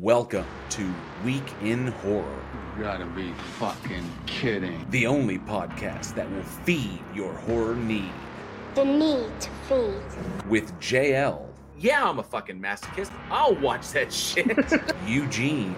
Welcome to Week in Horror. You gotta be fucking kidding. The only podcast that will feed your horror need. The need to feed. With JL. Yeah, I'm a fucking masochist. I'll watch that shit. Eugene.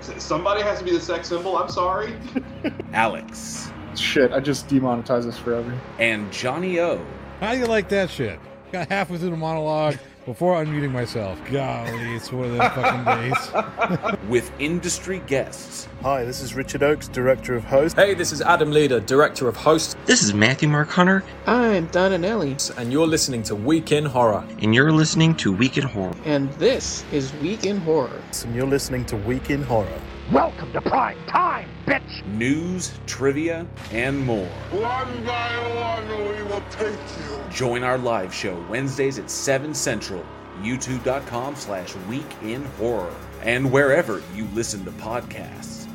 Somebody has to be the sex symbol. I'm sorry. Alex. Shit, I just demonetize this forever. And Johnny O. How do you like that shit? Got halfway through the monologue before unmuting myself. Golly, it's one of those fucking days. With industry guests. Hi, this is Richard Oakes, Director of Host. Hey, this is Adam Leader, Director of Host. This is Matthew Mark Hunter. I'm Donna Nelly. And you're listening to Week in Horror. And you're listening to Week in Horror. And this is Week in Horror. And you're listening to Week in Horror. Welcome to prime time, bitch! News, trivia, and more. One by one, we will take you. Join our live show Wednesdays at 7 Central, youtube.com slash week in horror, and wherever you listen to podcasts.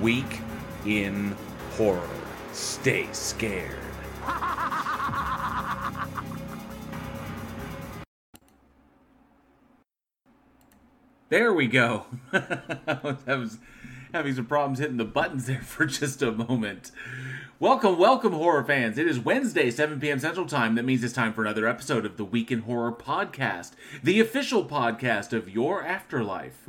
Week in Horror. Stay scared. There we go. I was having some problems hitting the buttons there for just a moment. Welcome, welcome, horror fans. It is Wednesday, 7 p.m. Central Time. That means it's time for another episode of the Week in Horror podcast, the official podcast of your afterlife.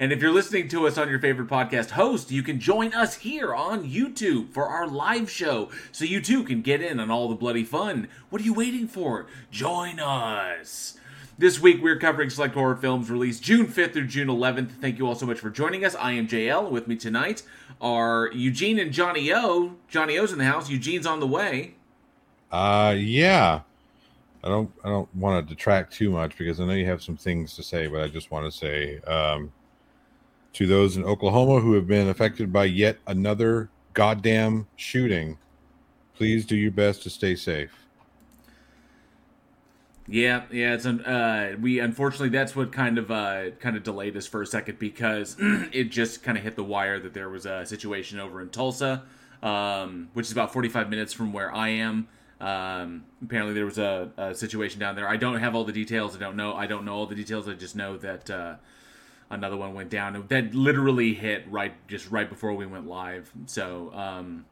And if you're listening to us on your favorite podcast host, you can join us here on YouTube for our live show so you too can get in on all the bloody fun. What are you waiting for? Join us. This week we're covering select horror films released June 5th through June 11th. Thank you all so much for joining us. I am JL. With me tonight are Eugene and Johnny O. Johnny O's in the house. Eugene's on the way. Uh yeah. I don't I don't want to detract too much because I know you have some things to say, but I just want to say um, to those in Oklahoma who have been affected by yet another goddamn shooting, please do your best to stay safe. Yeah, yeah, it's uh we unfortunately that's what kind of uh kind of delayed us for a second because it just kind of hit the wire that there was a situation over in Tulsa, um, which is about 45 minutes from where I am. Um, apparently there was a, a, situation down there. I don't have all the details. I don't know. I don't know all the details. I just know that uh, another one went down. That literally hit right just right before we went live. So um,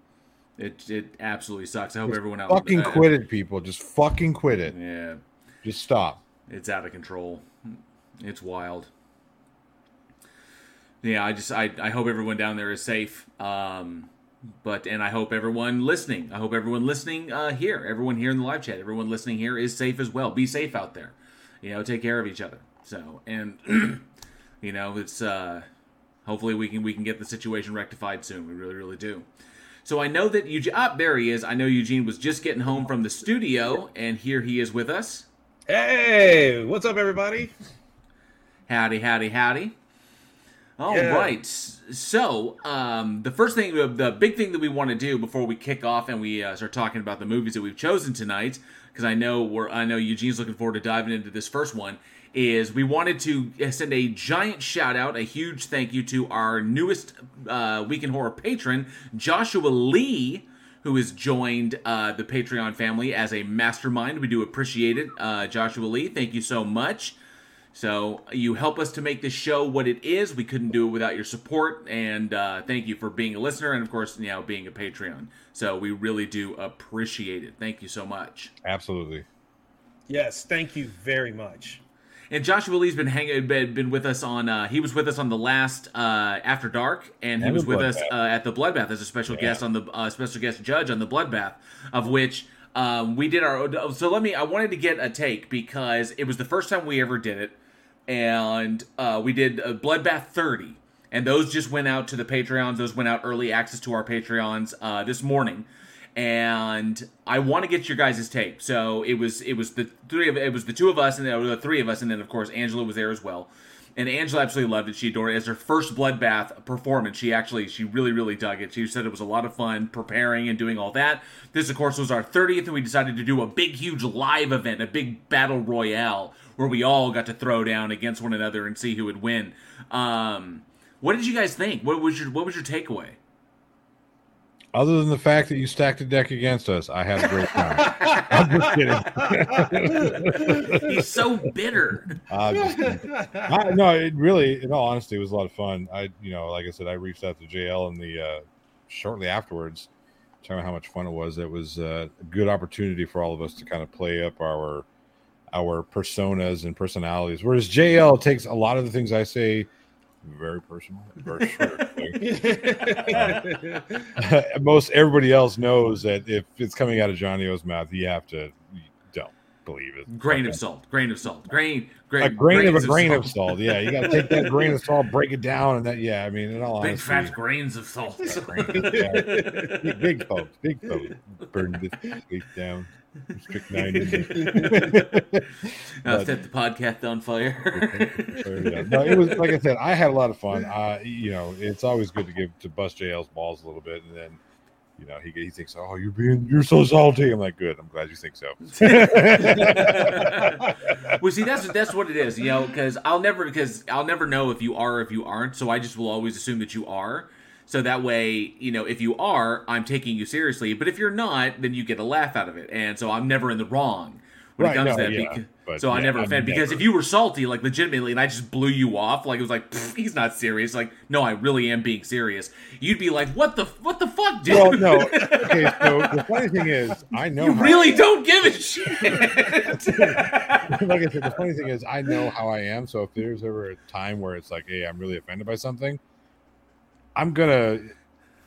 it it absolutely sucks. I hope just everyone out fucking uh, quit it, people. Just fucking quit it. Yeah. Just stop. It's out of control. It's wild. Yeah, I just I, I hope everyone down there is safe. Um, but and I hope everyone listening, I hope everyone listening uh, here, everyone here in the live chat, everyone listening here is safe as well. Be safe out there. You know, take care of each other. So and you know, it's uh, hopefully we can we can get the situation rectified soon. We really really do. So I know that Eugene. Ah, there he is. I know Eugene was just getting home from the studio, and here he is with us. Hey, what's up, everybody? Howdy, howdy, howdy. All yeah. right. So, um, the first thing, the big thing that we want to do before we kick off and we uh, start talking about the movies that we've chosen tonight, because I know we're, I know Eugene's looking forward to diving into this first one, is we wanted to send a giant shout out, a huge thank you to our newest uh, Week in Horror patron, Joshua Lee who has joined uh, the Patreon family as a mastermind. We do appreciate it. Uh, Joshua Lee, thank you so much. So you help us to make this show what it is. We couldn't do it without your support, and uh, thank you for being a listener and, of course, now being a Patreon. So we really do appreciate it. Thank you so much. Absolutely. Yes, thank you very much. And Joshua Lee's been hanging, been, been with us on. Uh, he was with us on the last uh, After Dark, and he and was with us uh, at the Bloodbath as a special yeah. guest on the uh, special guest judge on the Bloodbath, of which um, we did our. So let me. I wanted to get a take because it was the first time we ever did it, and uh, we did a Bloodbath thirty, and those just went out to the Patreons. Those went out early access to our Patreons uh, this morning and I want to get your guys' take. So it was it was the three of it was the two of us and then the three of us, and then of course Angela was there as well. And Angela absolutely loved it. She adored it as her first bloodbath performance. She actually she really really dug it. She said it was a lot of fun preparing and doing all that. This of course was our 30th, and we decided to do a big huge live event, a big battle royale where we all got to throw down against one another and see who would win. Um, what did you guys think? What was your what was your takeaway? Other than the fact that you stacked a deck against us, I had a great time. I'm just kidding. He's so bitter. I'm just. I, no, it really, in all honesty, it was a lot of fun. I, you know, like I said, I reached out to JL in the uh, shortly afterwards, telling me how much fun it was. It was uh, a good opportunity for all of us to kind of play up our our personas and personalities. Whereas JL takes a lot of the things I say very personal, very short. uh, most everybody else knows that if it's coming out of Johnny O's mouth, you have to you don't believe it. Grain of salt, grain of salt, grain, grain a grain of a grain of salt. Yeah, you got to take that grain of salt, break it down, and that. Yeah, I mean, in all Big honesty, fat grains of salt. yeah, big, big folks, big folks, burn this place down. It. Uh, But- set the podcast on fire. yeah. No, it was like I said. I had a lot of fun. Uh, you know, it's always good to give to bust JL's balls a little bit, and then you know he he thinks, "Oh, you're being you're so salty." I'm like, "Good. I'm glad you think so." well, see, that's that's what it is, you know, because I'll never because I'll never know if you are or if you aren't. So I just will always assume that you are. So that way, you know, if you are, I'm taking you seriously. But if you're not, then you get a laugh out of it, and so I'm never in the wrong when Right, it comes no, to that. yeah, beca- but so I yeah, never I'm offend because if you were salty, like legitimately, and I just blew you off, like it was like he's not serious. Like no, I really am being serious. You'd be like, what the what the fuck, dude? well, no. Okay, so the funny thing is, I know you how- really don't give a shit. like I said, the funny thing is, I know how I am. So if there's ever a time where it's like, hey, I'm really offended by something, I'm gonna.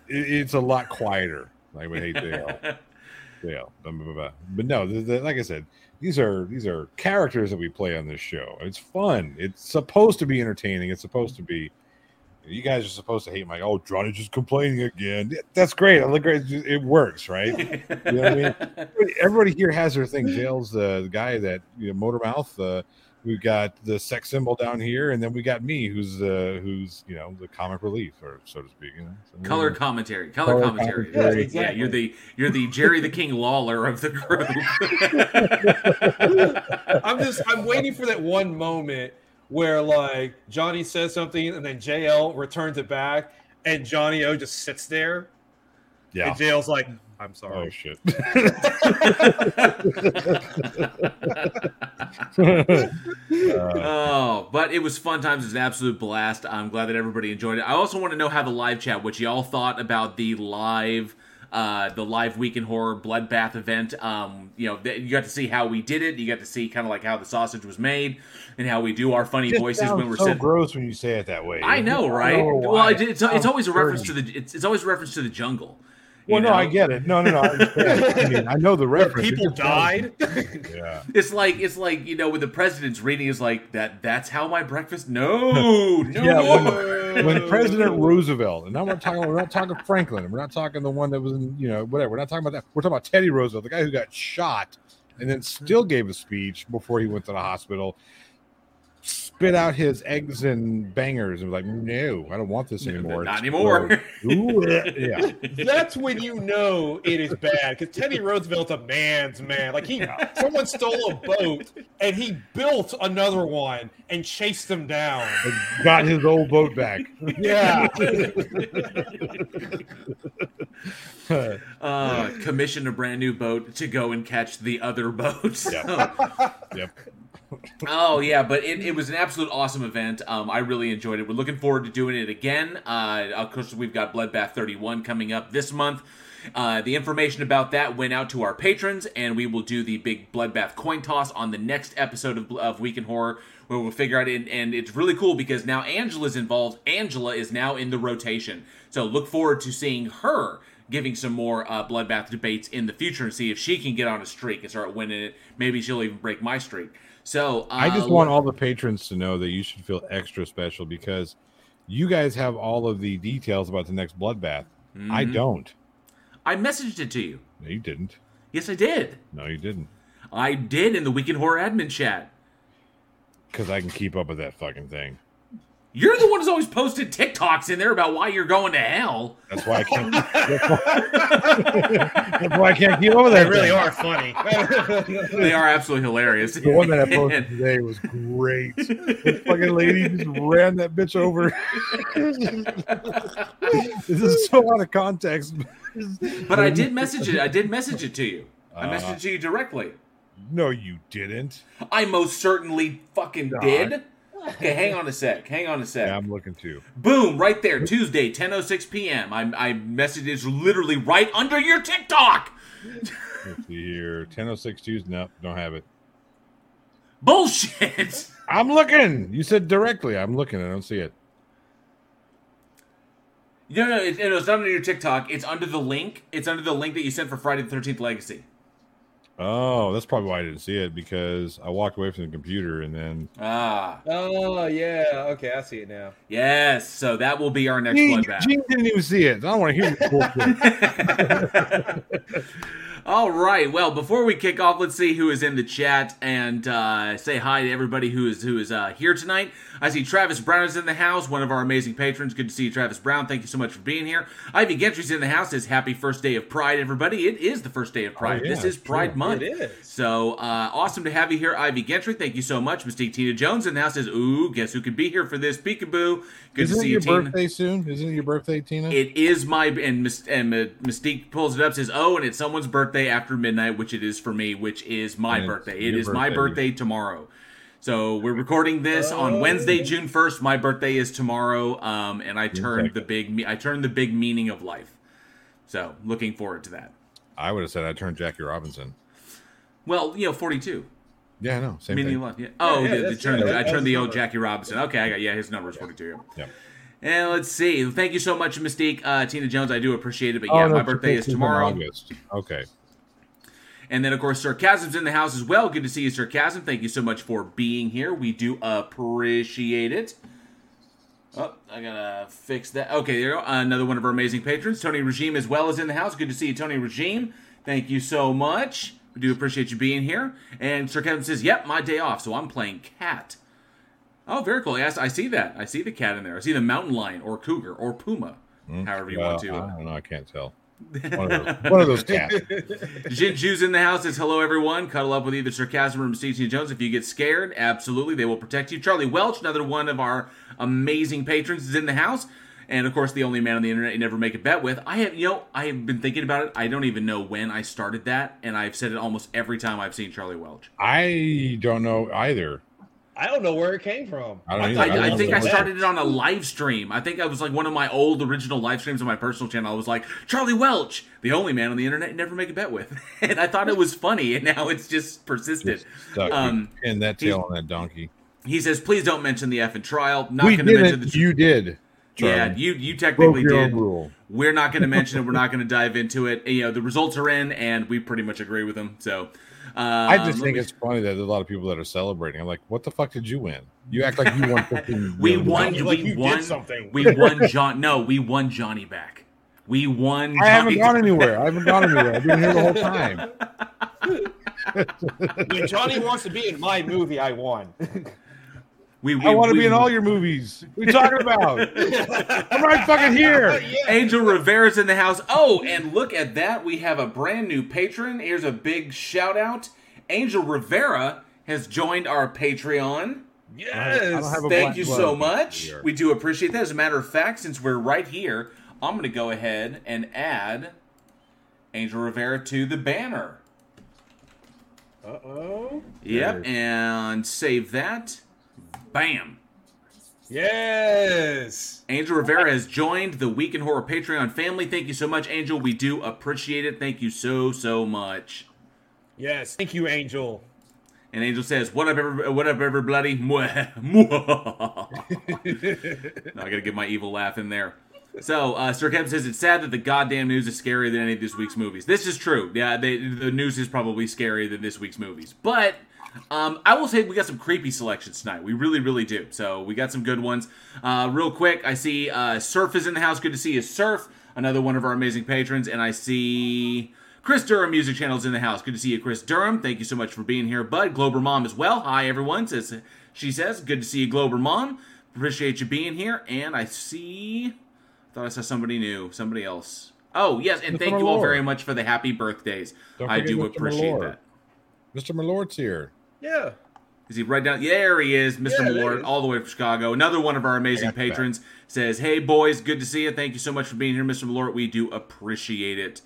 It, it's a lot quieter. Like, but hey, Dale, Dale, blah, blah, blah, blah. but no, the, the, like I said, these are these are characters that we play on this show. It's fun. It's supposed to be entertaining. It's supposed to be. You guys are supposed to hate my oh Johnny just complaining again. That's great. I look great. It works, right? You know what I mean? Everybody- Everybody here has their thing. JL's the, the guy that you know, motor mouth. Uh, we've got the sex symbol down here, and then we got me, who's uh, who's you know the comic relief, or so to speak. You know, So, color commentary color, Color commentary, commentary. yeah, exactly. you're the you're the jerry the king lawler of the group I'm just I'm waiting for that one moment where like Johnny says something and then JL returns it back and Johnny O just sits there yeah. and JL's like, I'm sorry. Oh shit. Uh, oh but it was fun times it was an absolute blast i'm glad that everybody enjoyed it i also want to know how the live chat what y'all thought about the live uh, the live week in horror bloodbath event um, you know th- you got to see how we did it you got to see kind of like how the sausage was made and how we do our funny it voices when we're so sitting gross when you say it that way. I know, don't right? know well, it, it's, it's always a sounds reference to the it's, it's always a reference to the jungle. You Well, no, I get it. No, no, no. I. Mean, I know the reference. People died. Yeah. It's like it's like you know when the president's reading is like that. That's how my breakfast. No, no. Yeah, when, when President Roosevelt, and I'm not talking, we're not talking Franklin, we're not talking the one that was in, you know, whatever. We're not talking about that. We're talking about Teddy Roosevelt, the guy who got shot and then still gave a speech before he went to the hospital. Spit out his eggs and bangers and was like, "No, I don't want this anymore." not anymore. yeah, That's when you know it is bad because Teddy Roosevelt's a man's man. Like he, someone stole a boat and he built another one and chased them down. got his old boat back. Yeah, uh, commissioned a brand new boat to go and catch the other boats. Yep. yep. Oh yeah, but it, it was an absolute awesome event. Um, I really enjoyed it. We're looking forward to doing it again. Uh, of course, we've got Bloodbath 31 coming up this month. Uh, the information about that went out to our patrons, and we will do the big Bloodbath coin toss on the next episode of, of Week in Horror, where we'll figure out it. And it's really cool because now Angela's involved. Angela is now in the rotation, so look forward to seeing her giving some more uh, bloodbath debates in the future and see if she can get on a streak and start winning it. Maybe she'll even break my streak. So uh, I just want all the patrons to know that you should feel extra special because you guys have all of the details about the next bloodbath. I Mhm. don't. I messaged it to you. No, you didn't. Yes, I did. No, you didn't. I did in the Week in Horror admin chat. Because I can keep up with that fucking thing. You're the one who's always posted TikToks in there about why you're going to hell. That's why I can't. That's why, that's why I can't keep over They really thing. are funny. They are absolutely hilarious. The one that I posted today was great. The fucking lady just ran that bitch over. this is so out of context. But I did message it. I did message it to you. I Uh, messaged it to you directly. No, you didn't. I most certainly fucking God. did. Okay, hang on a sec. Hang on a sec. Yeah, I'm looking too. Boom, right there, Tuesday, 10.06 p.m. I, I messaged it literally right under your TikTok. Let's see here. 1006 Tuesday. No, don't have it. Bullshit. I'm looking. You said directly. I'm looking. I don't see it. No, no, it, it was under your TikTok. It's under the link. It's under the link that you sent for Friday the 13th Legacy. Oh, that's probably why I didn't see it because I walked away from the computer and then. Ah, oh yeah, okay, I see it now. yes. So that will be our next Gene, bloodbath. Gene didn't even see it. I don't want to hear this bullshit. All right. Well, before we kick off, let's see who is in the chat and uh, say hi to everybody who is who is uh, here tonight. I see Travis Brown is in the house, one of our amazing patrons. Good to see you, Travis Brown. Thank you so much for being here. Ivy Gentry's in the house. Says happy first day of Pride, everybody. It is the first day of Pride. yeah, this is Pride true. Month. It is. So uh, awesome to have you here, Ivy Gentry. Thank you so much. Mystique Tina Jones in the house says, "Ooh, guess who could be here for this peekaboo?" Good Isn't to it see your you, Tina. birthday soon? Isn't it your birthday, Tina? It is my and, Mys- and Mystique pulls it up says, "Oh, and it's someone's birthday after midnight, which it is for me, which is my And birthday. It is my birthday. birthday tomorrow." So we're recording this on Wednesday, June first. My birthday is tomorrow, um, and I turned the big me- I turned the big meaning of life. So looking forward to that. I would have said I turned Jackie Robinson. Well, you know, forty-two. Yeah, I know. Same meaning thing. of life. Yeah. Oh, yeah, the, the turn, I turned the old. Jackie Robinson. Okay, I got yeah, his number is forty-two. Yeah. And let's see. Thank you so much, Mystique, uh, Tina Jones. I do appreciate it. But Oh, yeah, no, my birthday is tomorrow. August. Okay. And then, of course, Sarcasm's in the house as well. Good to see you, Sarcasm. Thank you so much for being here. We do appreciate it. Oh, I gotta fix that. Okay, there you go. Another one of our amazing patrons, Tony Regime, as well as in the house. Good to see you, Tony Regime. Thank you so much. We do appreciate you being here. And Sarcasm says, "Yep, my day off, so I'm playing cat." Oh, very cool. Yes, I see that. I see the cat in there. I see the mountain lion or cougar or puma, hmm. however you Well, want to. I don't know. I can't tell. One of those, one of those cats. Jinju's in the house says hello everyone. Cuddle up with either sarcasm or Mystique Jones if you get scared. Absolutely, they will protect you. Charlie Welch, another one of our amazing patrons, is in the house. And of course, the only man on the internet you never make a bet with. I have, you know, I have been thinking about it. I don't even know when I started that, and I've said it almost every time I've seen Charlie Welch. I don't know either. I don't know where it came from. I don't I, either. I, don't think I started it on a live stream. I think I was like one of my old original live streams on my personal channel. I was like Charlie Welch, the only man on the internet you never make a bet with, and I thought it was funny, and now it's just persisted. Stuck. Um, Pin that tail on that donkey. He says, "Please don't mention the effing trial. Not we going to mention didn't. the. You did. yeah, you you technically did. rule. We're not going to mention it. We're not going to dive into it. You know, the results are in, and we pretty much agree with them. So, um, I just think me- it's funny that there's a lot of people that are celebrating. I'm like, what the fuck did you win? You act like you won. we won. dollars. Like we you did won. something. We won John. No, we won Johnny back. We won. I haven't Johnny gone anywhere. I haven't gone anywhere. I've been here the whole time. When Johnny wants to be in my movie, I won. We, we, I want to be in all your movies. What are you talking about? I'm right fucking here. Angel Rivera's in the house. Oh, and look at that. We have a brand new patron. Here's a big shout out. Angel Rivera has joined our Patreon. Yes. Thank you glove so much. here. We do appreciate that. As a matter of fact, since we're right here, I'm going to go ahead and add Angel Rivera to the banner. Uh oh. Yep, and save that. Bam. Yes. Angel Rivera has joined the Week in Horror Patreon family. Thank you so much, Angel. We do appreciate it. Thank you so, so much. Yes. Thank you, Angel. And Angel says, "What up, every, what up, everybody?" Mwah, mwah. I gotta get my evil laugh in there. So, uh, Sir Kemp says it's sad that the goddamn news is scarier than any of this week's movies. This is true. Yeah, they, the news is probably scarier than this week's movies. But um, I will say we got some creepy selections tonight. We really, really do. So we got some good ones. Uh, real quick, I see uh, Surf is in the house. Good to see you, Surf. Another one of our amazing patrons, and I see. Chris Durham Music Channel's in the house. Good to see you, Chris Durham. Thank you so much for being here, bud. Glober Mom as well. Hi, everyone. Says she says, good to see you, Glober Mom. appreciate you being here. And I see, thought I saw somebody new, somebody else. Oh yes, and Mr. thank you all very much for the happy birthdays. I do Mr. appreciate Malort. that. Mr. Malort's here. Yeah. Is he right down? Yeah, there he is, Mr. Yeah, there Malort, is. all the way from Chicago. Another one of our amazing got back. patrons says, "Hey boys, good to see you. Thank you so much for being here, Mr. Malort. We do appreciate it."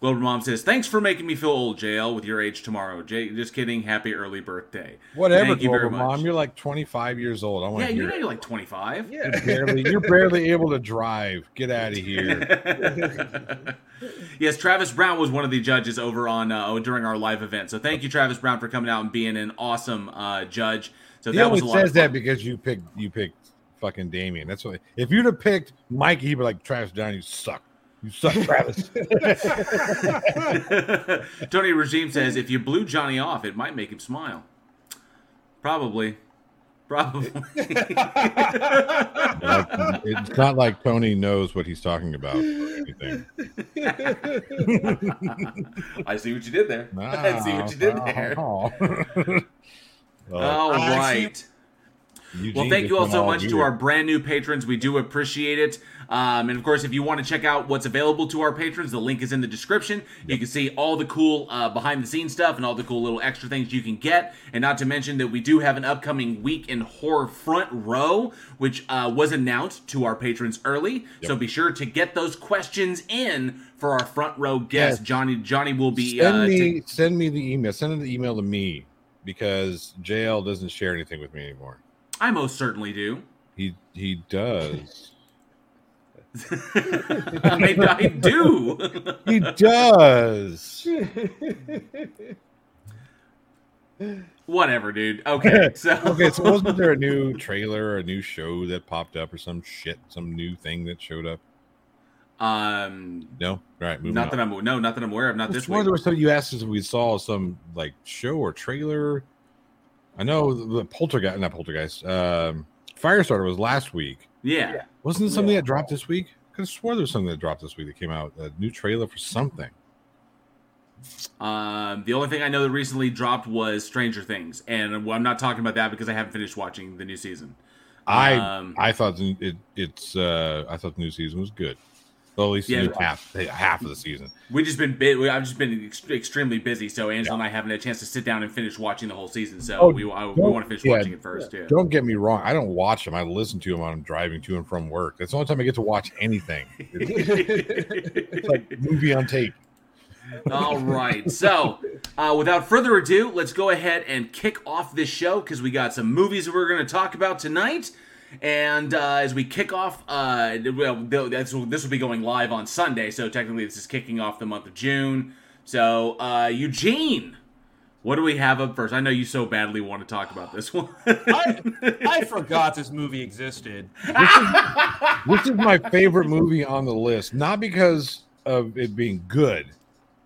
Global Mom says, "Thanks for making me feel old, JL, with your age tomorrow." Jay, just kidding. Happy early birthday. Whatever, Thank you very Global much. Mom. You're like 25 years old. I want yeah, you know you're like 25. Yeah. You're barely, you're barely able to drive. Get out of here. yes, Travis Brown was one of the judges over on uh, during our live event. So thank you, Travis Brown, for coming out and being an awesome uh, judge. So he that was a lot says that because you picked you picked fucking Damien. That's what. If you'd have picked Mikey, he'd be like Travis Down. You suck. You suck, Travis. Tony Regime says if you blew Johnny off, it might make him smile. Probably. Probably. Like, it's not like Tony knows what he's talking about. I see what you did there. I see what you did there. Oh, All I see- right. Eugene Well, thank you all went so much to our brand new patrons. We do appreciate it. Um, and of course, if you want to check out what's available to our patrons, the link is in the description. You can see all the cool uh, behind the scenes stuff and all the cool little extra things you can get. And not to mention that we do have an upcoming week in horror front row, which uh, was announced to our patrons early. So be sure to get those questions in for our front row guest. Yes. Johnny Johnny will be send uh, me ta- send me the email. Send the email to me because JL doesn't share anything with me anymore. I most certainly do. He he does. I, I do. He does. Whatever, dude. Okay, so okay, so wasn't there a new trailer, or a new show that popped up, or some shit, some new thing that showed up? um, No, All right, moving not on. that I'm no, not that I'm aware of. Not This one there was something you asked us if we saw some like show or trailer. I know the the Poltergeist, not Poltergeist. Um, Firestarter was last week. Yeah. Wasn't it something that dropped this week? Could have swore there was something that dropped this week that came out. A new trailer for something. Um, the only thing I know that recently dropped was Stranger Things, and I'm not talking about that because I haven't finished watching the new season. I Um, I thought it it's uh I thought the new season was good. Well, at least Yeah, new half half of the season. We just been bit. I've just been ex- extremely busy, so Angela and I haven't had a chance to sit down and finish watching the whole season. So Oh, we I, we want to finish yeah, watching it first. Yeah. Don't get me wrong. I don't watch them. I listen to them when I'm driving to and from work. That's the only time I get to watch anything. It's, it's like movie on tape. All right. So, uh, without further ado, let's go ahead and kick off this show because we got some movies that we're going to talk about tonight. And uh, as we kick off, uh, well, th- that's, this will be going live on Sunday, so technically this is kicking off the month of June. So, uh, Eugene, what do we have up first? I know you so badly want to talk about this one. I, I forgot this movie existed. This is my favorite movie on the list, not because of it being good,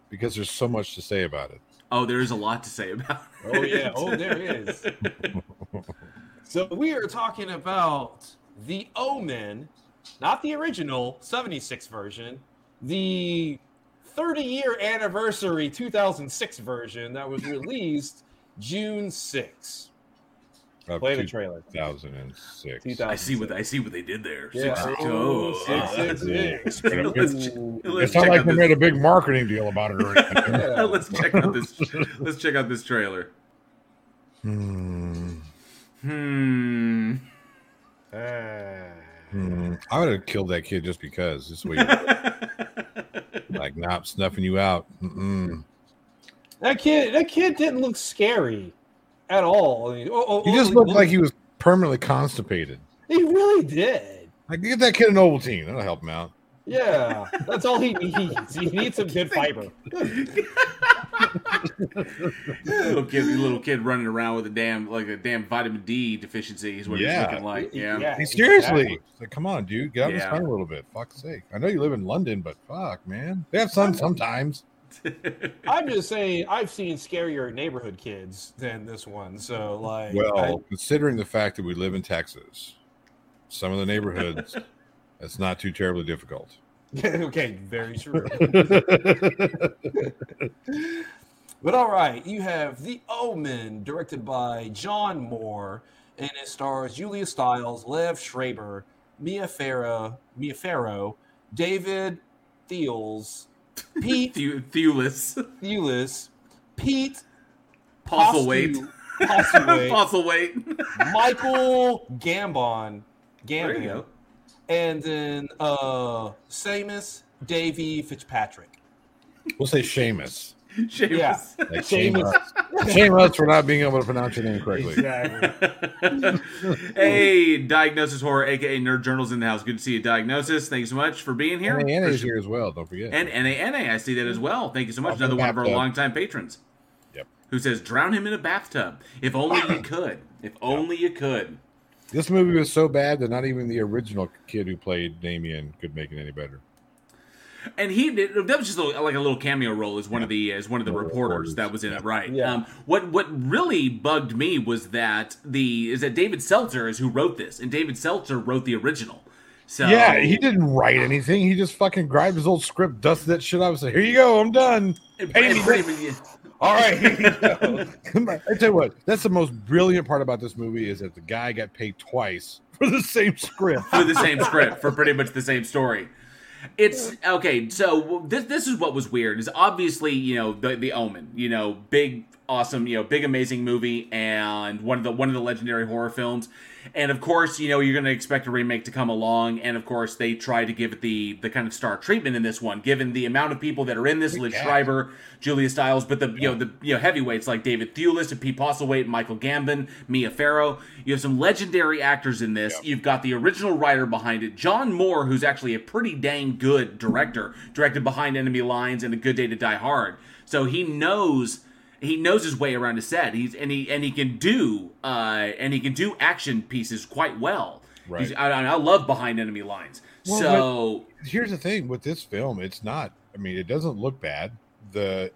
because there's so much to say about it. oh, there is a lot to say about it. Oh yeah, oh there is. so we are talking about the Omen, not the original 76 version, the 30 year anniversary 2006 version that was released June 6. Of Play the trailer. 2006. I see what I see what they did there. Yeah. Six, Oh, oh, six, uh, six, six. let's, ch- let's It's not like out they this- made a big marketing deal about it or anything. let's check out this. Let's check out this trailer. Hmm. Hmm. Ah. Hmm. I would have killed that kid just because. This way, like, not snuffing you out. Mm-mm. That kid, that kid didn't look scary at all. I mean, oh, oh, He just oh, looked oh, like he was permanently constipated. He really did. Like, get that kid a an Ovaltine. That'll help him out. Yeah, that's all he needs. He needs some good fiber. little kid, little kid running around with a damn like a damn vitamin D deficiency is what Yeah. he's looking like. Yeah. Yeah. Hey, seriously. exactly. Like, come on, dude. Get out of the Yeah. sun a little bit. Fuck's sake. I know you live in London, but fuck, man. They have sun sometimes. I'm just saying, I've seen scarier neighborhood kids than this one. So, like, Well, considering the fact that we live in Texas, some of the neighborhoods, it's not too terribly difficult. Okay, very true. but all right, you have The Omen, directed by John Moore, and it stars Julia Stiles, Lev Schreiber, Mia Farrow, Mia Farrow, David Thiels, Pete Thewlis, Thewlis, Pete. Postlethwaite, Postlethwaite. Michael Gambon, There you Gambon, go. And then uh Seamus Davy Fitzpatrick. We'll say Seamus. Seamus. Yeah. Like shame us. shame us for not being able to pronounce your name correctly. hey, Diagnosis Horror, aka Nerd Journals in the house. Good to see you, Diagnosis. Thank you so much for being here. Anna is here as well. Don't forget. And NANA, I see that as well. Thank you so much. Another one of our bathtub. longtime patrons. Yep. Who says, drown him in a bathtub. If only you could. If only you could. This movie was so bad that not even the original kid who played Damien could make it any better. And he did, that was just a, like a little cameo role as one of the as one of the reporters that was in it, right? Yeah. Um, what what really bugged me was that the is that David Seltzer is who wrote this, and David Seltzer wrote the original. So Yeah, he didn't write anything. He just fucking grabbed his old script, dusted that shit up, and said, "Here you go, I'm done." Pay me. All right, here you go. I tell you what, that's the most brilliant part about this movie is that the guy got paid twice for the same script. for the same script for pretty much the same story. It's okay. So this this is what was weird. Is obviously you know the the Omen. You know, big awesome. You know, big amazing movie and one of the one of the legendary horror films. And of course, you know you're going to expect a remake to come along. And of course, they try to give it the the kind of star treatment in this one, given the amount of people that are in this: Liv cast. Schreiber, Julia Stiles, but the you know the you know heavyweights like David Thewlis and Pete Postlethwaite, Michael Gambon, Mia Farrow. You have some legendary actors in this. You've got the original writer behind it, John Moore, who's actually a pretty dang good director, directed Behind Enemy Lines and A Good Day to Die Hard. So he knows he knows his way around a set. He's and he and he can do uh and he can do action pieces quite well. Right. He's, I, I love Behind Enemy Lines. Well, so Here's the thing with this film, it's not. I mean, it doesn't look bad. The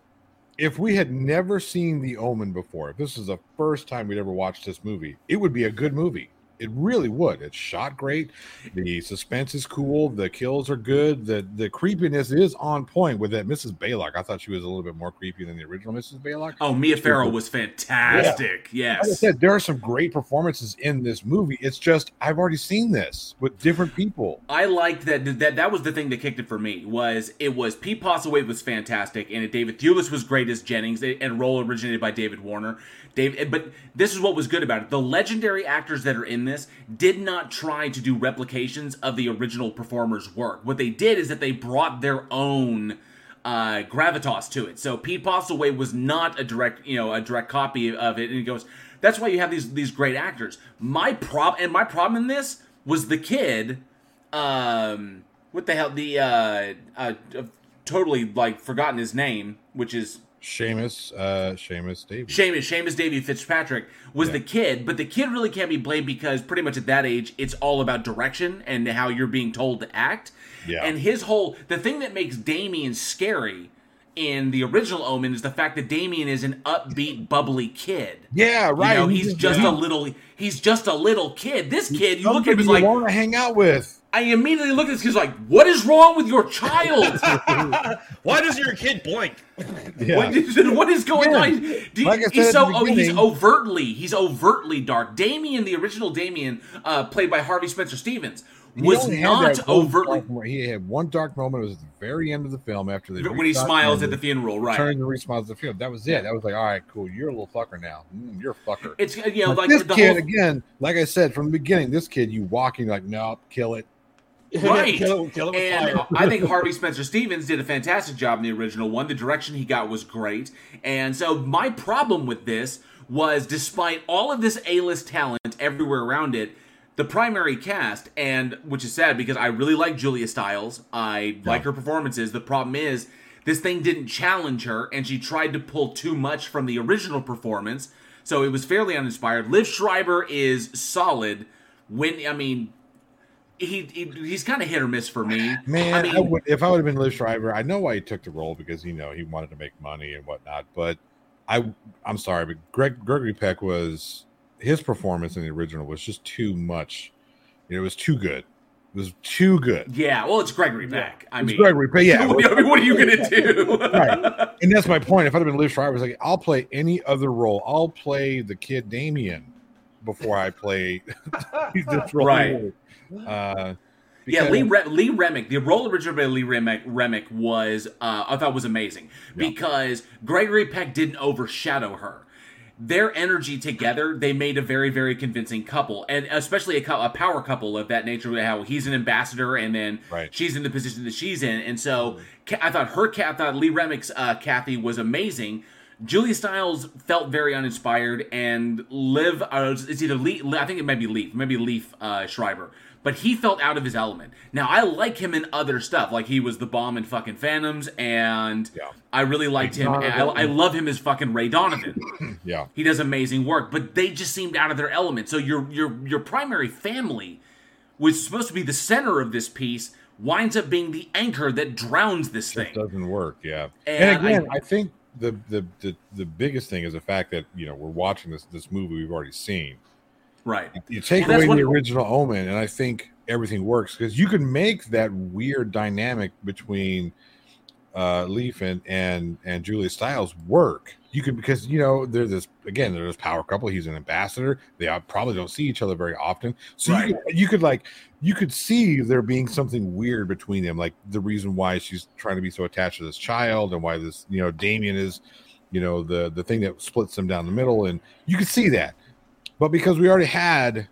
if we had never seen The Omen before, if this is the first time we'd ever watched this movie, it would be a good movie. It really would. It's shot great. The suspense is cool. The kills are good. The the creepiness is on point with that Mrs. Baylock. I thought she was a little bit more creepy than the original Mrs. Baylock. oh, Mia Farrow was- fantastic. Like I said, there are some great performances in this movie. It's just I've already seen this with different people. I liked that, that that was the thing that kicked it for me was it was Pete Postlethwaite was fantastic and David Thewlis was great as Jennings and role originated by David Warner. Dave, but this is what was good about it. The legendary actors that are in this did not try to do replications of the original performer's work. What they did is that they brought their own uh, gravitas to it. So Pete Postlethwaite was not a direct, you know, a direct copy of it, and he goes, "That's why you have these these great actors." My prob and my problem in this was the kid. Um, what the hell? The uh, uh, totally like forgotten his name, which is Seamus, uh, Seamus Davies. Seamus, Seamus Davy Fitzpatrick was Yeah. the kid, but the kid really can't be blamed because pretty much at that age, it's all about direction and how you're being told to act. Yeah. And his whole the thing that makes Damien scary in the original Omen is the fact that Damien is an upbeat, bubbly kid. Yeah, right. You know, He's he's just- a little he's just a little kid. This kid, you look at him, like you want to hang out with. I immediately look at this kid like, what is wrong with your child? Why does your kid blink? What, is, what is going Yeah. on? Do you- Like I said he's so oh, he's overtly he's overtly dark. Damien, the original Damien, uh, played by Harvey Spencer Stevens, was not overtly He had one dark moment. It was at the very end of the film after they when he smiles at the funeral, right? Turns and re-smiles at the funeral. That was it. That was like, all right, cool. You're a little fucker now. Mm, you're a fucker. It's you know But like this the kid whole again, like I said from the beginning, this kid, you walking like, nope, kill it. Right. Kill it- kill it and. I think Harvey Spencer Stevens did a fantastic job in the original one. The direction he got was great, and so my problem with this was, despite all of this A-list talent everywhere around it. The primary cast, and which is sad because I really like Julia Stiles. I like her performances. The problem is this thing didn't challenge her, and she tried to pull too much from the original performance. So it was fairly uninspired. Liv Schreiber is solid. When I mean, he, he he's kind of hit or miss for me. Man, I I would, if I would have been Liv Schreiber, I know why he took the role because you know he wanted to make money and whatnot. But I, I'm sorry, but Greg Gregory Peck was his performance in the original was just too much. It was too good. It was too good. yeah. Well, it's Gregory Peck. I It's mean, Gregory Peck, yeah. what, I mean, what are you gonna do? right. And that's my point. If I'd have been Liv Schreiber, I was like, I'll play any other role. I'll play the kid Damien. before I play this role. Right. Uh, Yeah, Lee Re- Lee Remick, the role originally by Lee Remick, Remick was uh, I thought was amazing because Gregory Peck didn't overshadow her. Their energy together, they made a very very convincing couple, and especially a, cou- a power couple of that nature. How he's an ambassador, and then Right. she's in the position that she's in, and so I thought her, Ca- I thought Lee Remick's uh, Kathy was amazing. Julia Stiles felt very uninspired, and Liv, uh, it's either Leaf, I think it might be Leaf, maybe Leaf uh, Schreiber, but he felt out of his element. Now I like him in other stuff, like he was the bomb in fucking Phantoms, and I really liked him. and I, I love him as fucking Ray Donovan. yeah. He does amazing work, but they just seemed out of their element. So your your your primary family was supposed to be the center of this piece, winds up being the anchor that drowns this thing. doesn't work. Yeah, And and, again, I- I, think the, the the the biggest thing is the fact that you know we're watching this this movie we've already seen. Right. You take that's away the original Omen, and I think everything works because you can make that weird dynamic between uh, Leaf and and and Julia Stiles work. You can because you know they're this again they're this power couple. He's an ambassador. They probably don't see each other very often, so you, could, you could like you could see there being something weird between them, like the reason why she's trying to be so attached to this child, and why this you know Damien is, you know the the thing that splits them down the middle, and you could see that. But because we already had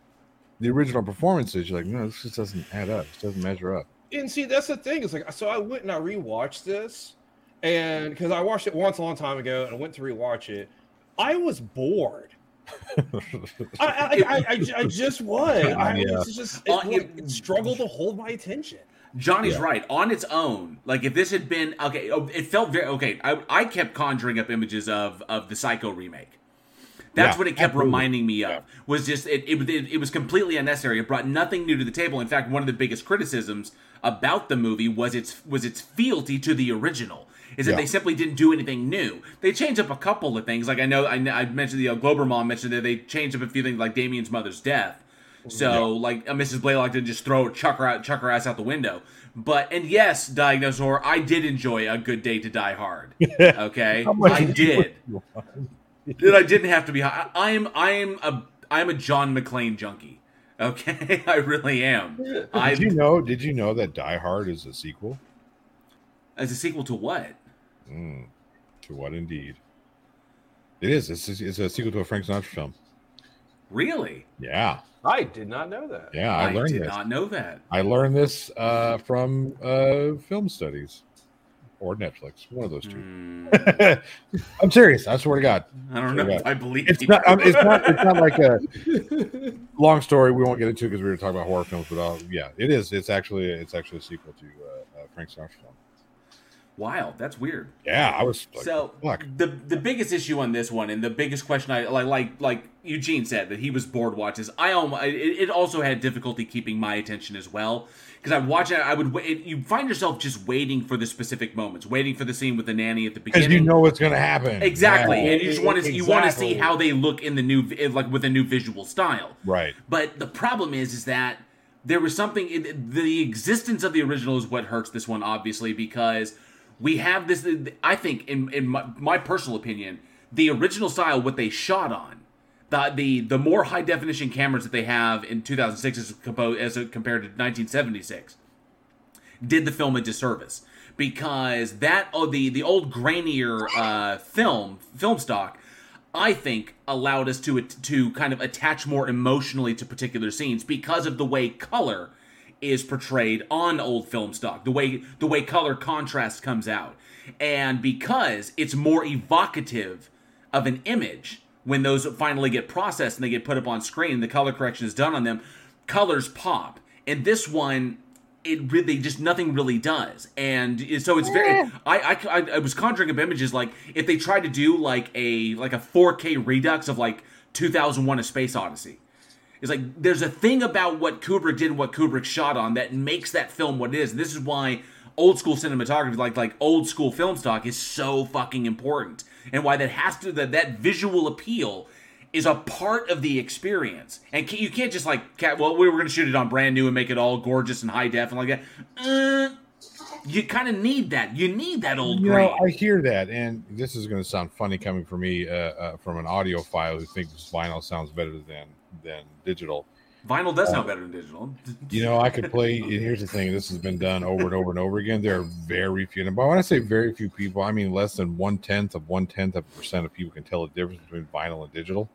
the original performances, you're like, no, this just doesn't add up. This doesn't measure up. And see, that's the thing. It's like so I went and I rewatched this, and because I watched it once a long time ago, and I went to rewatch it, I was bored. I, I, I, I, I just was. I, Yeah. It's just Uh, it, it struggled to hold my attention. Johnny's Yeah. right. On its own, like if this had been okay, oh, it felt very okay. I, I kept conjuring up images of of the Psycho remake. That's Yeah, what it kept absolutely. reminding me of. Was just it, it it it was completely unnecessary. It brought nothing new to the table. In fact, one of the biggest criticisms about the movie was its was its fealty to the original. Is that Yeah. they simply didn't do anything new. They changed up a couple of things. Like I know I, I mentioned the uh, Glober mom mentioned that they changed up a few things, like Damien's mother's death. So like uh, Mrs. Blaylock didn't just throw chuck her out, chuck her ass out the window. But and yes, Diagnosaur, I did enjoy a good day to die hard. Okay, I did That I didn't have to be. I, I am. I am a. I am a John McClane junkie. Okay, I really am. I Did you know? Did you know that Die Hard is a sequel? as a sequel to what? Mm, to what indeed? It is. It's, it's a sequel to a Frank Sinatra film. Really? Yeah, I did not know that. yeah. I, I learned did this. not know that. I learned this uh, from uh, film studies or Netflix. One of those two. I'm serious. I swear to God. I don't know to if God. I believe It's not. Um, it's not. It's not like a long story. We won't get into because we were talking about horror films. But uh, yeah, it is. It's actually. It's actually a sequel to uh, uh, Frank Sinatra film. Wow, that's weird. Yeah, I was like, so fuck. the the biggest issue on this one, and the biggest question I like, like like Eugene said that he was bored watches. I almost it, it also had difficulty keeping my attention as well because I watch it. I would wait. You find yourself just waiting for the specific moments, waiting for the scene with the nanny at the beginning. Because you know what's going to happen. exactly, Yeah. and you just want to you want to see how they look in the new like with a new visual style. Right. But the problem is, is that there was something. The existence of the original is what hurts this one, obviously, because we have this. I think, in in my, my personal opinion, the original style, what they shot on, the the the more high definition cameras that they have in 2006 as as compared to 1976, did the film a disservice. Because that oh the the old grainier uh, film film stock I think allowed us to to kind of attach more emotionally to particular scenes because of the way color is portrayed on old film stock, the way the way color contrast comes out, and because it's more evocative of an image when those finally get processed and they get put up on screen, the color correction is done on them, colors pop. And this one, it really just nothing really does, and so it's very. I, I I was conjuring up images like if they tried to do like a like a 4K redux of like 2001: A Space Odyssey. It's like there's a thing about what Kubrick did and what Kubrick shot on that makes that film what it is. And this is why old school cinematography, like like old school film stock, is so fucking important, and why that has to that that visual appeal is a part of the experience. And you can't just like, well, we were going to shoot it on brand new and make it all gorgeous and high def and like that. Uh, you kind of need that. You need that old You grain. know, I hear that, and this is going to sound funny coming from me, uh, uh, from an audiophile who thinks vinyl sounds better than than digital. Vinyl does Uh, sound better than digital. You know, I could play. and Here's the thing: this has been done over and over and over again. There are very few, and when I say very few people, I mean less than one tenth of one tenth of a percent of people can tell the difference between vinyl and digital.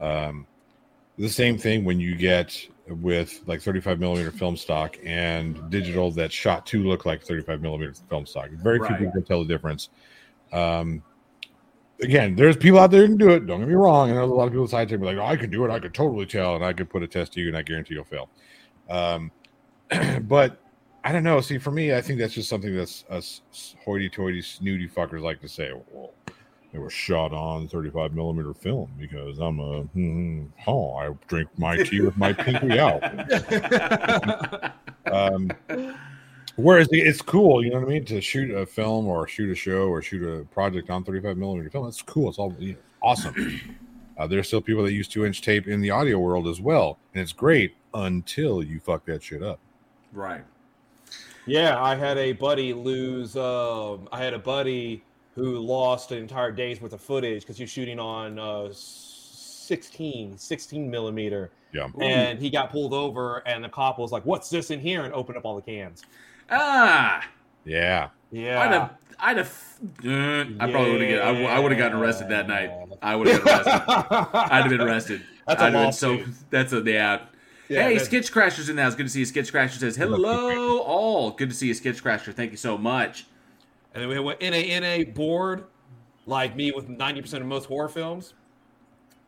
Um, the same thing when you get with like 35 millimeter film stock and digital that shot to look like 35 millimeter film stock. Very few Right. people can tell the difference. Um, again, there's people out there who can do it. Don't get me wrong. And there's a lot of people side me like, oh, I can do it. I could totally tell, and I could put a test to you, and I guarantee you'll fail. Um, but I don't know. See, for me, I think that's just something that's us hoity-toity, snooty fuckers like to say. Well, they were shot on 35 millimeter film because I'm a hmm, oh, I drink my tea with my pinky out. um, whereas it's cool, you know what I mean, to shoot a film or shoot a show or shoot a project on 35 millimeter film. It's cool. It's all you know, awesome. Uh, there's still people that use two inch tape in the audio world as well, and it's great until you fuck that shit up. Right. Yeah, I had a buddy lose. Um, I had a buddy who lost an entire day's worth of footage because he was shooting on uh, 16, 16 millimeter. Yeah. And he got pulled over, and the cop was like, "What's this in here?" and opened up all the cans. Ah. Yeah. Yeah. I'd have. I'd have. Uh, I probably would have. I, I would have gotten arrested that night. I would have gotten arrested. I'd have been arrested. That's a I'd have been so. That's a yeah. Yeah, hey, that- Sketch Crashers in the house. Good to see you. Sketch Crasher says hello, all. Good to see you, Sketch Crasher. Thank you so much. And then we went in a in a board like me with ninety percent of most horror films.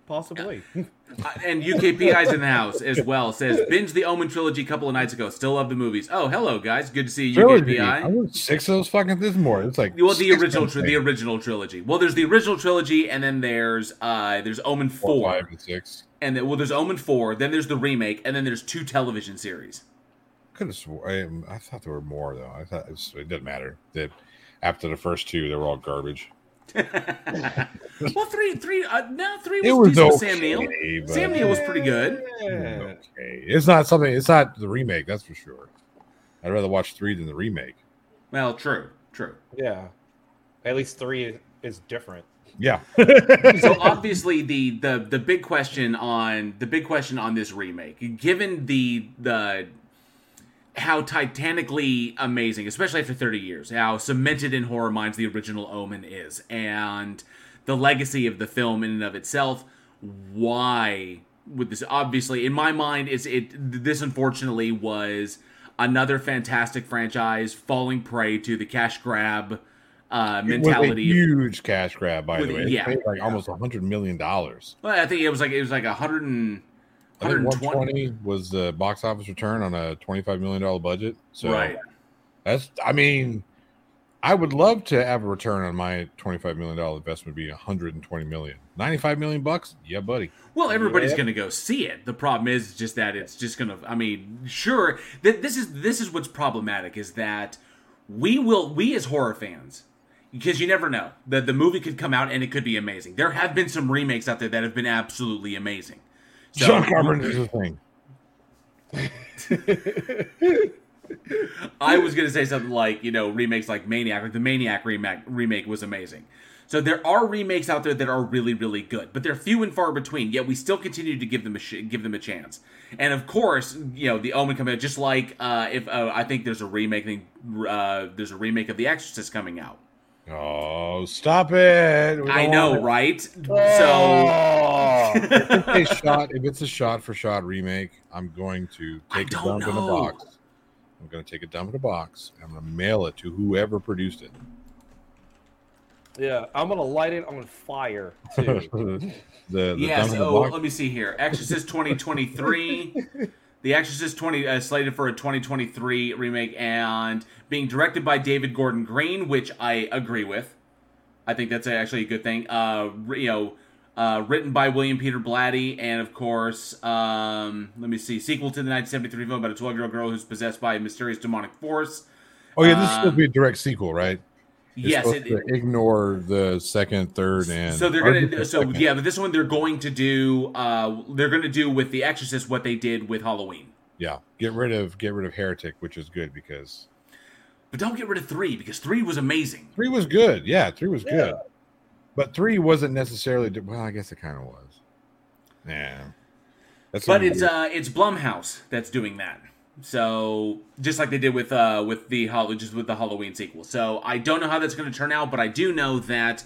Possibly. Uh, and UKPI's in the house as well. Says binge the Omen trilogy a couple of nights ago. Still love the movies. Oh, hello guys. Good to see you, Trilogy. I six of those fucking this morning. It's like Well, the original, of tri- the original trilogy. Well, there's the original trilogy, and then there's uh, there's Omen Four, four, five, and six. and then well, there's Omen four. Then there's the remake, and then there's two television series. Could have swore. I, I thought there were more though. I thought it's, it didn't matter. That after the first two, they were all garbage. well, three, three, uh, no, three was, It was decent with okay, Sam Neill. Sam Neill was pretty good. Okay, it's not something. It's not the remake. That's for sure. I'd rather watch three than the remake. Well, true, true. Yeah. At least three is different. Yeah. so obviously the the the big question on the big question on this remake, given the the how titanically amazing, especially after 30 years, how cemented in horror minds the original Omen is, and the legacy of the film in and of itself, why would this obviously in my mind is it this unfortunately was another fantastic franchise falling prey to the cash grab uh It was a mentality huge cash grab, by the way. It yeah. like almost a hundred million dollars. Well, I think it was like it was like a hundred and 120. 120 was the box office return on a 25 million dollar budget. So Right. that's I mean, I would love to have a return on my 25 million dollar investment be 120 million. 95 million bucks? Yeah, buddy. Well, everybody's Yeah. going to go see it. The problem is just that it's just going to. I mean, sure. Th- this is this is what's problematic is that we will we as horror fans because you never know the the movie could come out and it could be amazing. There have been some remakes out there that have been absolutely amazing. So- John Carpenter's a thing. I was gonna say something like you know remakes like Maniac, like the Maniac remake remake was amazing. So there are remakes out there that are really really good, but they're few and far between. Yet we still continue to give them a sh- give them a chance. And of course, you know the Omen coming out, just like uh, if uh, I think there's a remake, thing, uh, there's a remake of The Exorcist coming out. Oh, stop it. I know, want it. right? Oh. So if it's a shot, if it's a shot for shot remake, I'm going to take a don't dump in a box. I'm going to take a dump in a box. I'm going to mail it to whoever produced it. Yeah, I'm gonna light it on fire too. the the yes. dump Oh, box. let me see here. Exorcist 2023. the Exorcist 20 uh, slated for a 2023 remake and being directed by David Gordon Green, which I agree with. I think that's actually a good thing. Uh, you know, uh, written by William Peter Blatty, and of course, um, let me see, sequel to the 1973 film about a 12 year old girl who's possessed by a mysterious demonic force. Oh yeah, this is supposed to Um, be a direct sequel, right? It's yes, it- to ignore the second, third, and So they're gonna just the so second. yeah, but this one they're going to do uh they're gonna do with The Exorcist what they did with Halloween. yeah. Get rid of get rid of Heretic, which is good because But don't get rid of three because three was amazing. three was good. Yeah, three was good, but three wasn't necessarily. Well, I guess it kind of was. Yeah. That's but it's weird. uh it's Blumhouse that's doing that. So just like they did with uh with the Hall- just with the Halloween sequel. So I don't know how that's going to turn out, but I do know that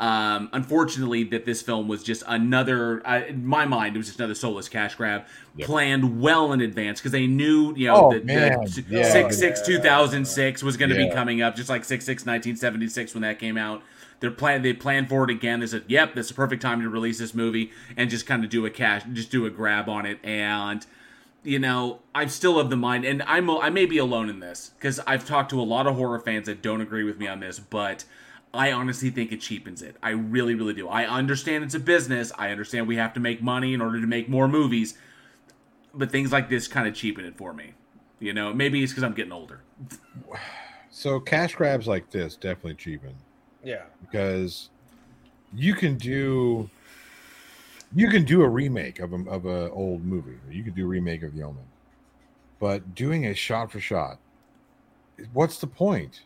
um unfortunately that this film was just another uh, in my mind it was just another soulless cash grab planned well in advance because they knew you know Oh, that man. that Yeah. 6 6 2006 was going to be coming up just like 6 6 1976 when that came out they're plan they planned for it again they said yep that's the perfect time to release this movie and just kind of do a cash just do a grab on it and you know, I'm still of the mind, and I'm I may be alone in this because I've talked to a lot of horror fans that don't agree with me on this, but I honestly think it cheapens it. I really, really do. I understand it's a business. I understand we have to make money in order to make more movies, but things like this kind of cheapen it for me. You know, maybe it's because I'm getting older. so cash grabs like this definitely cheapen Yeah. because you can do you can do a remake of a of a old movie. You could do a remake of The Omen, but doing a shot for shot, what's the point?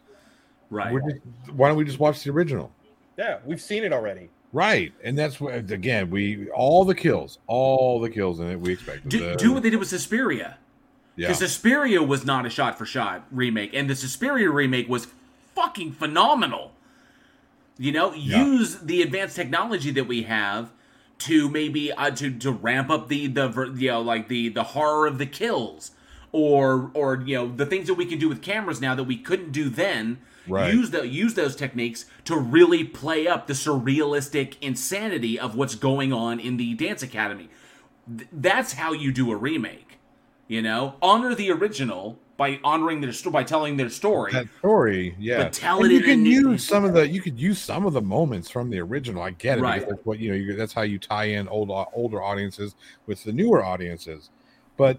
Right. We're just, why don't we just watch the original? Yeah, we've seen it already. Right, and that's what again we all the kills, all the kills in it we expected. Do, The- do what they did with Suspiria. yeah, Because Suspiria was not a shot for shot remake, and the Suspiria remake was fucking phenomenal. You know, Yeah. use the advanced technology that we have to maybe uh, to to ramp up the the ver- you know like the the horror of the kills, or or you know the things that we can do with cameras now that we couldn't do then. Right. Use the use those techniques to really play up the surrealistic insanity of what's going on in the dance academy. Th- that's how you do a remake. You know, honor the original by honoring their story by telling their story. that story, yeah. But tell And it you can new- use some of the you could use some of the moments from the original. I get it. Right. That's what you know. You, that's how you tie in old older audiences with the newer audiences. But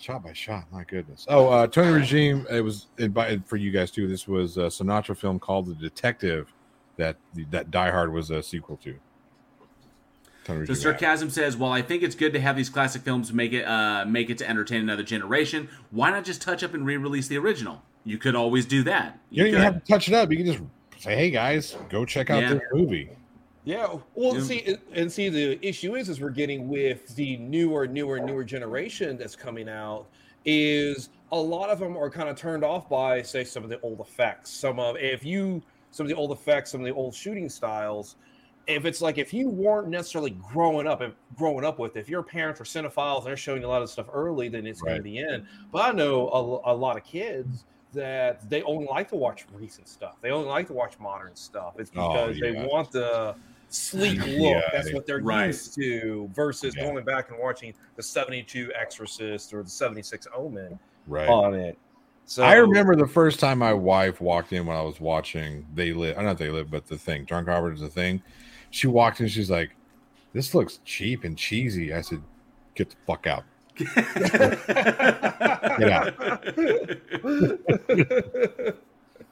shot by shot, my goodness. Oh, uh, Tony Regime. It was invited for you guys too. This was a Sinatra film called The Detective that that Die Hard was a sequel to. Tony So sarcasm says, "While I think it's good to have these classic films make it uh, make it to entertain another generation, why not just touch up and re-release the original? You could always do that. You don't even have to touch it up. You can just say, "Hey guys, go check out Yeah. this movie." Yeah. Well, Yeah. see, and see, the issue is, is we're getting with the newer, newer, newer generation that's coming out. Is a lot of them are kind of turned off by, say, some of the old effects. Some of if you some of the old effects, some of the old shooting styles. If it's like if you weren't necessarily growing up and growing up with, if your parents are cinephiles and they're showing you a lot of stuff early, then it's going to be in. But I know a, a lot of kids that they only like to watch recent stuff. They only like to watch modern stuff. It's Oh, because they want the sleek look. Yeah, That's what they're right. used to versus Yeah. going back and watching the 72 Exorcist or the 76 Omen Right. on it. So I remember the first time my wife walked in when I was watching They Live. Uh, I don't know if They Live, but the thing. Drunk Robert is the thing. She walked in. She's like, "This looks cheap and cheesy." I said, "Get the fuck out." Get out.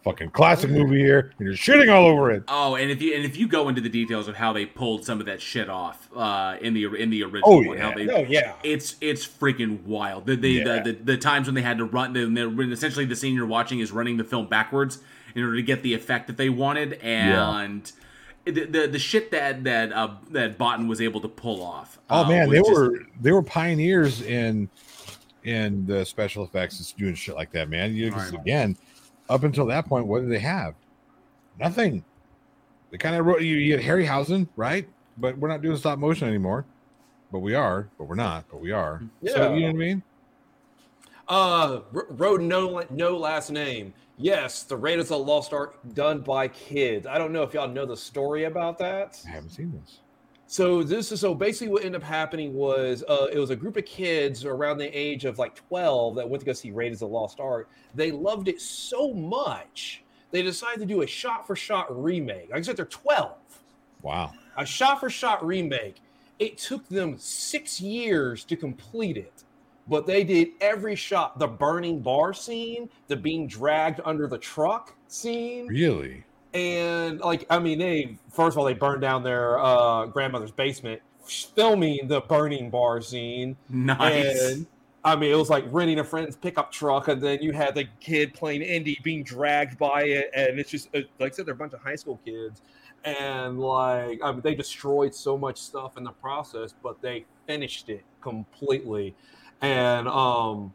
Fucking classic movie here, and you're shitting all over it. Oh, and if you and if you go into the details of how they pulled some of that shit off uh, in the in the original Oh, one, how yeah. they Oh yeah. it's it's freaking wild. The the, Yeah. the, the the times when they had to run, the, the, essentially the scene you're watching is running the film backwards in order to get the effect that they wanted, and the, the the shit that that uh, that Bottin was able to pull off. Oh uh, man, they just- were they were pioneers in in the special effects. It's doing shit like that, man. You Right. again, up until that point, what did they have? Nothing. They kind of wrote you, you had Harryhausen, right? But we're not doing stop motion anymore. But we are, but we're not, but we are. So you know what I mean? Uh, wrote no no last name. Yes, the Raiders of the Lost Ark done by kids. I don't know if y'all know the story about that. I haven't seen this. So this is so basically what ended up happening was uh, it was a group of kids around the age of like 12 that went to go see Raiders of the Lost Ark. They loved it so much they decided to do a shot for shot remake. Like I said, they're 12. Wow. A shot for shot remake. It took them six years to complete it, but they did every shot the burning bar scene, the being dragged under the truck scene Really? and like i mean they first of all they burned down their uh grandmother's basement filming the burning bar scene nice. and i mean it was like renting a friend's pickup truck and then you had the kid playing indie being dragged by it and it's just uh, like i said they're a bunch of high school kids and like i mean they destroyed so much stuff in the process but they finished it completely. And um,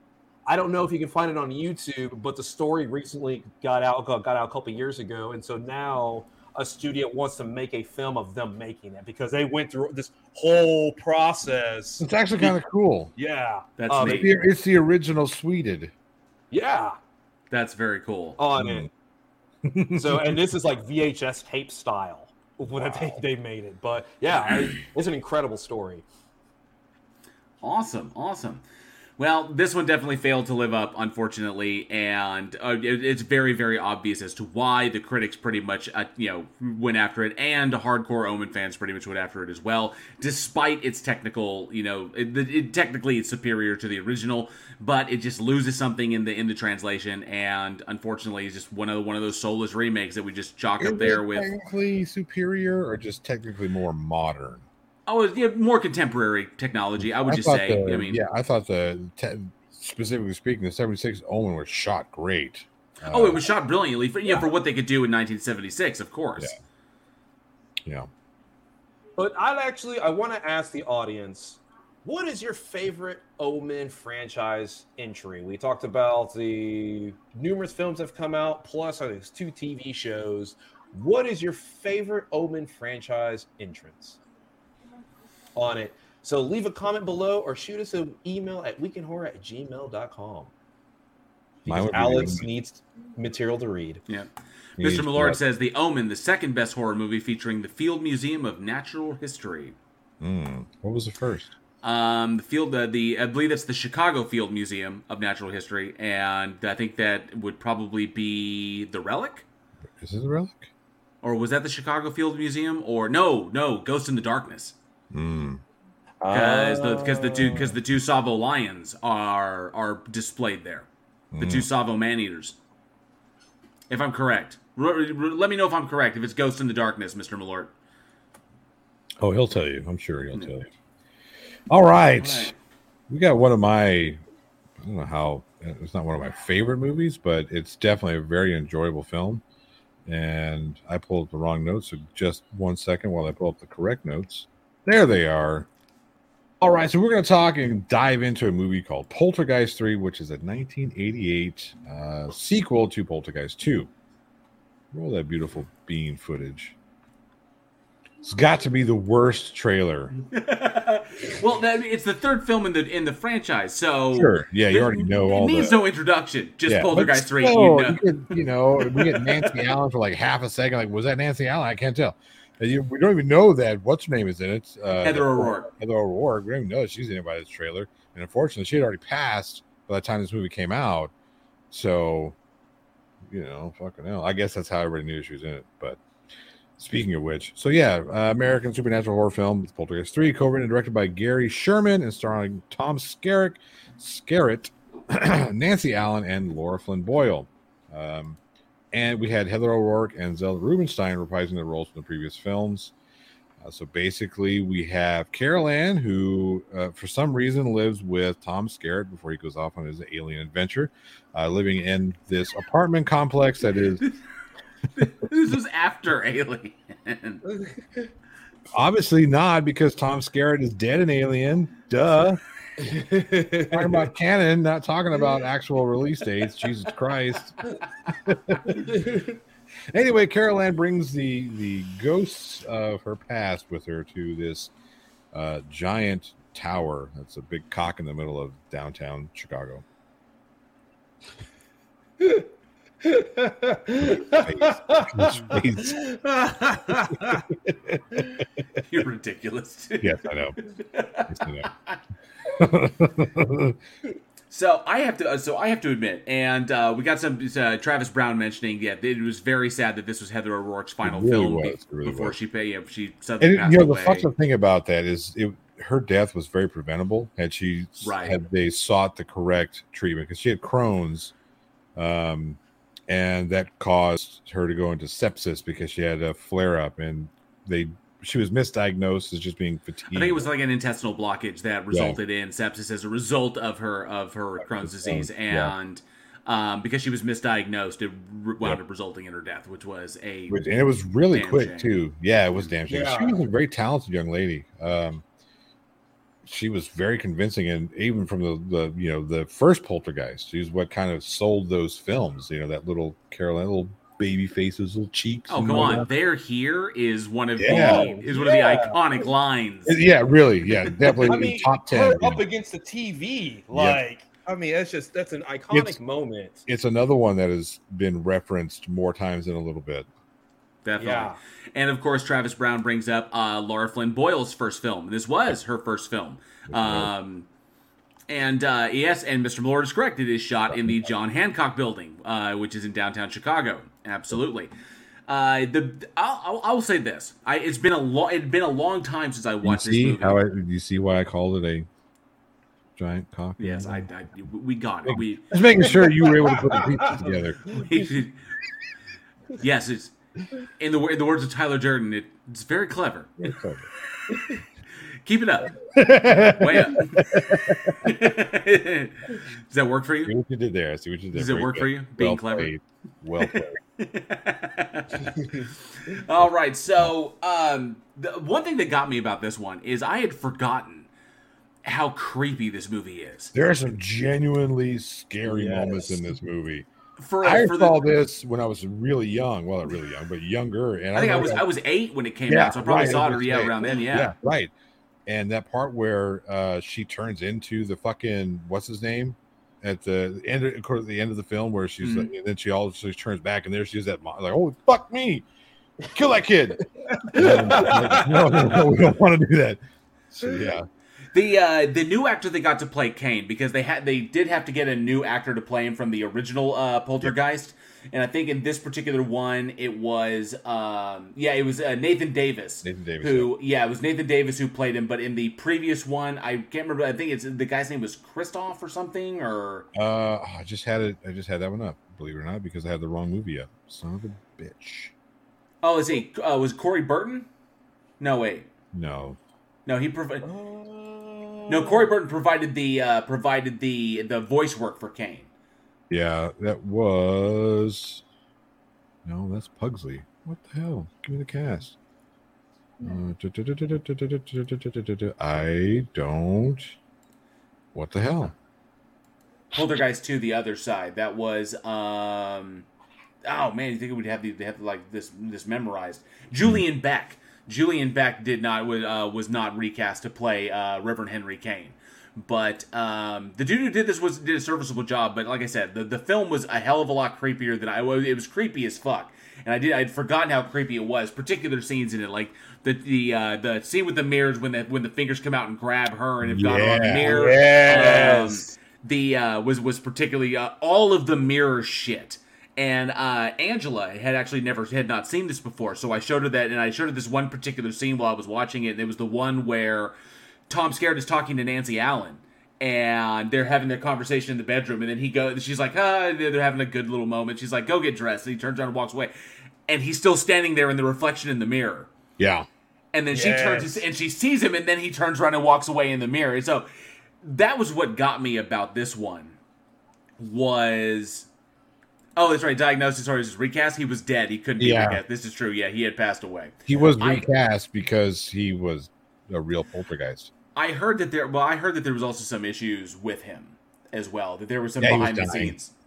I don't know if you can find it on YouTube, but the story recently got out got, got out a couple years ago, and so now a studio wants to make a film of them making it because they went through this whole process. It's actually kind of cool. Yeah, That's Uh, neat. they- It's the original Sweded. yeah, That's very cool. on it. So, and this is like VHS tape style when they, they made it. But yeah, I, it's an incredible story. Awesome, awesome. Well, this one definitely failed to live up, unfortunately, and uh, it, it's very, very obvious as to why the critics pretty much, uh, you know, went after it, and hardcore Omen fans pretty much went after it as well. Despite its technical, you know, it, it, technically it's superior to the original, but it just loses something in the in the translation, and unfortunately, it's just one of one of those soulless remakes that we just chalk up there with. technically superior or just technically more modern. Oh, yeah, more contemporary technology. I would just say. the- I mean, yeah, I thought the te- specifically speaking, the '76 Omen was shot great. Oh, Uh, it was shot brilliantly for yeah, for what they could do in 1976, of course. Yeah. But I'd actually I want to ask the audience, what is your favorite Omen franchise entry? We talked about the numerous films that have come out, plus I think it's two TV shows. What is your favorite Omen franchise entrance on it? So leave a comment below or shoot us an email at weekinhorror at gmail.com. Mine Because would be Alex needs material to read. Yeah. He Mr. Millard says The Omen, the second best horror movie featuring the Field Museum of Natural History. Mm, what was the first? Um, the field, uh, the I believe that's the Chicago Field Museum of Natural History, and I think that would probably be the Relic, Is it a relic? or was that the Chicago Field Museum? Or no, no, Ghost in the Darkness, Mm. because the because the two because the two Tsavo lions are are displayed there, the two Tsavo man eaters. If I'm correct, R- r- let me know if I'm correct. If it's Ghost in the Darkness, Mr. Malort. Oh, he'll tell you. I'm sure he'll tell you. All right. We got one of my, I don't know how, it's not one of my favorite movies, but it's definitely a very enjoyable film. And I pulled up the wrong notes. So just one second while I pull up the correct notes. There they are. All right. So we're going to talk and dive into a movie called Poltergeist 3, which is a 1988 uh, sequel to Poltergeist 2. Roll that beautiful bean footage. It's got to be the worst trailer. well, that, it's the third film in the in the franchise, so Sure. Yeah, you it- already know it all needs the- no introduction. Just Yeah, Poltergeist three. still, You know. you, you know, we get Nancy Allen for like half a second. Like, was that Nancy Allen? I can't tell. And you- we don't even know that what's her name is in it. Uh, Heather O'Rourke. Heather O'Rourke. We don't even know that she's in it by this trailer. And unfortunately, she had already passed by the time this movie came out. So, you know, fucking hell. I guess that's how everybody knew she was in it. But speaking of which, so yeah, uh, American supernatural horror film Poltergeist 3, co-written and directed by Gary Sherman and starring Tom Skerritt, Skerritt, Nancy Allen, and Laura Flynn Boyle. Um, and we had Heather O'Rourke and Zelda Rubinstein reprising their roles from the previous films. Uh, so basically, we have Carol Ann, who uh, for some reason lives with Tom Skerritt before he goes off on his alien adventure, uh, living in this apartment complex that is this is after Alien. obviously not because Tom Skerritt is dead in Alien. Duh. talking about canon, not talking about actual release dates. Jesus Christ. anyway, Carol Ann brings the the ghosts of her past with her to this uh, giant tower. That's a big cock in the middle of downtown Chicago. You're ridiculous. yes, I know. Yes, I know. So I have to. Uh, so I have to admit, and uh, we got some uh, Travis Brown mentioning. Yeah, it was very sad that this was Heather O'Rourke's final really film was, really before was. she pay. Yeah, she suddenly and you know the fucked thing about that is it her death was very preventable had she Right. had they sought the correct treatment because she had Crohn's, um, and that caused her to go into sepsis because she had a flare up and they she was misdiagnosed as just being fatigued. I think it was like an intestinal blockage that resulted in sepsis as a result of her of her Crohn's disease, yeah. and um, because she was misdiagnosed, it wound Yeah. up resulting in her death, which was a and it was really quick shame. too. Yeah, it was damn shame. Yeah. She was a very talented young lady. Um, she was very convincing, and even from the the you know the first Poltergeist, she's what kind of sold those films. You know that little Carol Ann, little baby faces, little cheeks. Oh come all on! that. They're here is one of Yeah. the is one of the iconic lines. Yeah, really, yeah, definitely I mean, top ten. her you up against the TV, like I mean, that's just that's an iconic It's- moment. It's another one that has been referenced more times than a little bit. Definitely. Yeah. And of course, Travis Brown brings up uh, Laura Flynn Boyle's first film. This was her first film. Um, and uh, yes, and Mr. Lord is correct. It is shot in the John Hancock Building, uh, which is in downtown Chicago. Absolutely. Uh, the I'll, I'll, I'll say this. I, it's been a long it's been a long time since I You watched this see movie. how I, you see why I called it a giant cock? yes, I, I we got it. We Just making sure you were able to put the pieces together. yes, it's in the in the words of Tyler Durden. It, it's very clever. Keep it up. Way up. Does that work for you? See what you did there. I see what you did. Does it Very work for you, being well clever? Played. Well played. All right. So, um, the one thing that got me about this one is I had forgotten how creepy this movie is. There are some genuinely scary Yes. moments in this movie. For, I for saw the, this when I was really young. Well, not really young, but younger. And I think I was that- I was eight when it came Yeah, out, so I probably right, saw it it was yeah eight. around then. Yeah. right. And that part where uh, she turns into the fucking what's his name at the end, of, course, at the end of the film, where she's Mhm. like, and then she also turns back, and there she is that like, oh fuck me, kill that kid. Like, no, no, no, we don't want to do that. So yeah, The uh, the new actor that got to play Kane because they had they did have to get a new actor to play him from the original uh, Poltergeist, and I think in this particular one it was um, yeah it was uh, Nathan Davis. Nathan Davis. Who yeah it was Nathan Davis who played him, but in the previous one I can't remember. I think it's the guy's name was Christoph or something or Uh, I just had it. I just had that one up. Believe it or not, because I had the wrong movie up. Son of a bitch. oh is he uh, was Corey Burton? No wait No, no he provided no Corey Burton provided the uh, provided the the voice work for Kane. Yeah, that was. No, that's Pugsley. What the hell? Give me the cast. Uh, I don't. What the hell? Poltergeist to the other side. That was um oh man, you think would have the have like this this memorized. Julian Beck. Julian Beck did not was uh, was not recast to play uh, Reverend Henry Kane. But um, the dude who did this was did a serviceable job. But like I said, the, the film was a hell of a lot creepier than I was. It was creepy as fuck, and I did I'd forgotten how creepy it was. Particular scenes in it, like the the uh, the scene with the mirrors when the when the fingers come out and grab her and have got her on the mirror. Yes. Um, the uh, was was particularly uh, all of the mirror shit. And uh, Angela had actually never had not seen this before, so I showed her that, and I showed her this one particular scene while I was watching it. And it was the one where Tom Skerritt is talking to Nancy Allen, and they're having their conversation in the bedroom, and then he goes, she's like, ah, they're they're having a good little moment. She's like, go get dressed, and he turns around and walks away, and he's still standing there in the reflection in the mirror. Yeah. And then she turns and she sees him, and then he turns around and walks away in the mirror. And so that was what got me about this one. Was oh, that's right. Diagnosis or his recast. He was dead. He couldn't be Yeah. recast. This is true. Yeah, he had passed away. He was I- recast because he was a real poltergeist. I heard that there. Well, I heard that there was also some issues with him as well. That there was some Yeah, behind the scenes.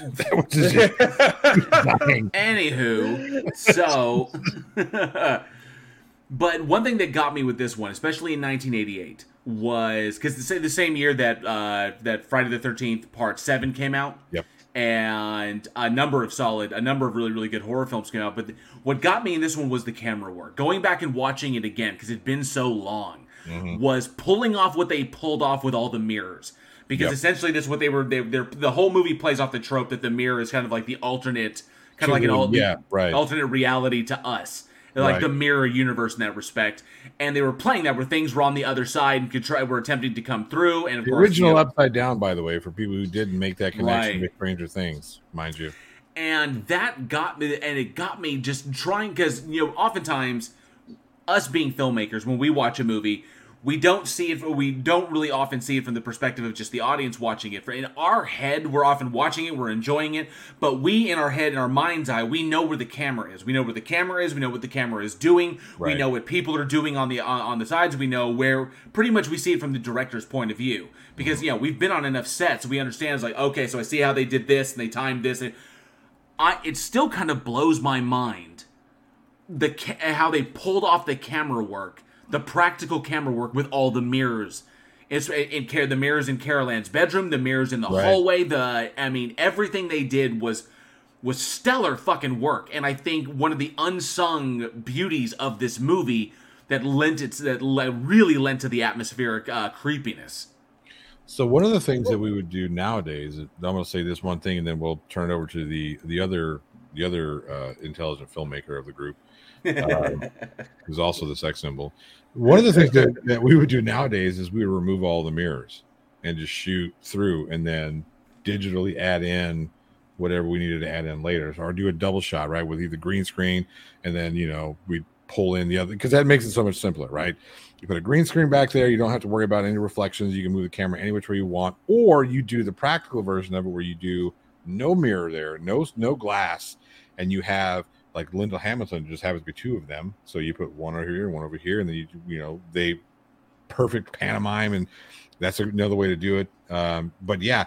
That was just. Anywho, so, but one thing that got me with this one, especially in 1988, was because the, the same year that uh, that Friday the 13th Part Seven came out. Yep. And a number of solid, a number of really, really good horror films came out. But th- what got me in this one was the camera work. Going back and watching it again because it'd been so long, Mm-hmm. was pulling off what they pulled off with all the mirrors. Because Yep. essentially, this is what they were. They, they're, the whole movie plays off the trope that the mirror is kind of like the alternate, kind of like an al- Yeah, right. alternate reality to us. Like Right. the mirror universe in that respect, and they were playing that where things were on the other side and could try were attempting to come through. And of The course, original you know, Upside Down, by the way, for people who didn't make that connection Right. with Stranger Things, mind you. and that got me and it got me just trying because you know oftentimes us being filmmakers when we watch a movie we don't see it we don't really often see it from the perspective of just the audience watching it. In our head we're often watching it we're enjoying it but we in our head in our mind's eye we know where the camera is. We know where the camera is we know what the camera is doing right. we know what people are doing on the on, on the sides we know where pretty much we see it from the director's point of view. Because mm-hmm. yeah we've been on enough sets we understand it's like okay so i see how they did this and they timed this and i it still kind of blows my mind the how they pulled off the camera work the practical camera work with all the mirrors. It's in care the mirrors in Carol Ann's bedroom, the mirrors in the right. hallway. The I mean, everything they did was was stellar fucking work. And I think one of the unsung beauties of this movie that lent it that really lent to the atmospheric uh, creepiness. So one of the things that we would do nowadays, I'm going to say this one thing, and then we'll turn it over to the the other the other uh, intelligent filmmaker of the group, um, who's also the sex symbol. One of the things that, that we would do nowadays is we would remove all the mirrors and just shoot through and then digitally add in whatever we needed to add in later. Or do a double shot right with either green screen and then you know we pull in the other because that makes it so much simpler right? You put a green screen back there you don't have to worry about any reflections you can move the camera any which way you want or you do the practical version of it where you do no mirror there no no glass and you have like Linda Hamilton just happens to be two of them. So you put one over here, one over here, and then you you know they perfect pantomime, and that's another way to do it. Um, but yeah,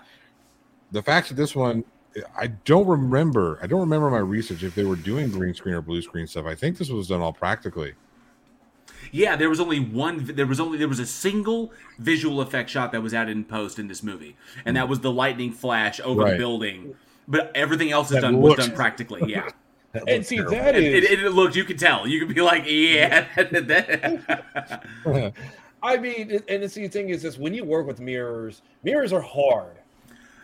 the fact that this one, I don't remember. I don't remember my research if they were doing green screen or blue screen stuff. I think this was done all practically. Yeah, there was only one. There was only there was a single visual effect shot that was added in post in this movie, and that was the lightning flash over right. the building. But everything else is that done looked... was done practically. Yeah. And see terrible. that is it, it, it, looked you could tell you could be like yeah i mean and see the thing is this when you work with mirrors mirrors are hard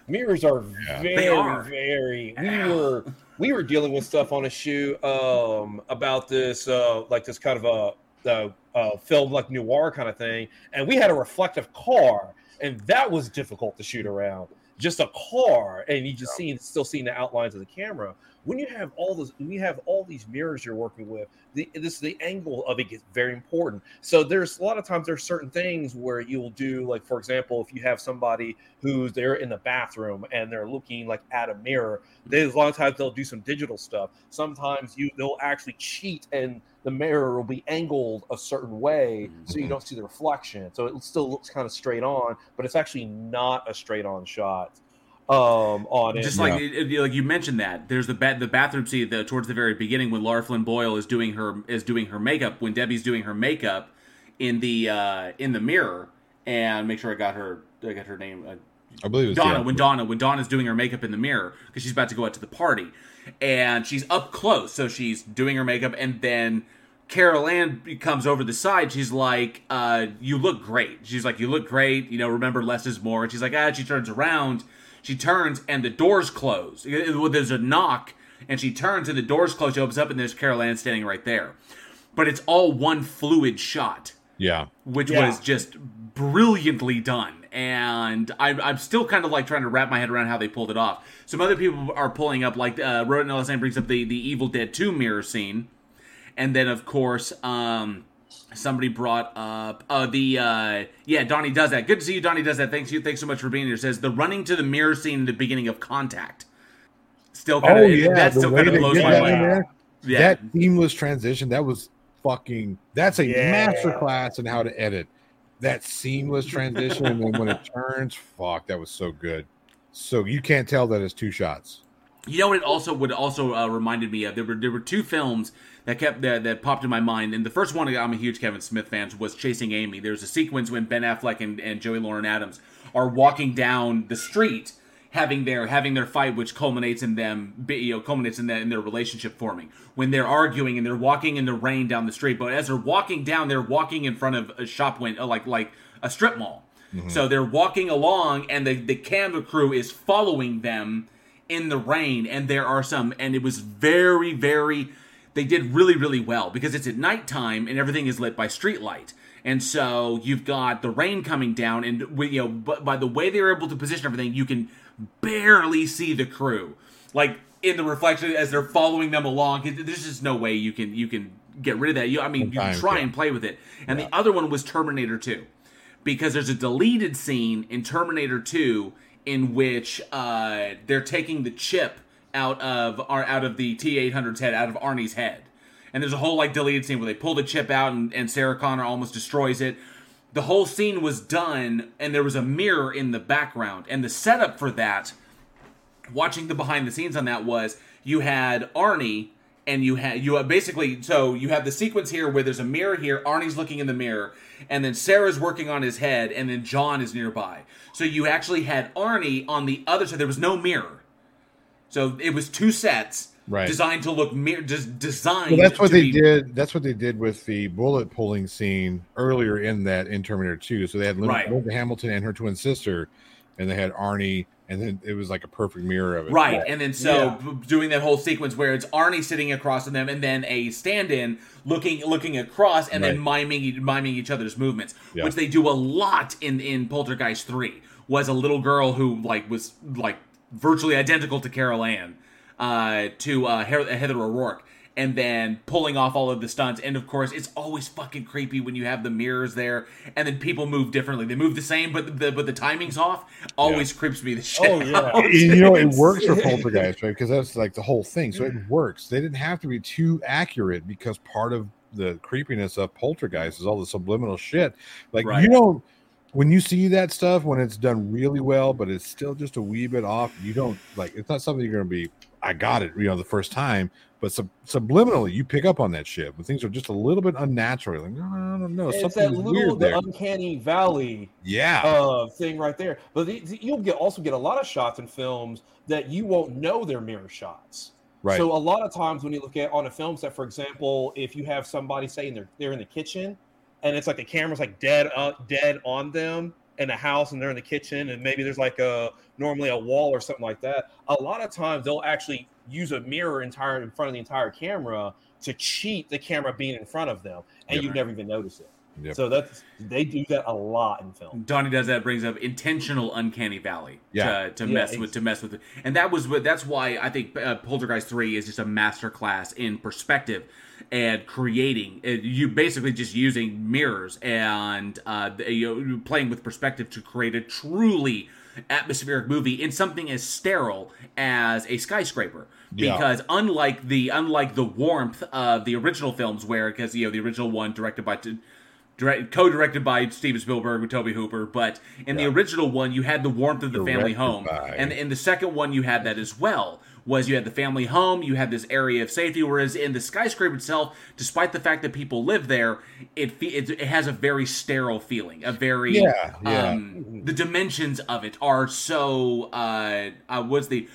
mirrors are yeah. very are. very we were we were dealing with stuff on a shoot um about this uh like this kind of a uh, uh, film like noir kind of thing and we had a reflective car and that was difficult to shoot around just a car and you just yeah. seeing still seeing the outlines of the camera when you have all this when you have all these mirrors you're working with the this the angle of it gets very important. So there's a lot of times there's certain things where you'll do like for example if you have somebody who's there in the bathroom and they're looking like at a mirror there's a lot of times they'll do some digital stuff. Sometimes you they'll actually cheat and the mirror will be angled a certain way so you mm-hmm. don't see the reflection. So it still looks kind of straight on but it's actually not a straight on shot um, on it. Just like yeah. it, like you mentioned that there's the ba- the bathroom scene the, towards the very beginning when Laura Flynn Boyle is doing her is doing her makeup when Debbie's doing her makeup in the uh, in the mirror and make sure I got her I got her name. Uh, I believe it's Donna. When Donna when Donna's doing her makeup in the mirror because she's about to go out to the party, and she's up close, so she's doing her makeup, and then Carol Ann comes over the side. She's like, uh, "You look great." She's like, "You look great." You know, remember less is more. And she's like, "Ah." She turns around she turns and the doors close. There's a knock and she turns and the doors close. She opens up and there's Carol Ann standing right there. But it's all one fluid shot. Yeah. Which yeah. was just brilliantly done. And I'm, I'm still kind of like trying to wrap my head around how they pulled it off. Some other people are pulling up, like uh, Roden Ellis brings up the, the Evil Dead 2 mirror scene. And then, of course, um, somebody brought up uh the uh yeah donnie does that. Good to see you donnie does that. Thanks you thanks so much for being here. Says the running to the mirror scene in the beginning of contact. Still kind oh, yeah, that still kind of blows my mind. yeah. That seamless transition that was fucking that's a yeah. master class in how to edit. That seamless transition and then when it turns fuck that was so good. So you can't tell that it's two shots. You know what it also would also uh, reminded me of? There were there were two films that kept that, that popped in my mind. And the first one I'm a huge Kevin Smith fan was Chasing Amy. There's a sequence when Ben Affleck and, and Joey Lauren Adams are walking down the street having their having their fight, which culminates in them, you know, culminates in, that, in their relationship forming. When they're arguing and they're walking in the rain down the street, but as they're walking down, they're walking in front of a shop window, like like a strip mall. Mm-hmm. So they're walking along, and the the camera crew is following them in the rain, and there are some, and it was very very they did really, really well because it's at nighttime and everything is lit by streetlight. And so you've got the rain coming down, and you know, but by the way they were able to position everything, you can barely see the crew, like in the reflection as they're following them along. There's just no way you can you can get rid of that. You, I mean, you try yeah. and play with it. And the other one was Terminator 2, because there's a deleted scene in Terminator 2 in which uh, they're taking the chip out of our out of the T800's head, out of Arnie's head, and there's a whole like deleted scene where they pull the chip out and, and Sarah Connor almost destroys it. The whole scene was done, and there was a mirror in the background, and the setup for that watching the behind the scenes on that was you had Arnie and you had you had basically so you have the sequence here where there's a mirror here Arnie's looking in the mirror and then Sarah's working on his head and then John is nearby. So you actually had Arnie on the other side. There was no mirror so it was two sets Right. designed to look mirror just designed Well, that's what to they be- did. That's what they did with the bullet pulling scene earlier in that in Terminator 2. So they had Linda, Right. Linda Hamilton and her twin sister, and they had Arnie, and then it was like a perfect mirror of it. Right, and then so Yeah. doing that whole sequence where it's Arnie sitting across from them, and then a stand-in looking looking across, and then miming miming each other's movements, Yeah. which they do a lot in in Poltergeist Three. Was a little girl who like was like virtually identical to Carol Ann, uh, to uh, Heather O'Rourke. And then pulling off all of the stunts, and of course, it's always fucking creepy when you have the mirrors there, and then people move differently. They move the same, but the but the timing's off. Always creeps me the shit. Oh, yeah. out. You know, it works for Poltergeist, right? Because that's like the whole thing. So it works. They didn't have to be too accurate because part of the creepiness of Poltergeist is all the subliminal shit. Like Right. you don't when you see that stuff when it's done really well, but it's still just a wee bit off. You don't like. It's not something you're going to be. I got it, you know, the first time. But sub- subliminally, you pick up on that shit. When things are just a little bit unnatural, like no, I don't know, It's that something's little weird the there. uncanny valley Yeah, uh, thing right there. But the, the- you'll get also get a lot of shots in films that you won't know they're mirror shots. right. So a lot of times when you look at on a film set, for example, if you have somebody saying they're they're in the kitchen, and it's like the camera's like dead uh, dead on them in the house, and they're in the kitchen, and maybe there's like a normally a wall or something like that. A lot of times they'll actually use a mirror entire in front of the entire camera to cheat the camera being in front of them, and Yep. you never even notice it. Yep. So that's they do that a lot in film. Donnie does that brings up intentional uncanny valley Yeah. to, to Yeah, mess with to mess with it and that was what that's why I think uh, Poltergeist three is just a masterclass in perspective and creating you basically just using mirrors and uh, you know, playing with perspective to create a truly atmospheric movie in something as sterile as a skyscraper Yeah. because unlike the unlike the warmth of the original films where because you know the original one directed by direct, co-directed by Steven Spielberg with Tobe Hooper, but in the original one you had the warmth of the family home, by- and in the second one you had that as well. Was you had the family home, you had this area of safety, whereas in the skyscraper itself, despite the fact that people live there, it fe- it, it has a very sterile feeling, a very Yeah, yeah. Um, the dimensions of it are so uh, uh what's the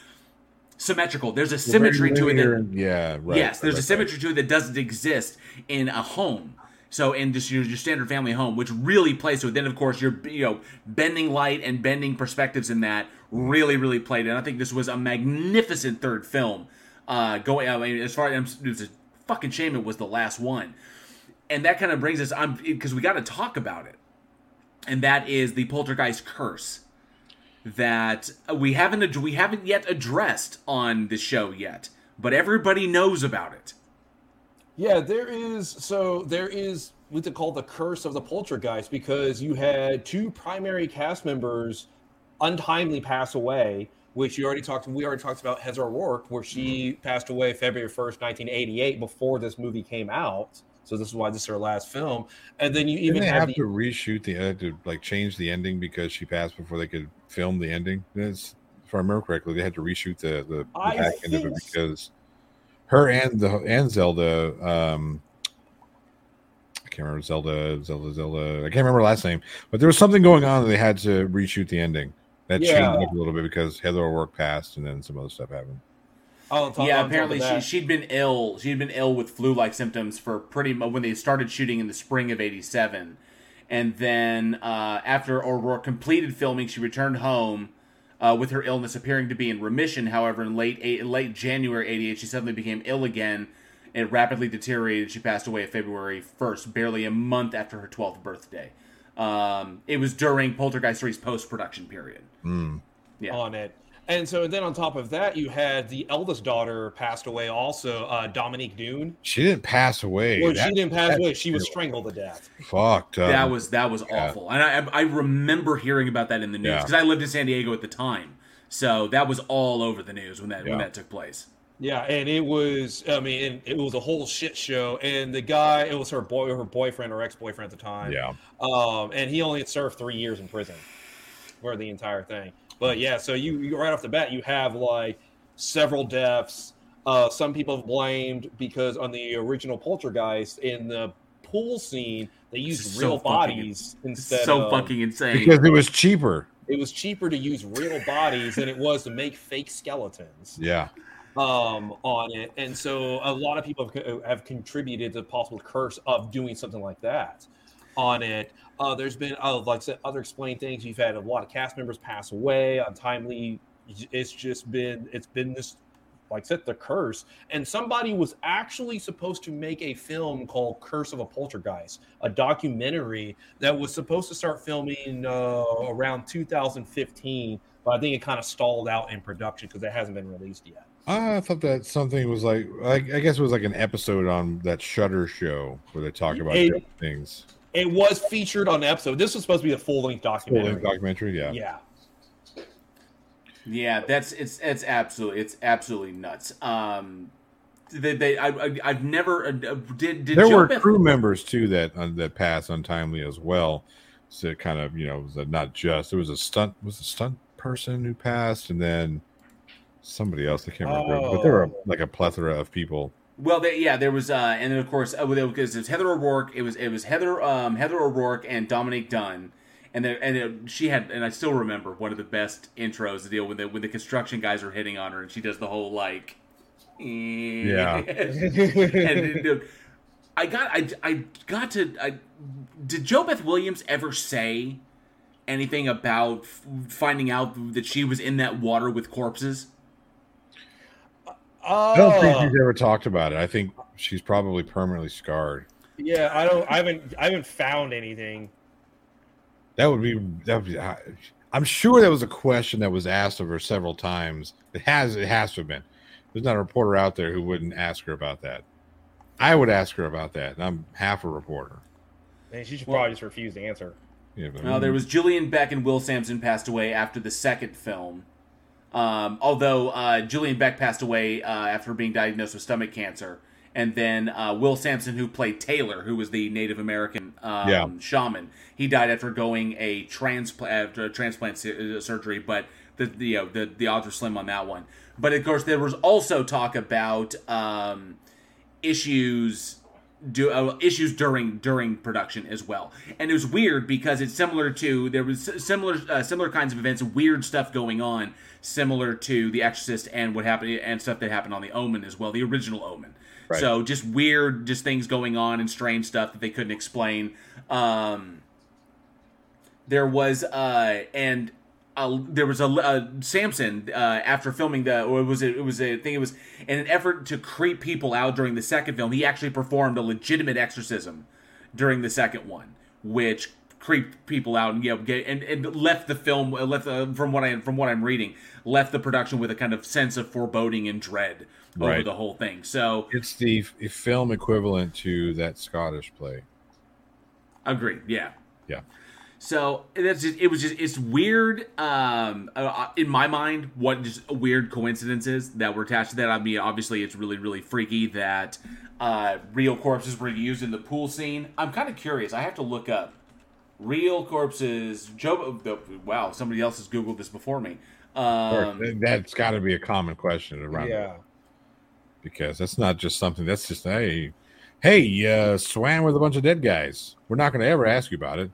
symmetrical. There's a symmetry to it. That, yeah, right. yes, there's right, a symmetry to it that doesn't exist in a home. So in just your, your standard family home, which really plays to it. Then of course you're you know bending light and bending perspectives in that really really played. And I think this was a magnificent third film. Uh, going I mean, as far as it's a fucking shame it was the last one. And that kind of brings us I'm because we got to talk about it, and that is the poltergeist curse that we haven't we haven't yet addressed on the show yet, but everybody knows about it. Yeah, there is. So there is what they call the curse of the poltergeist because you had two primary cast members untimely pass away, which you already talked. We already talked about Heather O'Rourke, where she passed away February first, nineteen eighty-eight, before this movie came out. So this is why this is her last film. And then you Didn't even have, have the, to reshoot the uh, to like change the ending because she passed before they could film the ending? That's, if I remember correctly, they had to reshoot the the, the back end of it because her and the and Zelda. Um, I can't remember Zelda, Zelda, Zelda. I can't remember her last name, but there was something going on that they had to reshoot the ending. That Yeah. changed up a little bit because Heather O'Rourke passed, and then some other stuff happened. on top, yeah, on top apparently she she'd been ill. She'd been ill with flu-like symptoms for pretty much when they started shooting in the spring of '87, and then uh, after O'Rourke completed filming, she returned home uh, with her illness appearing to be in remission. However, in late eight, late January '88, she suddenly became ill again. It rapidly deteriorated. She passed away February 1st, barely a month after her 12th birthday. Um, it was during Poltergeist 3's post-production period. Mm. Yeah. on it. And so then on top of that, you had the eldest daughter passed away also, uh, Dominique Dunne. She didn't pass away. Well, That- she didn't pass away. She was strangled to death. fucked up. that was that was Yeah. awful, and I I remember hearing about that in the news Yeah. because I lived in San Diego at the time, so that was all over the news when that when that took place. Yeah, and it was, I mean, it was a whole shit show. And the guy, it was her boy, her boyfriend or ex boyfriend at the time. yeah. Um, and he only had served three years in prison for the entire thing. But yeah, so you, you right off the bat, you have like several deaths. Uh, some people have blamed because on the original Poltergeist in the pool scene, they used So real fucking- bodies instead so of fucking insane. Because it was cheaper. it was cheaper to use real bodies than it was to make fake skeletons Yeah. Um, on it, and so a lot of people have, have contributed to the possible curse of doing something like that on it. Uh, there's been, uh, like I said, other explained things. You've had a lot of cast members pass away untimely. It's just been, it's been this, like I said, the curse. And somebody was actually supposed to make a film called Curse of a Poltergeist, a documentary that was supposed to start filming uh, around 2015, but I think it kind of stalled out in production because it hasn't been released yet. I thought that something was like, I, I guess it was like an episode on that Shutter show where they talk about It- different things. It was featured on the episode. This was supposed to be a full length documentary. Full documentary. length documentary, yeah. yeah. Yeah, that's it's it's absolutely it's absolutely nuts. Um, they, they I, I I've never uh, did did there Joe were Beth- crew members too that uh, that passed untimely as well. So it kind of you know was a, not just there was a stunt was a stunt person who passed and then somebody else I can't remember but there were Oh. like a plethora of people. Well, they, yeah, there was, uh, and then of course, uh, because it was Heather O'Rourke. It was it was Heather um, Heather O'Rourke and Dominique Dunne, and then and it, she had, and I still remember one of the best intros to deal with the when the construction guys are hitting on her, and she does the whole like, Yeah. and dude, I got I I got to I did JoBeth Williams ever say anything about f- finding out that she was in that water with corpses? Oh, I don't think she's ever talked about it. I think she's probably permanently scarred. yeah. I don't. I haven't. I haven't found anything. That would be that would be. I- I'm sure that was a question that was asked of her several times. It has it has to have been. There's not a reporter out there who wouldn't ask her about that. I would ask her about that, and I'm half a reporter. And she should probably just refuse to answer. Yeah, but- No, there was Julian Beck and Will Sampson passed away after the second film. Um, although uh, Julian Beck passed away uh, after being diagnosed with stomach cancer, and then uh, Will Sampson, who played Taylor, who was the Native American um, Yeah. shaman, he died after going a transplant after a transplant uh, surgery. But the, the you know the the odds are slim on that one. But of course, there was also talk about um, issues do uh, issues during during production as well and it was weird because it's similar to there was similar uh, similar kinds of events weird stuff going on similar to the exorcist and what happened and stuff that happened on the omen as well the original omen Right. so just weird just things going on and strange stuff that they couldn't explain um there was uh and uh, there was a uh, Sampson uh, after filming the or was it it was a thing it was in an effort to creep people out during the second film he actually performed a legitimate exorcism during the second one which creeped people out and you know get and, and left the film uh, left uh, from what I from what I'm reading left the production with a kind of sense of foreboding and dread over Right. the whole thing so It's the f- film equivalent to that Scottish play. Agreed. Yeah. Yeah. So that's just, it was just it's weird. Um, uh, in my mind, what just weird coincidences that were attached to that. I mean, obviously, it's really really freaky that uh, real corpses were used in the pool scene. I'm kind of curious. I have to look up real corpses. Joe, wow, somebody else has googled this before me. Or- Um, that's got to be a common question around. Yeah. because that's not just something that's just hey hey uh, swam with a bunch of dead guys we're not going to ever ask you about it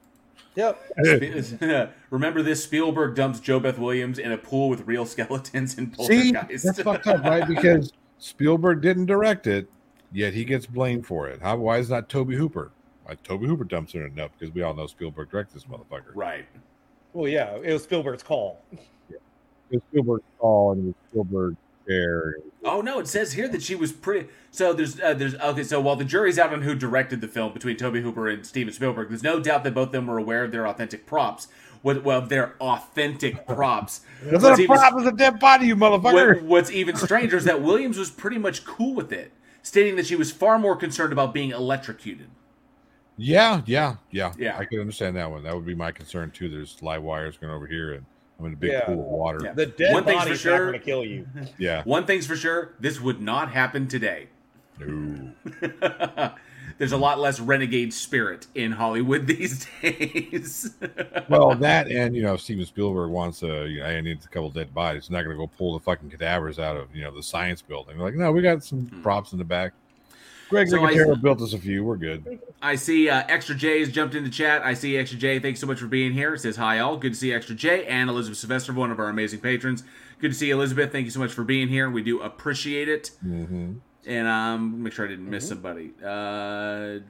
Yep. remember this? Spielberg dumps JoBeth Williams in a pool with real skeletons and see poltergeist. that's fucked up right because spielberg didn't direct it yet he gets blamed for it how why is not tobe hooper why tobe hooper dumps her in no because we all know spielberg directed this motherfucker right. Well, yeah. It was Spielberg's call. it was spielberg's call and it was spielberg care. Oh no! It says here that she was pretty. So there's uh, there's okay. So while the jury's out on who directed the film between Tobe Hooper and Steven Spielberg, there's no doubt that both of them were aware of their authentic props. What well, their authentic props. That's not a prop. It's a dead body, you motherfucker. What, what's even stranger is that Williams was pretty much cool with it, stating that she was far more concerned about being electrocuted. Yeah, yeah, yeah, Yeah. I can understand that one. That would be my concern too. There's live wires going over here, and I'm in a big Yeah. pool of water. Yeah. The dead One thing's for body's sure- not going to kill you. Yeah. One thing's for sure: this would not happen today. No. There's a lot less renegade spirit in Hollywood these days. well, that and you know, Steven Spielberg wants a. You know, I need a couple dead bodies. He's not going to go pull the fucking cadavers out of you know the science building. They're like, no, we got some hmm. props in the back. Greg. So I- built us a few. We're good. I see uh, Extra J has jumped into chat. I see Extra J. Thanks so much for being here. It says hi all. Good to see Extra J and Elizabeth Sylvester, one of our amazing patrons. Good to see Elizabeth. Thank you so much for being here. We do appreciate it. Mm-hmm. And um, make sure I didn't miss somebody. Uh,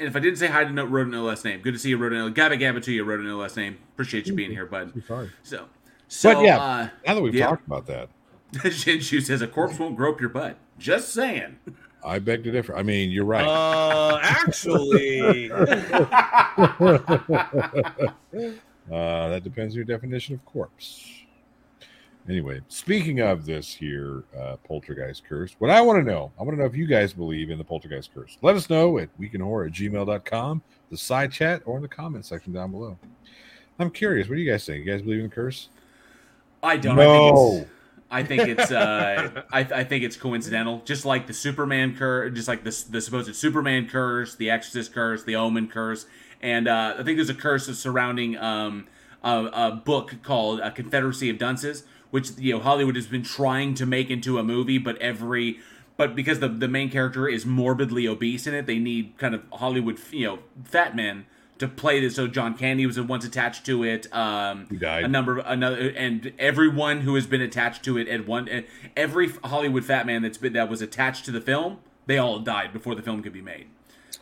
and if I didn't say hi to no, wrote an last name. Good to see you, an Gabba Gabba to you, an last name. Appreciate you being here, bud. Sorry. So, so but yeah, uh, now that we've yeah. talked about that, Shinshu says a corpse won't grope your butt. Just saying. I beg to differ. I mean, you're right. Uh, actually, Uh, that depends on your definition of corpse. Anyway, speaking of this here, uh, poltergeist curse, what I want to know, I want to know if you guys believe in the poltergeist curse. Let us know at weekinhorror at gmail.com, the side chat, or in the comment section down below. I'm curious, what do you guys think? You guys believe in the curse? I don't. No. I think it's. I think it's. Uh, I, I think it's coincidental. Just like the Superman curse, just like the the supposed Superman curse, the Exorcist curse, the Omen curse, and uh, I think there's a curse surrounding um, a, a book called uh, Confederacy of Dunces, which you know Hollywood has been trying to make into a movie, but every but because the the main character is morbidly obese in it, they need kind of Hollywood you know fat men to play this. So John Candy was once attached to it. Um, He died. A number of another, and everyone who has been attached to it at one, every Hollywood fat man that's been that was attached to the film, they all died before the film could be made.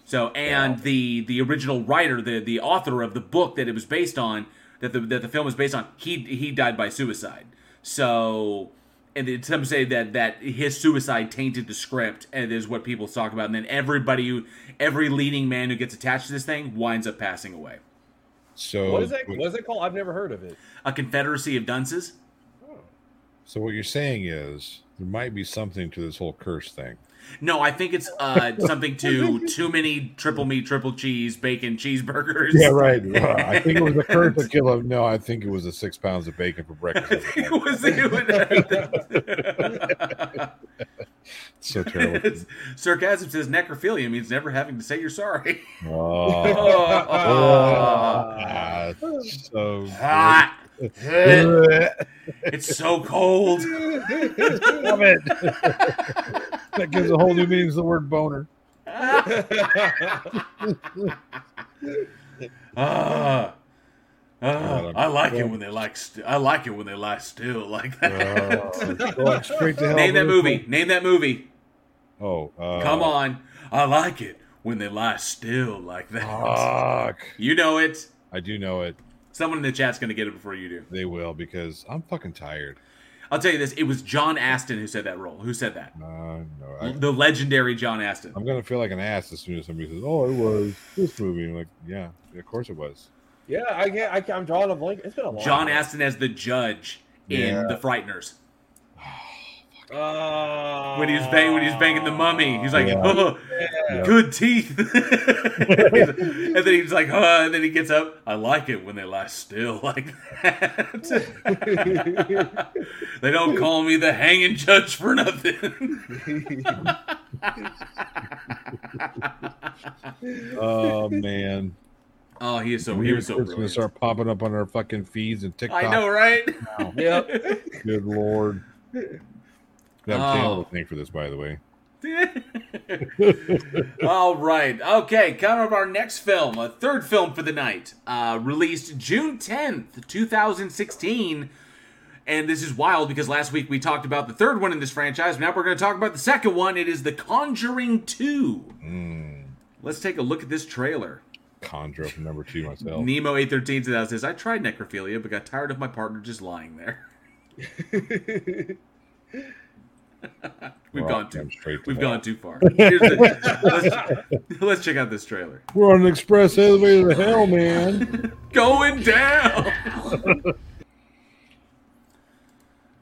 So and the the original writer, the the author of the book that it was based on, that the that the film was based on, he he died by suicide. So and some say that that his suicide tainted the script, and is what people talk about. And then everybody who every leading man who gets attached to this thing winds up passing away. So, what is that? What is it called? I've never heard of it. A confederacy of dunces. Oh. so what you're saying is there might be something to this whole curse thing. No, I think it's uh, something to too many triple meat, triple cheese, bacon cheeseburgers. Yeah, right. Uh, I think it was a curse to kill him. No, I think it was the six pounds of bacon for breakfast. it was, it was so terrible. Sarcasm says necrophilia means never having to say you're sorry. Oh, Oh. Ah, so Hot. Good. It's so cold. Love it. that gives a whole new meaning to the word boner. Ah. Ah, I like it when they like. St- I like it when they lie still like that. Going straight to hell Name that movie. this Name that movie. Oh, uh, Come on. I like it when they lie still like that. Fuck. You know it. I do know it. Someone in the chat's gonna get it before you do. They will because I'm fucking tired. I'll tell you this: it was John Astin who said that role. Who said that? Uh, no, I, The legendary John Astin. I'm gonna feel like an ass as soon as somebody says, "Oh, it was this movie." I'm like, yeah, of course it was. Yeah, I get. I, I'm drawing a blank. It's been a long. John time. Astin as the judge in Yeah. The Frighteners. Uh, When he's was banging, when he was banging the mummy, he's like, Yeah. "Oh, Yeah. good teeth." and then he's like, "Oh," and then he gets up. I like it when they lie still like that. they don't call me the hanging judge for nothing. Oh man, oh, he is so he was so It's gonna brilliant. start popping up on our fucking feeds and TikTok. I know, right? Yep. Good lord. Have Oh. Thank for this, by the way. All right. Okay, coming up our next film, a third film for the night, uh, released June 10th, 2016. And this is wild because last week we talked about the third one in this franchise. Now we're going to talk about the second one. It is The Conjuring 2. Mm, Let's take a look at this trailer. Conjure from number two myself. Nemo 813 says, I tried necrophilia, but got tired of my partner just lying there. We've We're gone too. them straight to We've hell. gone too far. Here's the- let's, let's check out this trailer. We're on an express elevator to hell, man. Going down.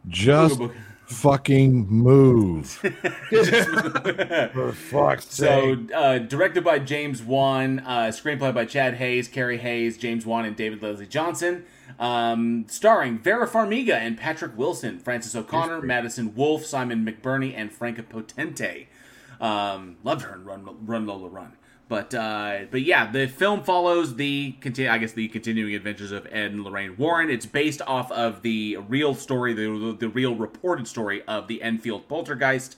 Just fucking move. For fuck's So, sake. uh, directed by James Wan, uh, screenplay by Chad Hayes, Carey Hayes, James Wan, and David Leslie Johnson. Um, starring Vera Farmiga and Patrick Wilson, Frances O'Connor, Madison Wolfe, Simon McBurney, and Franka Potente. Um, loved her in Run, Run Lola Run. But uh, but yeah, the film follows the continue, I guess the continuing adventures of Ed and Lorraine Warren. It's based off of the real story, the the real reported story of the Enfield poltergeist,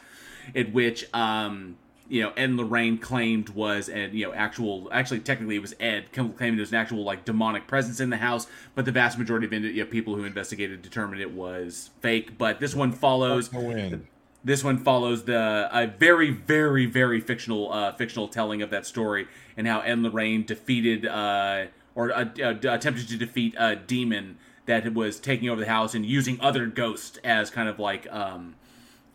in which um, you know Ed Lorraine claimed was an you know actual actually technically it was Ed claiming it was an actual like demonic presence in the house, but the vast majority of you know, people who investigated determined it was fake. But this one follows Fuck the wind. this one follows the a very very very fictional uh, fictional telling of that story and how Ed Lorraine defeated uh, or uh, uh, attempted to defeat a demon that was taking over the house and using other ghosts as kind of like um,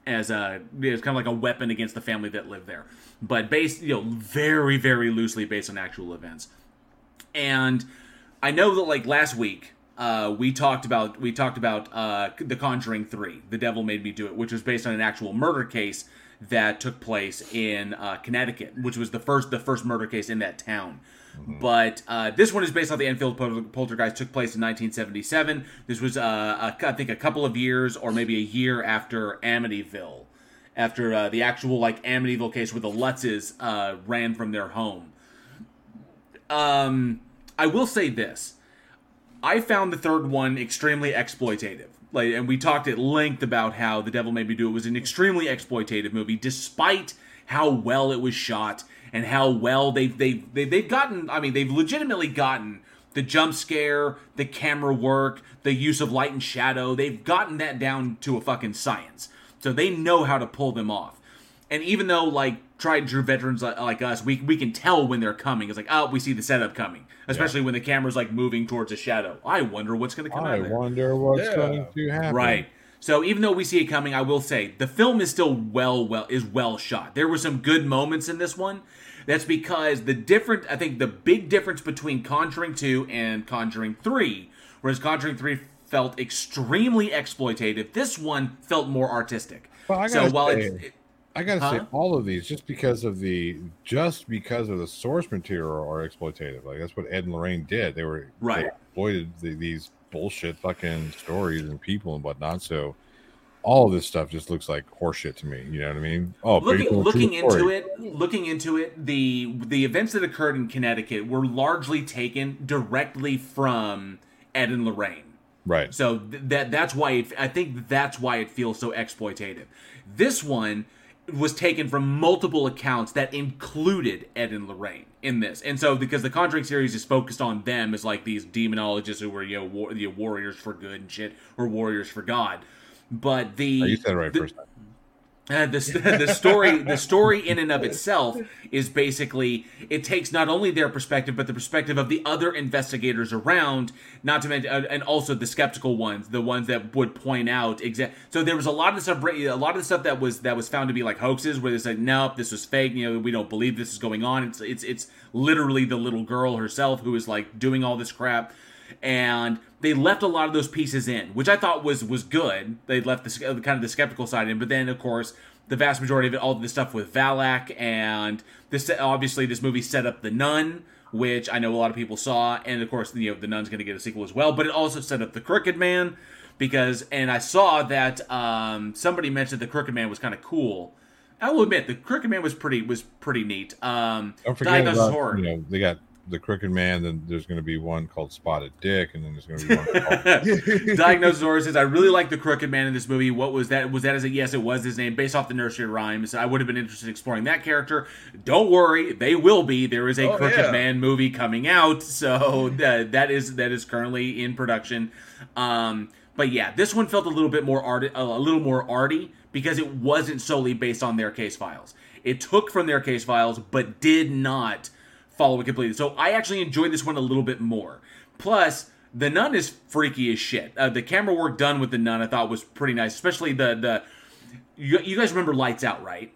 as a as kind of like a weapon against the family that lived there, but based you know very very loosely based on actual events. And I know that like last week uh, we talked about we talked about uh, The Conjuring Three, The Devil Made Me Do It, which was based on an actual murder case that took place in uh, Connecticut, which was the first the first murder case in that town. But uh, this one is based on the Enfield Pol- Poltergeist. Took place in 1977. This was, uh, a, I think, a couple of years or maybe a year after Amityville, after uh, the actual like Amityville case where the Lutzes uh, ran from their home. Um, I will say this: I found the third one extremely exploitative. Like, and we talked at length about how The Devil Made Me Do It was an extremely exploitative movie, despite how well it was shot and how well they've they've they've, they've gotten. I mean, they've legitimately gotten the jump scare, the camera work, the use of light and shadow. They've gotten that down to a fucking science. So they know how to pull them off. And even though like tried and true veterans like, like us, we we can tell when they're coming. It's like, oh, we see the setup coming. Especially when the camera's like moving towards a shadow. I wonder what's going to come out I of there. wonder what's Yeah. going to happen. Right. So even though we see it coming, I will say the film is still well, well is well shot. There were some good moments in this one. That's because the different, I think, the big difference between Conjuring Two and Conjuring Three, whereas Conjuring Three felt extremely exploitative, this one felt more artistic. Well, I so gotta while say, it's, it- I gotta Huh? say, all of these just because of the just because of the source material are exploitative. Like that's what Ed and Lorraine did. They were Right. they exploited the, these bullshit fucking stories and people and whatnot. So all of this stuff just looks like horseshit to me. You know what I mean? Oh, looking, based on a true looking into story. it looking into it the the events that occurred in connecticut were largely taken directly from ed and lorraine right? so th- that that's why it, i think that's why it feels so exploitative this one was taken from multiple accounts that included ed and lorraine in this and so because the conjuring series is focused on them as like these demonologists who were you know, war, you know warriors for good and shit or warriors for god but the Oh, you said it right the- first time. uh, the, the story the story in and of itself is basically it takes not only their perspective but the perspective of the other investigators around not to mention uh, and also the skeptical ones the ones that would point out exact so there was a lot of stuff a lot of the stuff that was that was found to be like hoaxes where they said nope this was fake you know we don't believe this is going on it's it's it's literally the little girl herself who is like doing all this crap and they left a lot of those pieces in, which I thought was was good. They left the kind of the skeptical side in, but then of course the vast majority of it, all the stuff with Valak and this obviously this movie set up the Nun, which I know a lot of people saw, and of course you know the Nun's going to get a sequel as well, but it also set up the Crooked Man because and I saw that um, somebody mentioned the Crooked Man was kind of cool. I will admit the Crooked Man was pretty was pretty neat. Um, Don't forget about, Horror. you know they got the Crooked Man. Then there's going to be one called Spotted Dick, and then there's going to be one called Diagnosis says, I really like the Crooked Man in this movie. What was that? Was that as a yes? It was his name, based off the nursery rhymes. I would have been interested in exploring that character. Don't worry, they will be. There is a Oh, Crooked yeah. Man movie coming out, so that that is that is currently in production. Um, but yeah, this one felt a little bit more art, a little more arty because it wasn't solely based on their case files. It took from their case files, but did not follow it completely. So I actually enjoyed this one a little bit more. Plus, the nun is freaky as shit. Uh, the camera work done with the nun I thought was pretty nice, especially the the You, you guys remember Lights Out, right?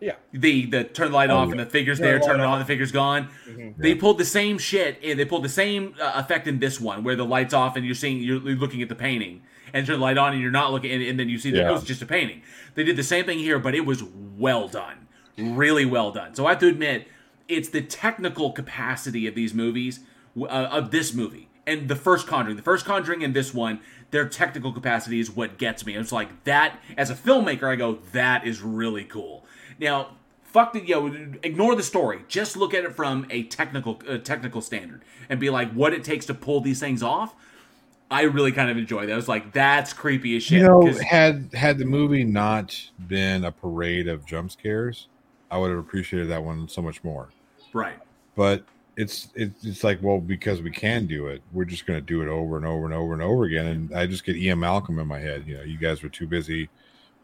Yeah. The the turn the light Oh, off yeah. and the figures Turn there, the turn it on, off. the figures gone. Mm-hmm. They pulled the same shit. And they pulled the same uh, effect in this one, where the lights off and you're seeing you're looking at the painting, and turn the light on and you're not looking, and, and then you see that Yeah. it was just a painting. They did the same thing here, but it was well done, really well done. So I have to admit, it's the technical capacity of these movies, uh, of this movie, and the first Conjuring, the first Conjuring, and this one. Their technical capacity is what gets me. It's like that as a filmmaker, I go, that is really cool. Now, fuck the yo ignore the story just look at it from a technical uh, technical standard and be like what it takes to pull these things off i really kind of enjoy that i was like that's creepy as shit You know, had had the movie not been a parade of jump scares, I would have appreciated that one so much more. Right But it's it's it's like well because we can do it, we're just going to do it over and over and over and over again. And I just get Ian Malcolm in my head. You know, you guys were too busy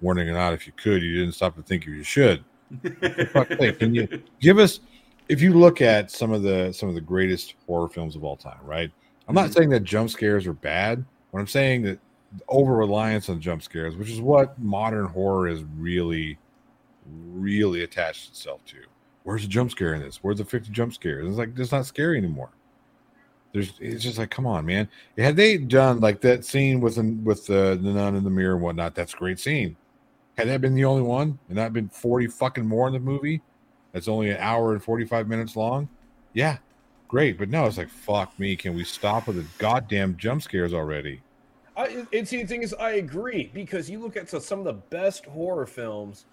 warning it out. If you could, you didn't stop to think you should. For fuck's sake, Can you give us? If you look at some of the some of the greatest horror films of all time, right? I'm not Mhm. saying that jump scares are bad. What I'm saying that over reliance on jump scares, which is what modern horror is really, really attached itself to. Where's the jump scare in this? Where's the 50 jump scares? It's like it's not scary anymore. There's it's just like, come on, man. Had they done like that scene with the with the, the nun in the mirror and whatnot, that's a great scene. Had that been the only one and not been 40 fucking more in the movie, that's only an hour and 45 minutes long. Yeah, great. But no, it's like, fuck me. Can we stop with the goddamn jump scares already? I, and see, the thing is, I agree because you look at so- some of the best horror films,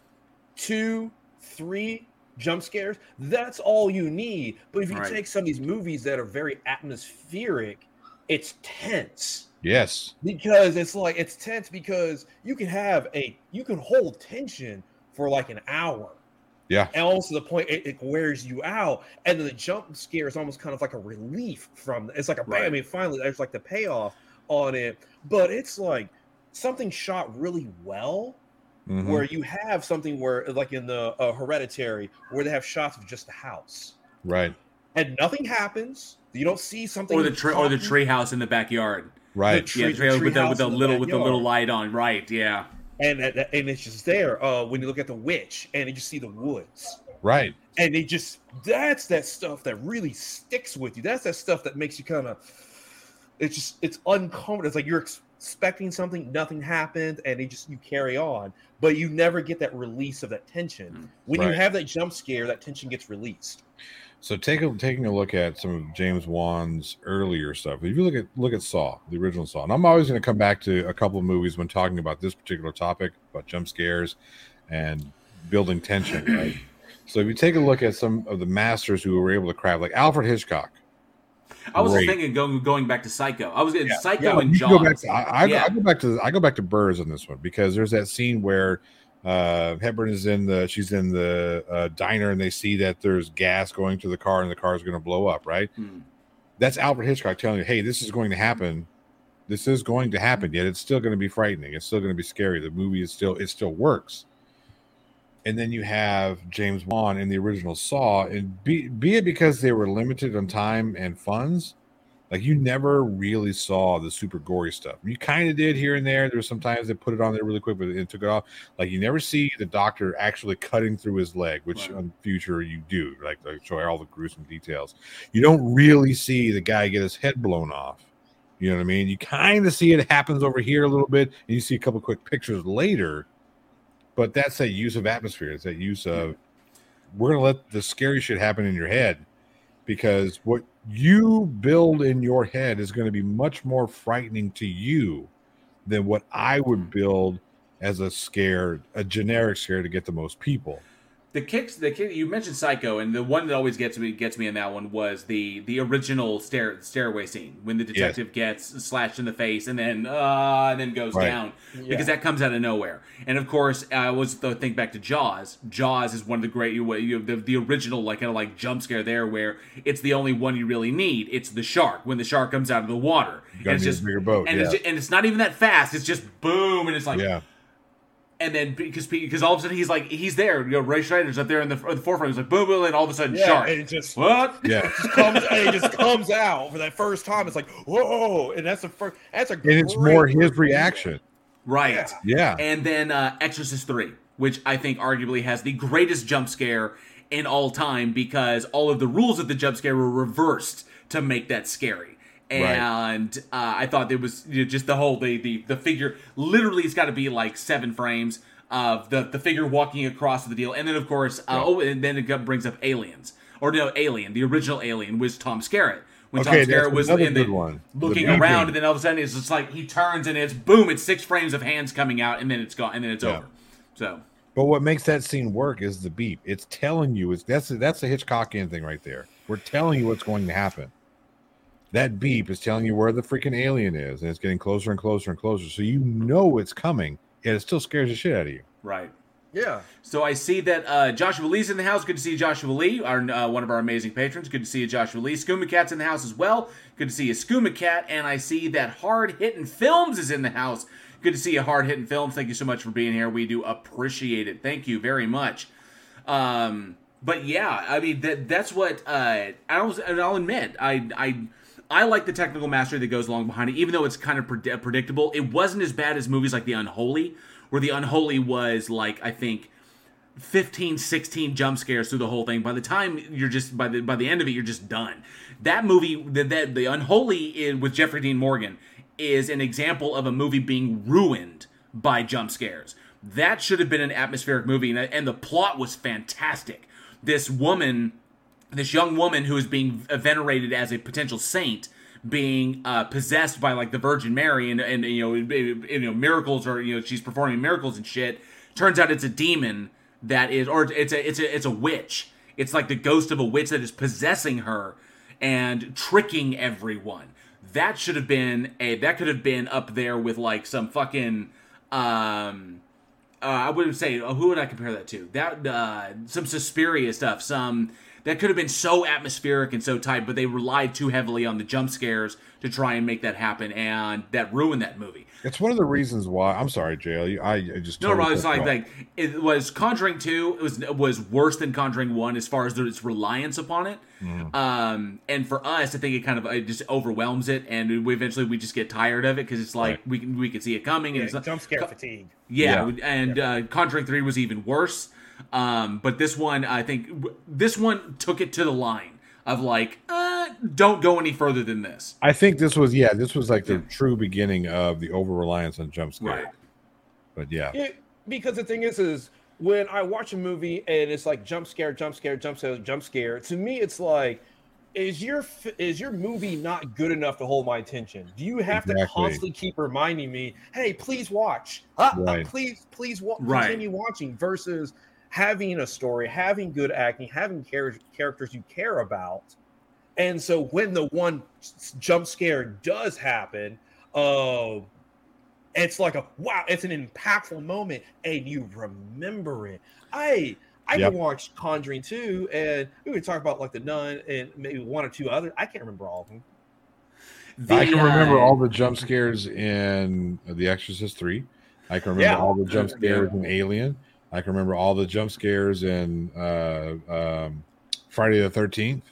two, three jump scares. That's all you need. But if you Right. take some of these movies that are very atmospheric, it's tense Yes. because it's like it's tense because you can have a you can hold tension for like an hour. Yeah. And also the point it, it wears you out, and then the jump scare is almost kind of like a relief from. It's like a pay. I mean, finally, there's like the payoff on it, but it's like something shot really well, Mhm. where you have something where, like in the uh, Hereditary, where they have shots of just the house, Right. and nothing happens. You don't see something or the tree or the happen. tree house in the backyard Right. tree- yeah the tree with the with the in the little with the little light on right yeah and and it's just there. Uh, when you look at the witch, and you just see the woods. Right. and they just that's that stuff that really sticks with you that's that stuff that makes you kind of it's just it's uncomfortable it's like you're ex- expecting something nothing happened and they just you carry on but you never get that release of that tension mm, when you have that jump scare that tension gets released So take a, taking a look at some of James Wan's earlier stuff. If you look at look at Saw, the original Saw, and I'm always going to come back to a couple of movies when talking about this particular topic about jump scares and building tension. Right. So if you take a look at some of the masters who were able to craft, like Alfred Hitchcock. I was thinking going going back to psycho i was getting psycho Yeah, and jaws go back to, I, I, Yeah. I go back to I go back to Birds on this one because there's that scene where uh Hepburn is in the she's in the uh, diner and they see that there's gas going to the car and the car is going to blow up, right? Hmm. That's Alfred Hitchcock telling you, "Hey, this is going to happen. This is going to happen. Yet it's still going to be frightening. It's still going to be scary. The movie is still it still works." And then you have James Wan in the original Saw, and be, be it because they were limited on time and funds, like you never really saw the super gory stuff. You kind of did here and there. There were some times they put it on there really quick, but it took it off. Like you never see the doctor actually cutting through his leg, which Right. on future you do, like like show all the gruesome details. You don't really see the guy get his head blown off. You know what I mean? You kind of see it happens over here a little bit, and you see a couple quick pictures later. But that's that use of atmosphere. It's that use of we're gonna let the scary shit happen in your head because what you build in your head is going to be much more frightening to you than what I would mm. build as a scare, a generic scare to get the most people. The kicks the kick you mentioned psycho and the one that always gets me gets me in that one was the the original stair stairway scene when the detective gets slashed in the face and then uh and then goes Right. down because that comes out of nowhere. And of course i was to think back to jaws. Jaws is one of the great you, you the, the original like kind of like jump scare there where it's the only one you really need. It's the shark when the shark comes out of the water. You gotta and it's need a just bigger boat, and it's yeah. ju- and it's not even that fast. It's just boom and it's like yeah. And then because because all of a sudden he's like he's there, you know, Ray Schneider's up there in the, in the forefront. He's like boom, boom, and all of a sudden Yeah, shark. and it just- what? Yeah. just comes and it just comes out for that first time it's like whoa and that's the first that's a And it's great more his reaction. Right. Yeah. And then uh, Exorcist 3, which I think arguably has the greatest jump scare in all time because all of the rules of the jump scare were reversed to make that scary. And uh, I thought it was you know, just the whole the the, the figure literally it's got to be like seven frames of the the figure walking across the deal, and then of course uh, oh and then it brings up aliens or no alien the original alien was Tom Skerritt when Okay, Tom Skerritt was in the, one. Looking beeping. around and then all of a sudden it's just like he turns and it's boom it's six frames of hands coming out and then it's gone and then it's Yeah. over. So But what makes that scene work is the beep. It's telling you. It's that's that's the Hitchcockian thing right there. We're telling you what's going to happen. That beep is telling you where the freaking alien is, and it's getting closer and closer and closer. So you know it's coming, and it still scares the shit out of you. right. Yeah. So I see that uh, Joshua Lee's in the house. Good to see Joshua Lee, our uh, one of our amazing patrons. Good to see you, Joshua Lee. Skooma Cat's in the house as well. Good to see you, Skooma Cat. And I see that Hard Hitting Films is in the house. Good to see you, Hard Hitting Films. Thank you so much for being here. We do appreciate it. Thank you very much. Um, but yeah, I mean that that's what uh, I was. And I'll admit, I I. I like the technical mastery that goes along behind it, even though it's kind of pred- predictable. It wasn't as bad as movies like The Unholy, where The Unholy was like I think 15 16 jump scares through the whole thing. By the time you're just by the by the end of it you're just done. That movie the the, the unholy with jeffrey dean morgan is an example of a movie being ruined by jump scares. That should have been an atmospheric movie and, and the plot was fantastic. This woman this young woman who is being venerated as a potential saint being uh, possessed by like the Virgin Mary and, and you know you know miracles or you know she's performing miracles and shit. Turns out it's a demon that is or it's a it's a it's a witch. It's like the ghost of a witch that is possessing her and tricking everyone. That should have been a that could have been up there with like some fucking um uh, I wouldn't say who would I compare that to? That uh, some Suspiria stuff, some that could have been so atmospheric and so tight, but they relied too heavily on the jump scares to try and make that happen, and that ruined that movie. It's one of the reasons why. I'm sorry, JL. I, I just No, totally Rob, it's cut like like it was Conjuring two. It was was worse than Conjuring one as far as its reliance upon it. Mm. Um, and for us, I think it kind of it just overwhelms it, and we eventually we just get tired of it because it's like we can we can see it coming, and it's not, jump scare fatigue. Yeah, Yeah. and Uh, Conjuring Three was even worse. Um, but this one, I think this one took it to the line of like, uh, don't go any further than this. I think this was yeah, this was like the true beginning of the over reliance on jump scare. Right. But yeah, Yeah, because the thing is, is when I watch a movie and it's like jump scare, jump scare, jump scare, jump scare. To me, it's like, is your is your movie not good enough to hold my attention? Do you have to constantly keep reminding me, hey, please watch, Ah, ah, Right. please, please wa- Right. continue watching, versus having a story, having good acting, having char- characters you care about. And so when the one jump scare does happen, uh, it's like a wow, it's an impactful moment, and you remember it. I I Yep. can watch Conjuring 2, and we would talk about like the Nun and maybe one or two other. I can't remember all of them. I can The, remember uh, all the jump scares in The Exorcist Three. I can remember Yeah. all the jump Yeah. scares in Alien. I can remember all the jump scares in uh, um, Friday the Thirteenth.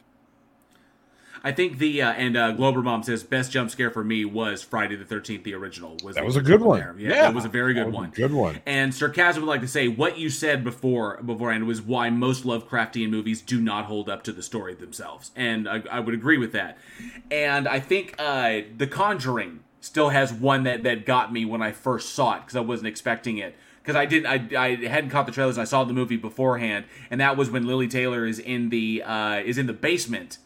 I think the uh, and uh, Glober Mom says best jump scare for me was Friday the Thirteenth, the original. Was That was a good one. there. Yeah, Yeah. that was a very good one. Good one. And Sarcasm would like to say what you said before beforehand was why most Lovecraftian movies do not hold up to the story themselves, and I, I would agree with that. And I think uh, The Conjuring still has one that that got me when I first saw it because I wasn't expecting it because I didn't I, I hadn't caught the trailers. I saw the movie beforehand, and that was when Lili Taylor is in the uh, is in the basement.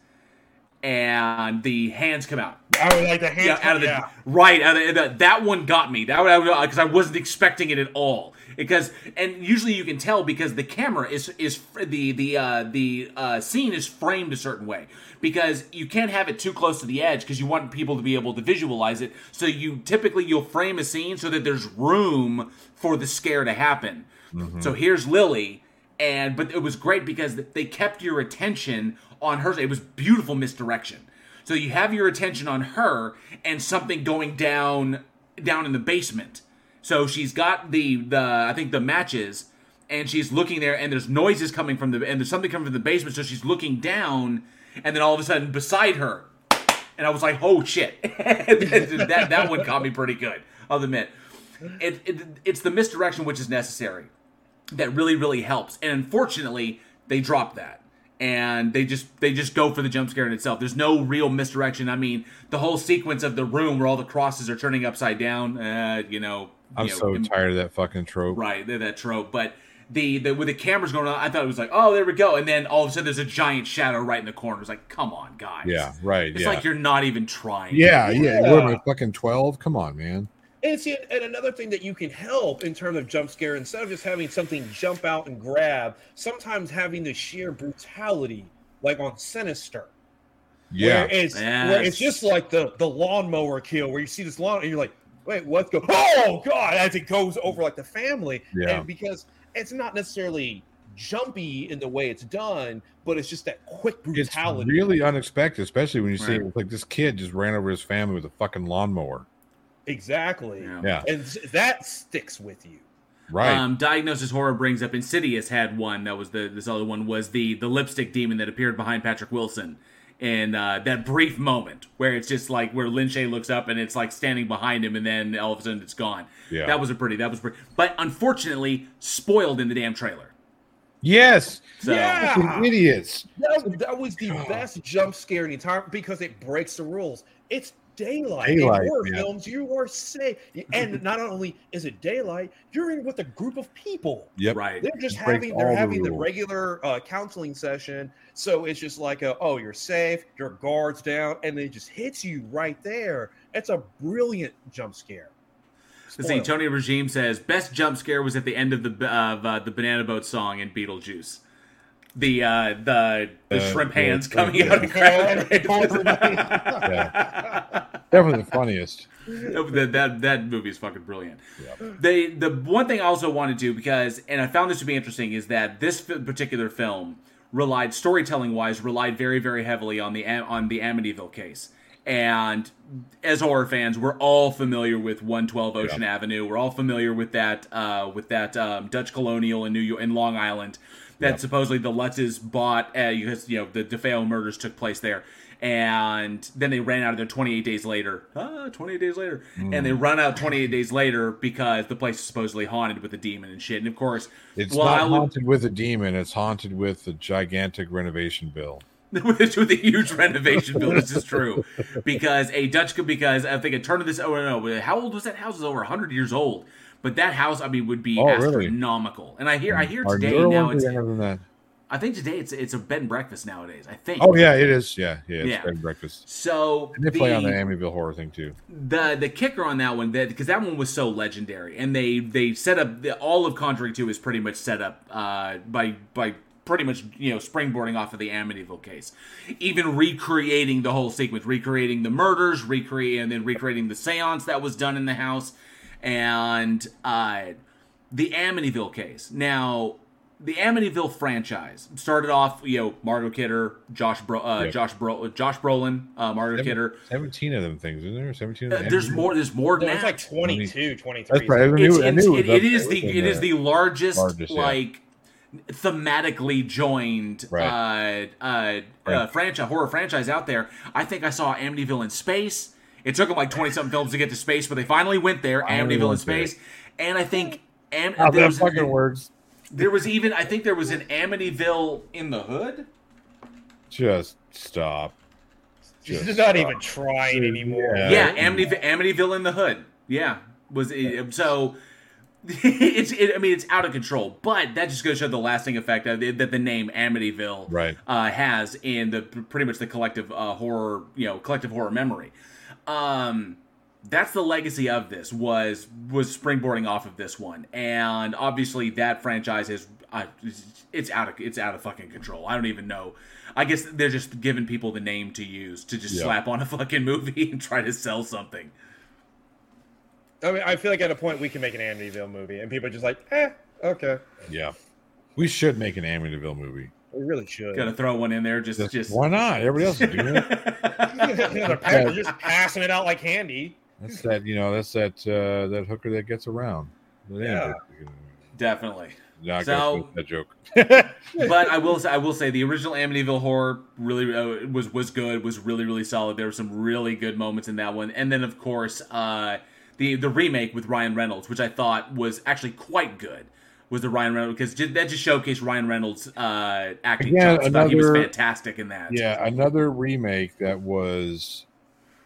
And the hands come out I would like the hand. yeah, out of the yeah. right. Out of the, that one got me. That because I wasn't expecting it at all. Because and usually you can tell because the camera is is the the uh, the uh, scene is framed a certain way because you can't have it too close to the edge because you want people to be able to visualize it. So you typically you'll frame a scene so that there's room for the scare to happen. So mm-hmm. here's Lili, and but it was great because they kept your attention on her. It was beautiful misdirection. So you have your attention on her and something going down down in the basement. So she's got the the I think the matches and she's looking there and there's noises coming from the and there's something coming from the basement so she's looking down and then all of a sudden beside her and I was like, "Oh shit." that that one caught me pretty good. I'll admit. It, it it's the misdirection which is necessary that really really helps. And unfortunately, they drop that. And they just they just go for the jump scare in itself. There's no real misdirection. I mean, the whole sequence of the room where all the crosses are turning upside down. Uh, you know, I'm you know, so im- tired of that fucking trope. Right, that, that trope. But the, the with the cameras going on, I thought it was like, oh, there we go. And then all of a sudden, there's a giant shadow right in the corner. It's like, come on, guys. Yeah, right. It's yeah. like you're not even trying. yeah, yeah. Yeah. What am I fucking twelve? Come on, man. And see, and another thing that you can help in terms of jump scare, instead of just having something jump out and grab, sometimes having the sheer brutality, like on Sinister. Yeah. Where it's where it's just like the the lawnmower kill where you see this lawn and you're like, wait, what's go? Oh god, as it goes over like the family. Yeah. And because it's not necessarily jumpy in the way it's done, but it's just that quick It's brutality. really unexpected, especially when you see it, like this kid just ran over his family with a fucking lawnmower. Exactly. Yeah. Yeah. And that sticks with you. Right. Um, Diagnosis Horror brings up Insidious had one that was the this other one was the the lipstick demon that appeared behind Patrick Wilson in uh, that brief moment where it's just like where Lin Shaye looks up and it's like standing behind him and then all of a sudden it's gone. Yeah. That was a pretty that was pretty, but unfortunately spoiled in the damn trailer. yes. So Yeah. Fucking idiots. That, that was the best jump scare in the entire because it breaks the rules. It's daylight. Daylight, in horror yeah. films, you are safe. And not only is it daylight, you're in with a group of people. Yep. right. They're just It breaks having they're all the having the, regular uh, counseling session. So it's just like a, oh, you're safe, your guards down, and it just hits you right there. It's a brilliant jump scare. Let's see. Tony Regime says best jump scare was at the end of the of uh, the Banana Boat song in Beetlejuice. The uh, the the Uh, shrimp hands yeah, coming yeah. out and grabbing. Definitely the funniest. that, that that movie is fucking brilliant. Yeah. They the one thing I also wanted to because and I found this to be interesting is that this particular film relied storytelling wise relied very very heavily on the on the Amityville case. And as horror fans, we're all familiar with 112 Ocean Avenue. We're all familiar with that uh, with that um, Dutch colonial in New York in Long Island that supposedly the Lutzes bought uh, because you know the DeFeo murders took place there. And then they ran out of there 28 days later. Ah, 28 days later. And they run out 28 days later because the place is supposedly haunted with a demon and shit. And of course, It's well, not would- haunted with a demon. It's haunted with a gigantic renovation bill. with with a huge renovation bill. This is true because a Dutch because I think a turn of this. Oh no, how old was that house? It was over hundred years old. But that house, I mean, would be Oh, really? astronomical. And I hear, I hear Are today now it's. younger than that? I think today it's it's a bed and breakfast nowadays. I think. Oh yeah, it is. Yeah, yeah. It's Yeah. bed and breakfast. So And they play on the the- Amityville horror thing too. the the kicker on that one that because that one was so legendary and they they set up the, all of Conjuring 2 is pretty much set up uh, by by pretty much you know springboarding off of the Amityville case, even recreating the whole sequence, recreating the murders, recreating and then recreating the séance that was done in the house, and uh, the Amityville case. Now. The Amityville franchise started off, you know, Margot Kidder, Josh Bro, uh, Yep. Josh Bro, Josh Brolin, uh, Margot Seven- Kidder. Seventeen of them things, isn't there? Seventeen. Uh, of them? there's more. There's more than No, it's like 22, 23. That's right. I It's, knew, I knew it- was it up the it is the largest, largest, yeah. like thematically joined Right. uh, uh, uh, franchise horror franchise out there. I think I saw Amityville in space. It took them like twenty something films to get to space, but they finally went there. Amityville in went there. space, and I think Am- How there was- fucking works. There was even I think there was an Amityville in the hood. Just stop. She's Just not stop. even trying anymore. Yeah. Yeah, Amityville, Amityville in the Hood. Yeah, was it, so. It's, it, I mean, it's out of control, but that just goes to show the lasting effect that, that the name Amityville Right. uh, has in the pretty much the collective uh, horror, you know, collective horror memory. Um, that's the legacy of this was was springboarding off of this one, and obviously that franchise is uh, it's out of it's out of fucking control. I don't even know. I guess they're just giving people the name to use to just Yeah. slap on a fucking movie and try to sell something. I mean, I feel like at a point we can make an Amityville movie, and people are just like, eh, okay. Yeah. We should make an Amityville movie. We really should. Gotta throw one in there. Just Just- just why not? Everybody else is doing it. they're, just passing it out like candy. That's that. You know, that's that. Uh, that hooker that gets around. Yeah. definitely. Yeah, I So- got that joke. but I will say, I will say the original Amityville horror really uh, was was good, was really really solid. There were some really good moments in that one, and then of course uh, the the remake with Ryan Reynolds, which I thought was actually quite good. Was the Ryan Reynolds because that just showcased Ryan Reynolds' uh, acting Again, chops. Thought he was fantastic in that. Yeah, another remake that was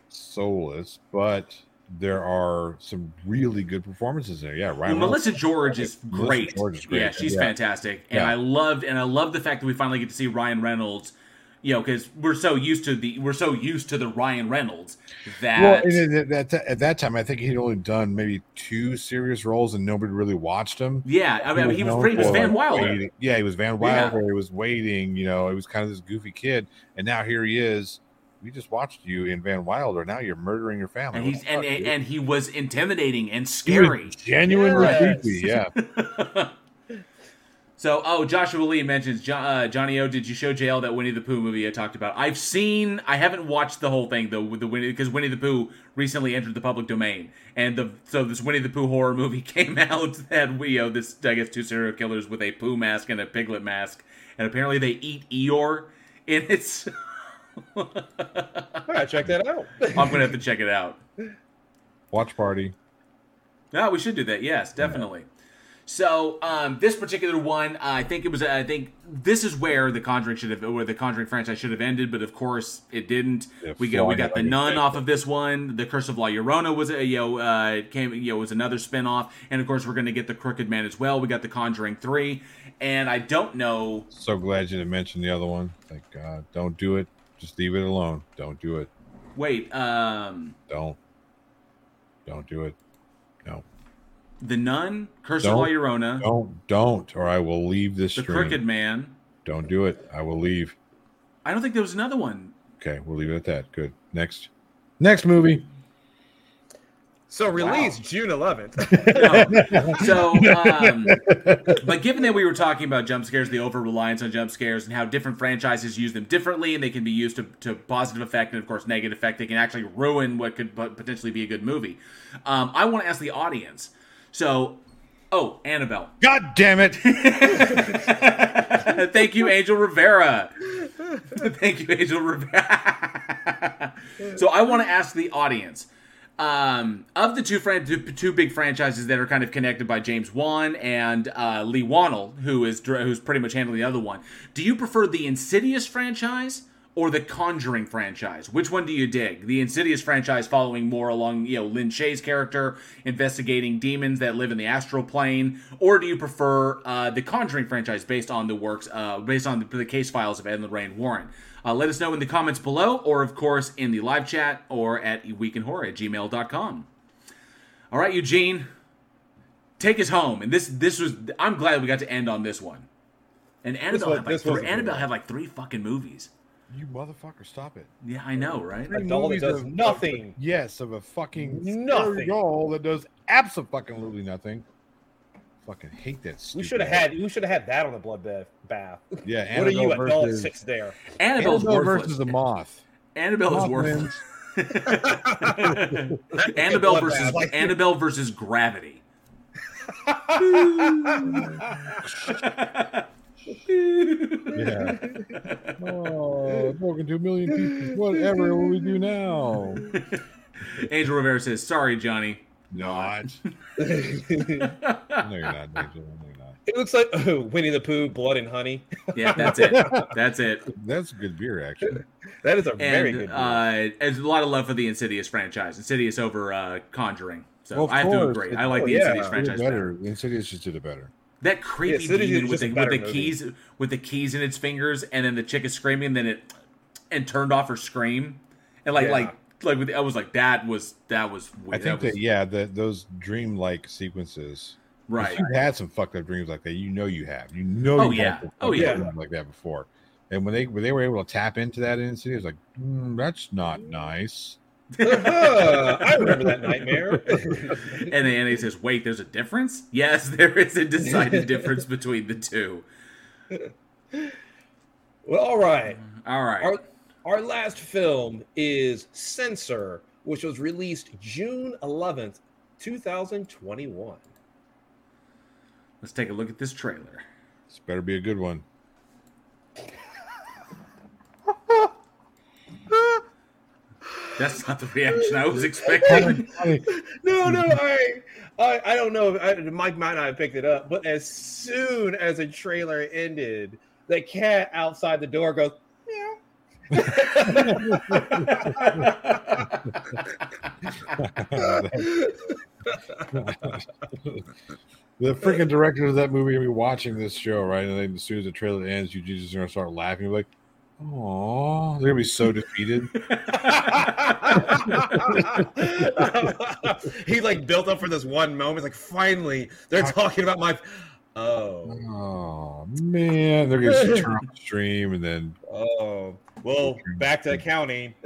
soulless, but there are some really good performances there. Yeah, Well, Ryan. Melissa George is great. George is great. Yeah, she's Yeah. fantastic, and Yeah. I loved and I love the fact that we finally get to see Ryan Reynolds. You know, because we're so used to the we're so used to the Ryan Reynolds that Well, and at that, at that time, I think he'd only done maybe two serious roles, and nobody really watched him. yeah, I mean, he was pretty. He was for, Van Wilder. waiting- Yeah, he was Van Wilder. He was waiting. You know, he was kind of this goofy kid, and now here he is. We just watched you in Van Wilder. Now you're murdering your family. and he's and, fuck, and, and he was intimidating and scary. genuinely Yes. creepy. Yeah. So, oh, Joshua Lee mentions Jo- uh, Johnny O. Did you show JL that Winnie the Pooh movie I talked about? I've seen. I haven't watched the whole thing though. With the Winnie because Winnie the Pooh recently entered the public domain, and the so this Winnie the Pooh horror movie came out that we you know this I guess two serial killers with a Pooh mask and a piglet mask, and apparently they eat Eeyore in its. All right, check that out. I'm gonna have to check it out. Watch party. No, we should do that. Yes, definitely. So um, this particular one, I think it was. I think this is where the Conjuring should have, where the Conjuring franchise should have ended, but of course it didn't. Yeah, we got we got the Nun off of this one. The Curse of La Llorona was a you know uh, came you know was another spin off, and of course we're going to get the Crooked Man as well. We got the Conjuring three, and I don't know. So glad you didn't mention the other one. Thank God. Don't do it. Just leave it alone. Don't do it. Wait, um, Don't. Don't do it. No. The Nun, Curse of Don't- La Llorona, Don't. Don't. Or I will leave this the stream. Crooked Man. Don't do it. I will leave. I don't think there was another one. Okay, we'll leave it at that. Good. Next. Next movie. So released June 11th. So, um, but given that we were talking about jump scares, the over reliance on jump scares, and how different franchises use them differently, and they can be used to, to positive effect and, of course, negative effect, they can actually ruin what could pot- potentially be a good movie. Um, I want to ask the audience. So, oh, Annabelle. God damn it. Thank you, Angel Rivera. Thank you, Angel Rivera. so I want to ask the audience. Um, of the two, fran- two big franchises that are kind of connected by James Wan and uh, Leigh Whannell, who is who's pretty much handling the other one, do you prefer the Insidious franchise or the Conjuring franchise? Which one do you dig? The Insidious franchise following more along, you know, Lin Shaye's character investigating demons that live in the astral plane, or do you prefer uh, the Conjuring franchise based on the works, uh, based on the, the case files of Ed and Lorraine Warren? Uh, let us know in the comments below, or of course in the live chat, or at weekinhorror at gmail.com. All right, Eugene, take us home. And this this was I'm glad we got to end on this one. And Annabelle one- had like this three, Annabelle had like three fucking movies. You motherfucker, stop it. Yeah, I know, right? A doll that does of- nothing. Yes, of a fucking Nothing. scary doll that does absolutely nothing. Fucking hate that. We should have had we should have had that on the bloodbath bath. Yeah, what are you, a Annabelle doll that versus- sits there? Annabelle's Annabelle versus the moth. Annabelle is Moth worthless. Annabelle versus like- Annabelle versus gravity. Yeah. Oh, broken two million pieces. Whatever will we do now? Angel Rivera says, "Sorry, Johnny." Not. no, you're not, Angel. No, you're not. It looks like oh, Winnie the Pooh, Blood and Honey. Yeah, that's it. That's it. That's good beer, actually. That is a very good. movie. uh, there's a lot of love for the Insidious franchise. Insidious over uh, Conjuring. So Well, of I have to course. agree. It- I like oh, the. Insidious Did Did franchise better. better. Insidious just did it better. That creepy Yeah, demon with the with the better keys with the keys in its fingers, and then the chick is screaming, and then it and turned off her scream, and like Yeah. like like with, I was like that was that was weird. I think that was, that yeah, that those dream-like sequences. Right. you've had some fucked up dreams like that, you know you have. You know. Oh, you've yeah. Oh, yeah. like that before. And when they when they were able to tap into that in Insidious, like mm, that's not nice. Uh-huh. I remember that nightmare. and then and he says, "Wait, there's a difference." Yes, there is a decided difference between the two. well, all right. Mm, all right. Our our last film is Censor, which was released June 11th, 2021. Let's take a look at this trailer. This better be a good one. That's not the reaction I was expecting. no, no, I, I, I don't know. If I, Mike might not have picked it up, but as soon as the trailer ended, the cat outside the door goes, meow. the freaking director of that movie are gonna be watching this show, right? And then as soon as the trailer ends, you just gonna start laughing. You're like, oh, they're gonna be so defeated. he like built up for this one moment. Like finally, they're talking about my. Oh, oh man, they're gonna turn off the stream and then. Oh, well, back to accounting.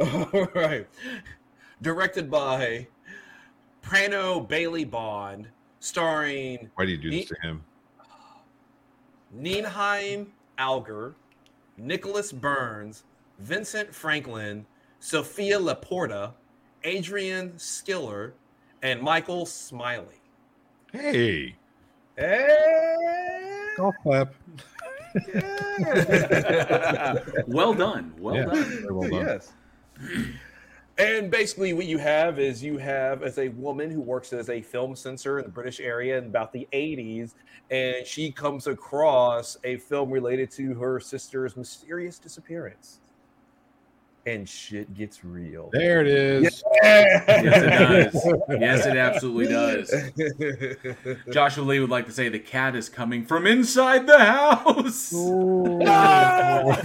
All right. Directed by Prano Bailey Bond, starring. Why do you do this to him? Niamh Algar, Nicholas Burns, Vincent Franklin, Sophia La Porta, Adrian Schiller, and Michael Smiley. Hey. Hey. Golf clap. well done. Well Yeah, done. very well done. Yes. And basically, what you have is you have as a woman who works as a film censor in the British area in about the 80s, and she comes across a film related to her sister's mysterious disappearance. And shit gets real. There it is. Yes, it does. Yes, it absolutely does. Joshua Lee would like to say the cat is coming from inside the house. Ah!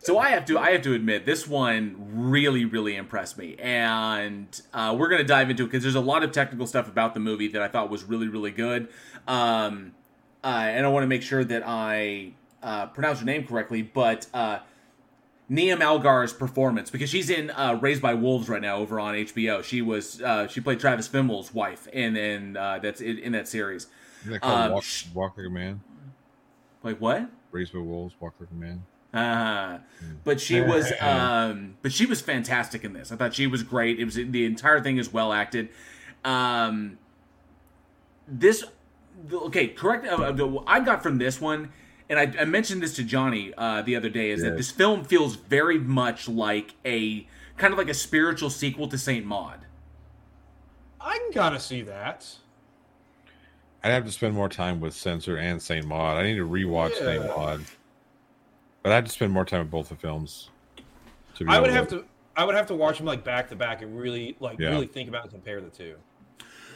So I have to I have to admit this one really really impressed me, and uh, we're gonna dive into it because there's a lot of technical stuff about the movie that I thought was really really good, um, uh, and I want to make sure that I uh, pronounce her name correctly. But uh, Niamh Algar's performance because she's in uh, Raised by Wolves right now over on HBO. She was uh, she played Travis Fimmel's wife, and then uh, that's in, in that series. Isn't that called Um, walk, walk Like a Man? Like what? Raised by Wolves, Walk Like a Man. Uh, but she was um but she was fantastic in this. I thought she was great. It was the entire thing is well acted. Um this okay, correct uh, the, I got from this one and I, I mentioned this to Johnny uh, the other day is that this film feels very much like a kind of like a spiritual sequel to Saint Maud. I can kind of see that. I'd have to spend more time with Censor and Saint Maud. I need to rewatch Saint Yeah. Maud. But I have to spend more time with both the films. To be I would have to. I would have to watch them like back to back and really like Yeah. really think about and compare the two.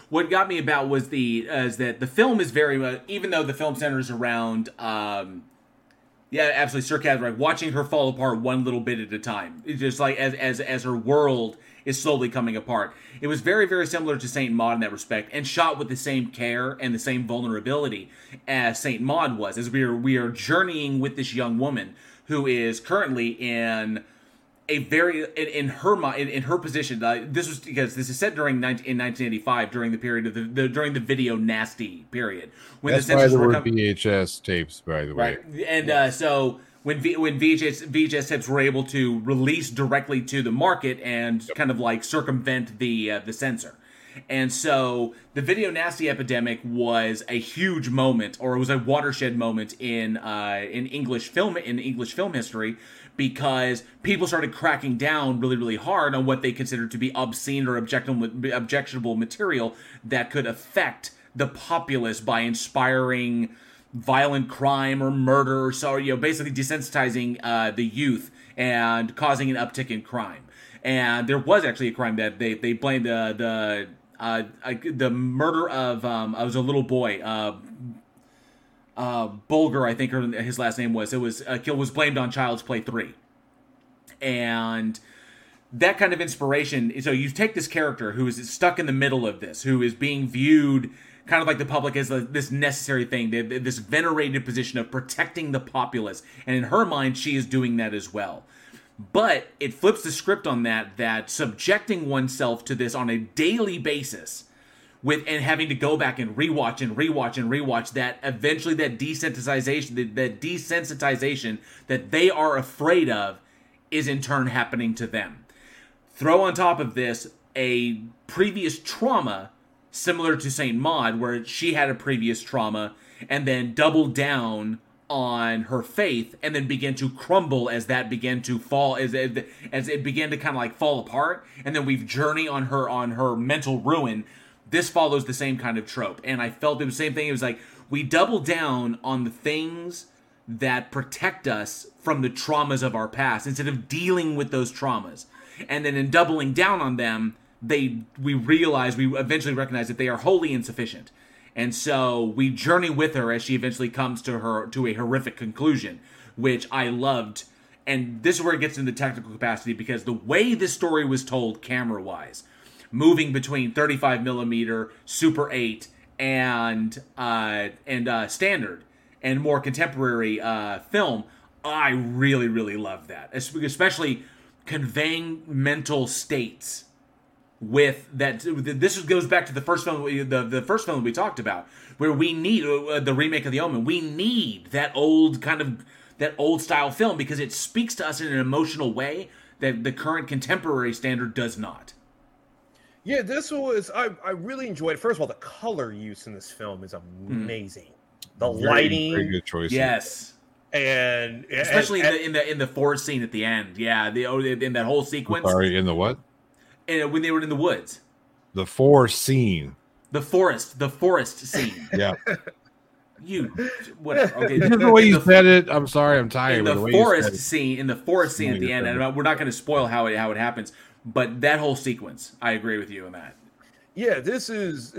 what got me about was the uh, is that the film is very much even though the film centers around um yeah absolutely sarcasm right watching her fall apart one little bit at a time it's just like as as as her world is slowly coming apart. It was very very similar to saint maud in that respect and shot with the same care and the same vulnerability as saint maud was as we are we are journeying with this young woman who is currently in a very in, in her mind in, in her position. Uh, this was because this is set during 19, in 1985 during the period of the, the during the video nasty period. When That's the why censors were com- VHS tapes, by the way. right. And uh, so when v, when VHS VHS tapes were able to release directly to the market and kind of like circumvent the uh, the censor. And so the video nasty epidemic was a huge moment or it was a watershed moment in uh, in English film in English film history because people started cracking down really really hard on what they considered to be obscene or objectionable objectionable material that could affect the populace by inspiring violent crime or murder or so you know basically desensitizing uh, the youth and causing an uptick in crime. And there was actually a crime that they they blamed the the uh, the murder of um, I was a little boy uh, uh, Bulger I think his last name was. It was uh, kill was blamed on Child's Play three. And that kind of inspiration so you take this character who is stuck in the middle of this who is being viewed kind of like the public as this necessary thing th- th- this venerated position of protecting the populace. And in her mind she is doing that as well. But it flips the script on that that subjecting oneself to this on a daily basis with and having to go back and rewatch and rewatch and rewatch that eventually that desensitization that, that desensitization that they are afraid of is in turn happening to them. Throw on top of this a previous trauma similar to Saint Maud where she had a previous trauma and then double down on her faith and then begin to crumble as that began to fall as it, as it began to kind of like fall apart. And then we've journey on her on her mental ruin. This follows the same kind of trope. And i felt the same thing. It was like we double down on the things that protect us from the traumas of our past instead of dealing with those traumas. And then in doubling down on them they we realize we eventually recognize that they are wholly insufficient and so we journey with her as she eventually comes to her to a horrific conclusion, which I loved. And this is where it gets into technical capacity because the way this story was told camera wise, moving between 35 millimeter, Super 8, and uh, and uh, standard and more contemporary uh, film, I really really love that, especially conveying mental states with that this goes back to the first film the, the first film we talked about where we need uh, the remake of the omen. We need that old kind of that old style film because it speaks to us in an emotional way that the current contemporary standard does not. Yeah this was i, I really enjoyed it. First of all the color use in this film is amazing. Mm. the very, lighting. very good choice yes. And especially and, in, the, in the in the forest scene at the end. Yeah the oh, in that whole sequence. Sorry in the what? and when they were in the woods. The forest scene. The forest. The forest scene. yeah. You whatever. Okay. the way you the, said it, I'm sorry, I'm tired. In the, the forest scene, in the forest scene at the end, and we're not going to spoil how it how it happens, but that whole sequence, I agree with you on that. Yeah, this is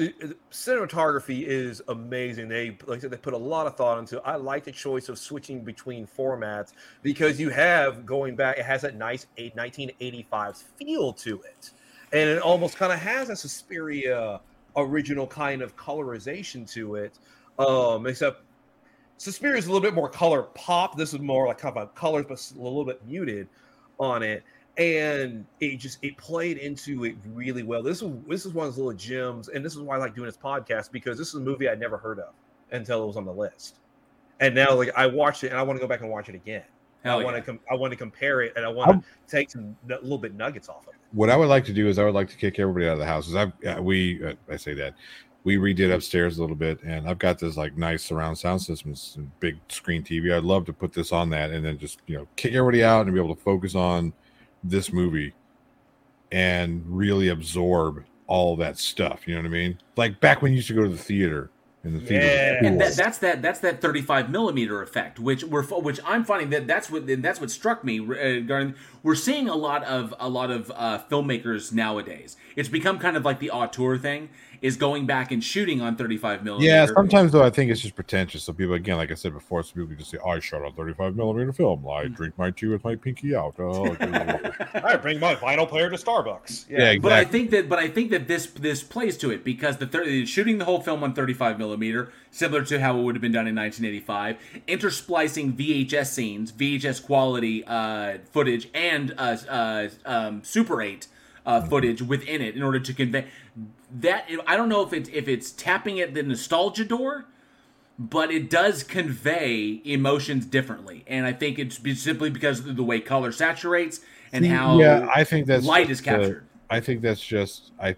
cinematography is amazing. They like I said, they put a lot of thought into. It. I like the choice of switching between formats because you have going back. It has that nice 1985 feel to it, and it almost kind of has a Suspiria original kind of colorization to it. Um, except Suspiria is a little bit more color pop. This is more like kind of colors, but a little bit muted on it and it just it played into it really well. This is this is one of those little gems, and this is why I like doing this podcast because this is a movie I'd never heard of until it was on the list, and now like I watched it and I want to go back and watch it again. Hell I want to com- I want to compare it and I want to take some a little bit nuggets off of it. What I would like to do is I would like to kick everybody out of the house. I uh, we uh, I say that we redid upstairs a little bit, and I've got this like nice surround sound system, and big screen TV. I'd love to put this on that and then just you know kick everybody out and be able to focus on this movie and really absorb all that stuff. You know what I mean? Like back when you used to go to the theater in the theater. Yeah, and that, that's that that's that 35 millimeter effect, which we're which I'm finding that that's what that's what struck me. Uh, we're seeing a lot of a lot of uh, filmmakers nowadays. It's become kind of like the auteur thing is going back and shooting on 35 millimeter. Yeah, sometimes though I think it's just pretentious. So people, again, like I said before, some people just say, "I shot on 35 millimeter film. I mm. drink my tea with my pinky out." Oh, I bring my vinyl player to Starbucks. Yeah, yeah exactly. But I think that, but I think that this this plays to it because the 30, shooting the whole film on 35 millimeter, similar to how it would have been done in 1985, intersplicing VHS scenes, VHS quality uh, footage, and uh, uh, um, Super 8 uh, mm-hmm. footage within it in order to convey that I don't know if it's if it's tapping at the nostalgia door, but it does convey emotions differently, and I think it's simply because of the way color saturates and how yeah, I think that's light is captured. I think that's just I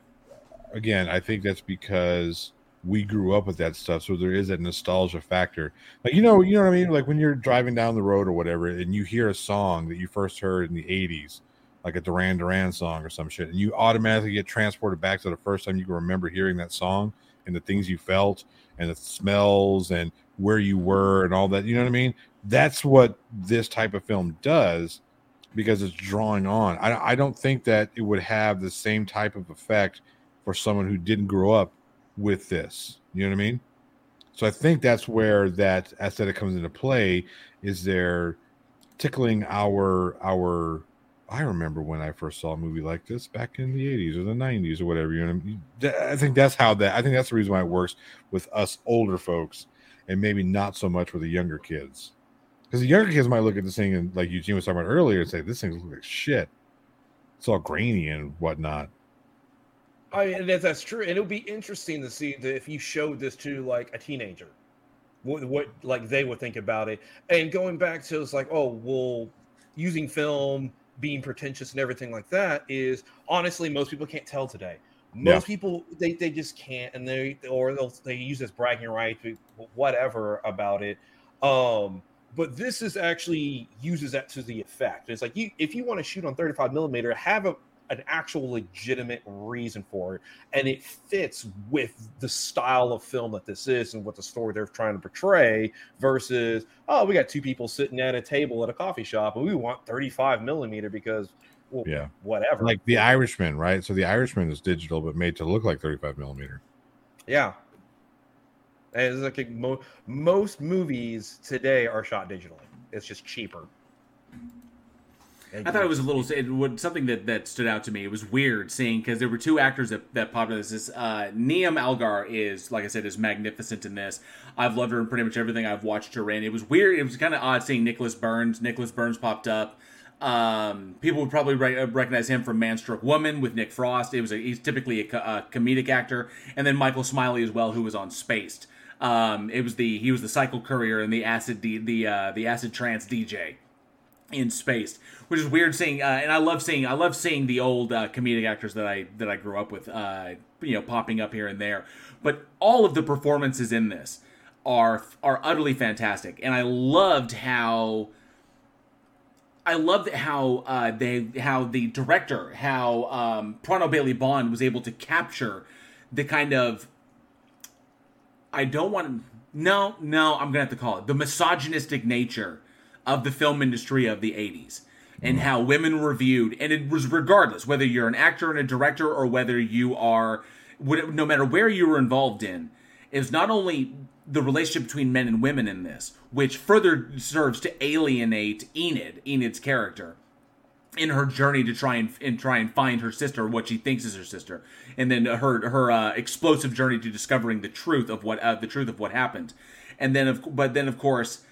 again I think that's because we grew up with that stuff, so there is that nostalgia factor. Like you know, you know what I mean. Like when you're driving down the road or whatever, and you hear a song that you first heard in the '80s, like a Duran Duran song or some shit, and you automatically get transported back to the first time you can remember hearing that song and the things you felt and the smells and where you were and all that. You know what I mean? That's what this type of film does because it's drawing on. I, I don't think that it would have the same type of effect for someone who didn't grow up with this. You know what I mean? So I think that's where that aesthetic comes into play. Is there tickling our our I remember when I first saw a movie like this back in the 80s or the 90s or whatever. You know, I think that's how that I think that's the reason why it works with us older folks and maybe not so much with the younger kids. Because the younger kids might look at this thing and like Eugene was talking about earlier and say, This thing looks like shit. It's all grainy and whatnot. I mean, that's, that's true. And it would be interesting to see that if you showed this to like a teenager, what, what like they would think about it. And going back to it's like, oh, well, using film being pretentious and everything like that is honestly most people can't tell today. Most Yeah. people they, they just can't, and they or they'll they use this bragging right, whatever about it. Um, but this is actually uses that to the effect. It's like you if you want to shoot on 35 millimeter, have a an actual legitimate reason for it, and it fits with the style of film that this is and what the story they're trying to portray. Versus, oh, we got two people sitting at a table at a coffee shop, and we want 35 millimeter because, well, Yeah. whatever. Like the Irishman, right? So the Irishman is digital, but made to look like 35 millimeter. Yeah. And it's like mo- most movies today are shot digitally. It's just cheaper. I thought it was a little it would something that that stood out to me. It was weird seeing because there were two actors that that popped up. this. Is uh, Niamh Algar is like I said is magnificent in this. I've loved her in pretty much everything I've watched her in. It was weird. It was kind of odd seeing Nicholas Burns. Nicholas Burns popped up. Um, people would probably re- recognize him from Man Stroke Woman with Nick Frost. It was a, he's typically a, co- a comedic actor, and then Michael Smiley as well, who was on Spaced. Um, it was the he was the cycle courier and the acid D, the uh, the acid trance DJ in space, which is weird seeing. Uh, and I love seeing I love seeing the old uh, comedic actors that I that I grew up with, uh, you know, popping up here and there. But all of the performances in this are are utterly fantastic, and I loved how. I loved how uh, they how the director how um, Prano Bailey Bond was able to capture the kind of I don't want to no no I'm gonna have to call it the misogynistic nature of the film industry of the 80s and how women were viewed. And it was regardless whether you're an actor and a director or whether you are no matter where you were involved in is not only the relationship between men and women in this which further serves to alienate Enid Enid's character in her journey to try and, and try and find her sister, what she thinks is her sister, and then her her uh, explosive journey to discovering the truth of what uh, the truth of what happened, and then of but then of course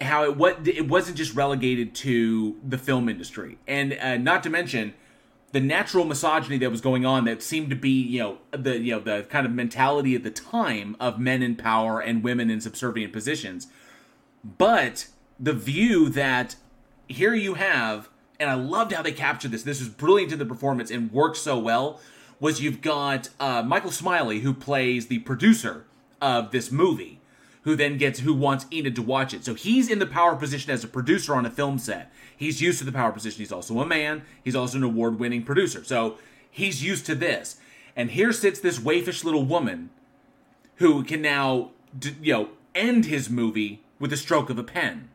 how it what it wasn't just relegated to the film industry, and uh, not to mention the natural misogyny that was going on that seemed to be you know the you know the kind of mentality at the time of men in power and women in subservient positions. But the view that here you have and i loved how they captured this this was brilliant in the performance and worked so well was you've got uh, michael smiley who plays the producer of this movie who then gets who wants enid to watch it. So he's in the power position as a producer on a film set. He's used to the power position. He's also a man. He's also an award-winning producer. So he's used to this. And here sits this waifish little woman who can now you know end his movie with a stroke of a pen.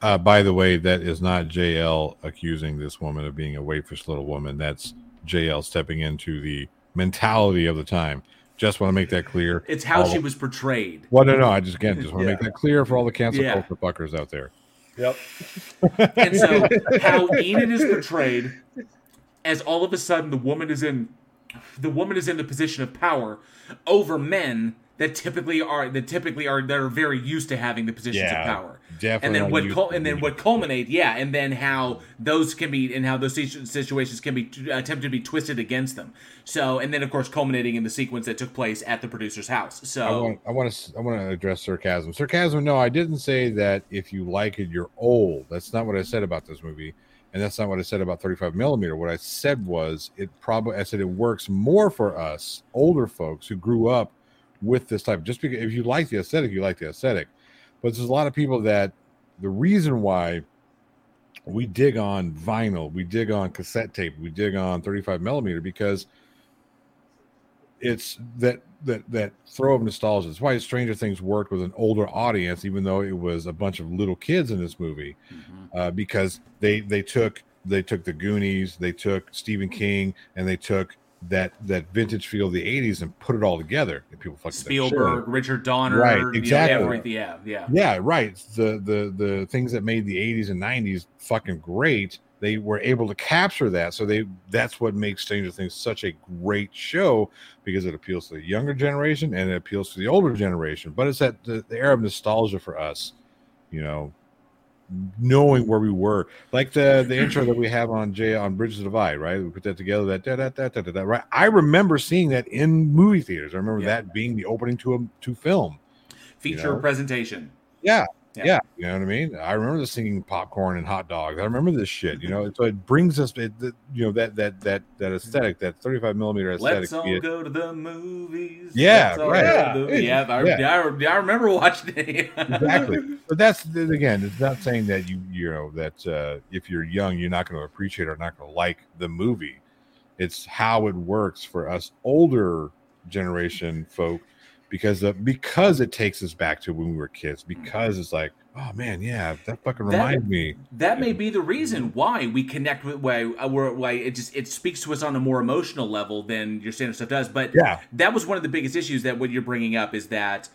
Uh, by the way, that is not JL accusing this woman of being a waifish little woman. That's JL stepping into the mentality of the time. Just want to make that clear. it's how All- she was portrayed Well, no, no. I just again just want to make that clear for all the cancel Yeah. culture fuckers out there. Yep. and so how Enid is portrayed as all of a sudden the woman is in the woman is in the position of power over men that typically are that typically are that are very used to having the positions Yeah, of power. definitely And then what cul- and then what culminate, yeah, and then how those can be and how those situations can be t- attempted to be twisted against them. So and then of course culminating in the sequence that took place at the producer's house. I So want, I want to, I want to address sarcasm. Sarcasm. No, I didn't say that. If you like it, you're old. That's not what I said about this movie, and that's not what I said about 35 millimeter. What I said was, it probably, I said it works more for us older folks who grew up with this type. Just because if you like the aesthetic, you like the aesthetic. But there's a lot of people that the reason why we dig on vinyl, we dig on cassette tape, we dig on 35 millimeter because it's that that that throw of nostalgia. That's why Stranger Things worked with an older audience, even though it was a bunch of little kids in this movie, uh, because they they took they took the Goonies, they took Stephen King, and they took that that vintage feel of the '80s and put it all together. And people fucking said, "Sure." Spielberg, Richard Donner, Right, you know, exactly. yeah, yeah. Yeah, right. The the the things that made the 80s and 90s fucking great, they were able to capture that. So they that's what makes Stranger Things such a great show because it appeals to the younger generation and it appeals to the older generation. But it's that the, the era of nostalgia for us, you know, knowing where we were. Like the the intro that we have on J on Bridges of Divide, right? We put that together, that da, da, da, da, da, da, right. I remember seeing that in movie theaters. I remember that being the opening to a to film. Feature know? presentation. Yeah. Yeah. you know what I mean. I remember the singing popcorn and hot dogs. I remember this shit. You know, so it brings us, it, you know, that that that that aesthetic, that thirty-five millimeter aesthetic. Let's all it- go to the movies. Yeah, right. go to the- Yeah. Yeah, I, Yeah. yeah, I, I remember watching it. exactly. But that's again, it's not saying that you you know that uh, if you're young, you're not going to appreciate or not going to like the movie. It's how it works for us older generation folk because of, because it takes us back to when we were kids. Because it's like, oh man, yeah, that fucking That- reminds me. That may be the reason why we connect with why uh, why it just it speaks to us on a more emotional level than your standard stuff does. But Yeah. that was one of the biggest issues that what you're bringing up is that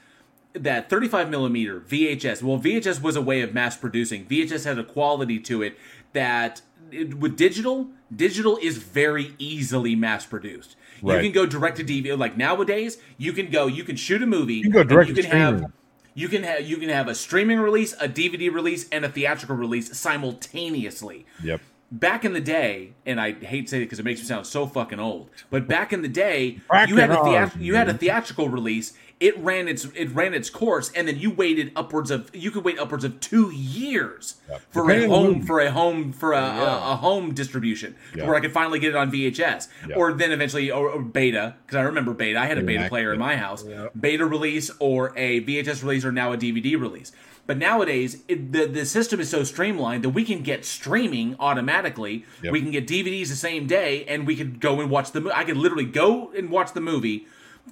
that 35 millimeter VHS. Well, VHS was a way of mass producing. VHS had a quality to it that it, with digital, digital is very easily mass produced. You can go direct to DVD. Like nowadays, you can go, you can shoot a movie. You can go direct you to can have you can have you can have a streaming release, a DVD release, and a theatrical release simultaneously. Yep. Back in the day, and I hate to say it because it makes me sound so fucking old, but back in the day, you had a you had a theatrical release. It ran its it ran its course, and then you waited upwards of you could wait upwards of two years for a Depending on home for a home for a, Yeah. a, a home distribution Yeah. where I could finally get it on VHS, Yeah. or then eventually or, or beta because I remember beta. I had a beta player in my house. Beta release or a VHS release or now a DVD release. But nowadays, it, the the system is so streamlined that we can get streaming automatically. Yep. We can get DVDs the same day, and we could go and watch the. I could literally go and watch the movie,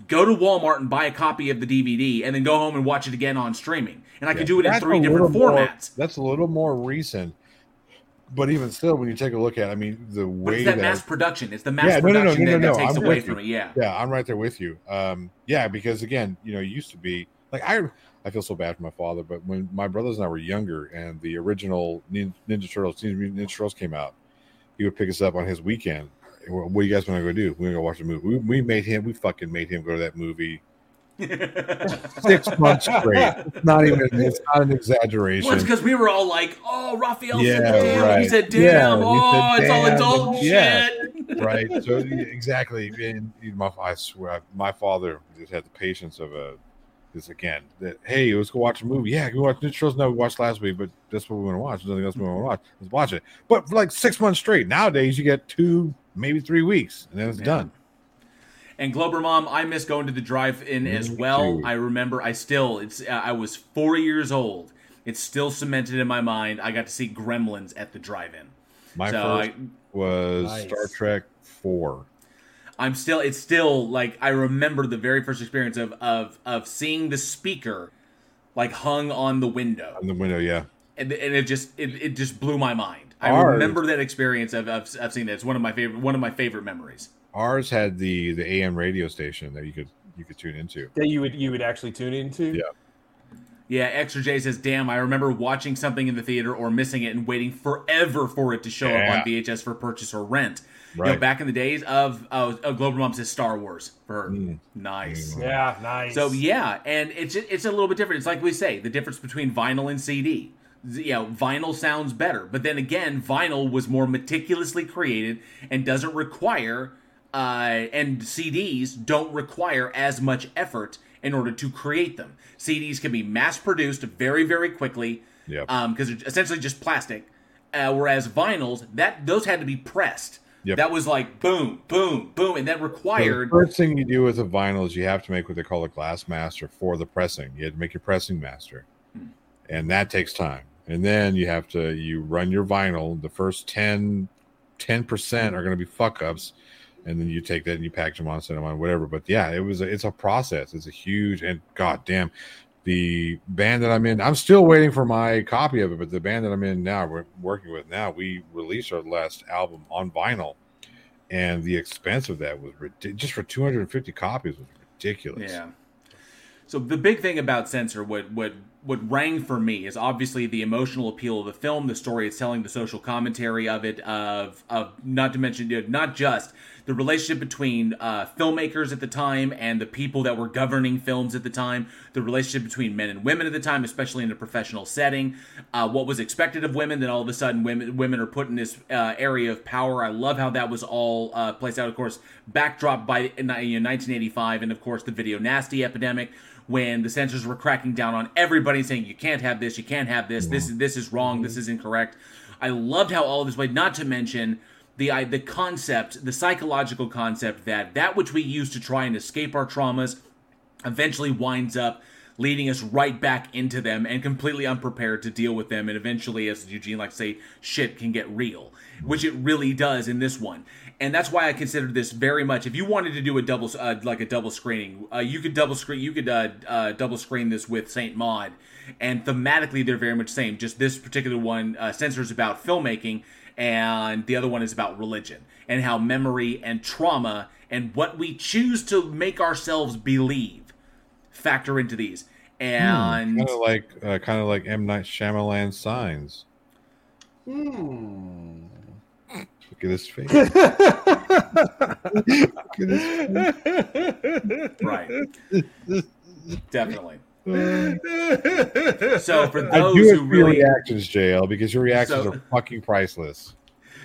go to Walmart and buy a copy of the DVD, and then go home and watch it again on streaming. And I could do it in three different little more- formats. that's a little more recent. But even still, when you take a look at, it, I mean, the way it's that that mass production. It's the mass yeah, no, no, no, production no, no, that, no. that takes I'm away from you. it. Yeah. yeah, I'm right there with you. Um, yeah, because again, you know, it used to be like I, I feel so bad for my father, but when my brothers and I were younger, and the original Nin- Ninja Turtles, Teenage Mutant Ninja Turtles came out, he would pick us up on his weekend. What what do you guys want to go do? We're gonna go watch the movie. We, we made him. We fucking made him go to that movie six months straight. It's not even. It's not an exaggeration. Well, it's because we were all like, "Oh, Raphael Yeah, said damn," and he right. said, "Damn, Yeah, oh, said, it's all "Damn," adult yeah. shit." right? So exactly, and my I swear, my father just had the patience of a this again. That hey, let's go watch a movie. Yeah, we watch Ninja Turtles. No, we watched last week, but that's what we want to watch. There's nothing else we want to watch. Let's watch it. But for like six months straight. Nowadays, you get two, maybe three weeks, and then it's Yeah. done. And Glober Mom, I miss going to the drive-in as well. too. I remember, I still, it's, uh, I was four years old. It's still cemented in my mind. I got to see Gremlins at the drive-in. My So first I- was Nice. Star Trek Four. I'm still, it's still like I remember the very first experience of of of seeing the speaker like hung on the window, in the window. Yeah, and and it just it, it just blew my mind. I Ours- remember that experience of, of of seeing that. It's one of my favorite one of my favorite memories. ours had the the AM radio station that you could you could tune into. That you would you would actually tune into. Yeah. Yeah, Extra J says, "Damn, I remember watching something in the theater or missing it and waiting forever for it to show Yeah. up on VHS for purchase or rent." You know, Right. back in the days of uh, of Global Mom says Star Wars for her. Mm. Nice. Yeah, nice. So yeah, and it's it's a little bit different. It's like we say, the difference between vinyl and CD. You know, vinyl sounds better, but then again, vinyl was more meticulously created and doesn't require, uh, and CDs don't require as much effort in order to create them. CDs can be mass produced very very quickly, Yep. because it's essentially just plastic. Uh, whereas vinyls, that those had to be pressed. Yep. That was like boom, boom, boom, and that So required. the first thing you do with a vinyl is you have to make what they call a glass master for the pressing. You have to make your pressing master, Hmm. And that takes time. And then you have to you run your vinyl. The first 10 10% are going to be fuck ups, and then you take that and you package them on, send them on, whatever. But yeah, it was a, it's a process. It's a huge and god damn. The band that I'm in, I'm still waiting for my copy of it. But the band that I'm in now, we're working with now, we released our last album on vinyl, and the expense of that was just for 250 copies was ridiculous. Yeah. So the big thing about censor, what what what rang for me is obviously the emotional appeal of the film, the story it's telling, the social commentary of it, of of not to mention not just the relationship between uh, filmmakers at the time and the people that were governing films at the time, the relationship between men and women at the time, especially in a professional setting, uh, what was expected of women, then all of a sudden women women are put in this uh, area of power. I love how that was all uh, placed out. Of course, backdrop by you know, 1985, and of course the video nasty epidemic when the censors were cracking down on everybody saying you can't have this, you can't have this, this is this is wrong, this mm-hmm. is incorrect. I loved how all of this played. Not to mention the I, the concept, the psychological concept that that which we use to try and escape our traumas eventually winds up leading us right back into them and completely unprepared to deal with them. And eventually, as Eugene likes to say, shit can get real, which it really does in this one. And that's why I considered this very much. If you wanted to do a double, uh, like a double screening, uh, you could double screen. You could uh, uh, double screen this with Saint Maud, and thematically they're very much the same. Just this particular one uh, censors about filmmaking, and the other one is about religion and how memory and trauma and what we choose to make ourselves believe factor into these. And kind of like uh, kind of like M Night Shyamalan signs. Hmm. Look at his face. Look at his face. right, definitely. So for I those do who for your really reactions, JL, because your reactions So- are fucking priceless.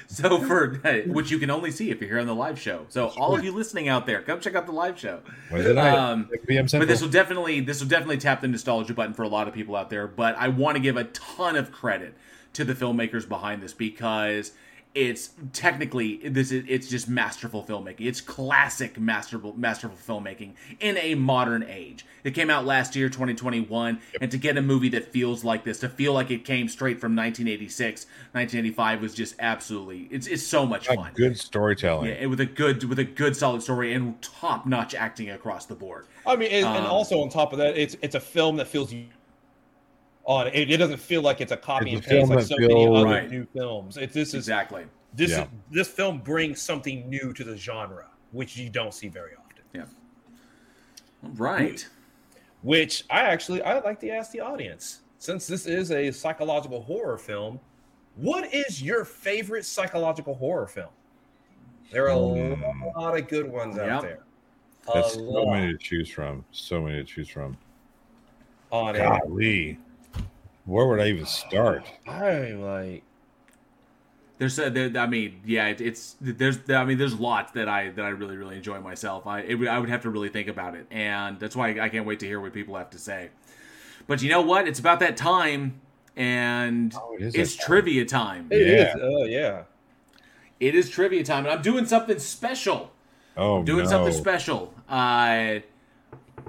So for which you can only see if you're here on the live show. So all of you listening out there, come check out the live show. Wednesday night, Um, 6 p.m. but this will definitely this will definitely tap the nostalgia button for a lot of people out there. But I want to give a ton of credit to the filmmakers behind this because it's technically this is it's just masterful filmmaking. It's classic masterful masterful filmmaking in a modern age. It came out last year, 2021, and to get a movie that feels like this, to feel like it came straight from 1986, 1985 was just absolutely it's it's so much fun. good storytelling. Yeah, with a good with a good solid story and top notch acting across the board. I mean, and, and Um, also on top of that, it's it's a film that feels on it. It doesn't feel like it's a copy It's and paste like so many other Right. new films. It, this is Exactly. this Yeah. is, this film brings something new to the genre, which you don't see very often. Yeah. All right. Which I actually I like to ask the audience, since this is a psychological horror film, what is your favorite psychological horror film? There are a Hmm. lot of good ones Yep. out there. A That's so lot many to choose from. So many to choose from. on it. Golly. Where would I even start? I'm like, There's a, there, I mean, yeah, it, it's there's I mean, there's lots that I that I really really enjoy myself. I it, I would have to really think about it, and that's why I can't wait to hear what people have to say. But you know what? It's about that time, and Oh, it is it's that time. trivia time. it Yeah. is. Oh yeah. It is trivia time, and I'm doing something special. Oh, I'm doing no. something special. Uh,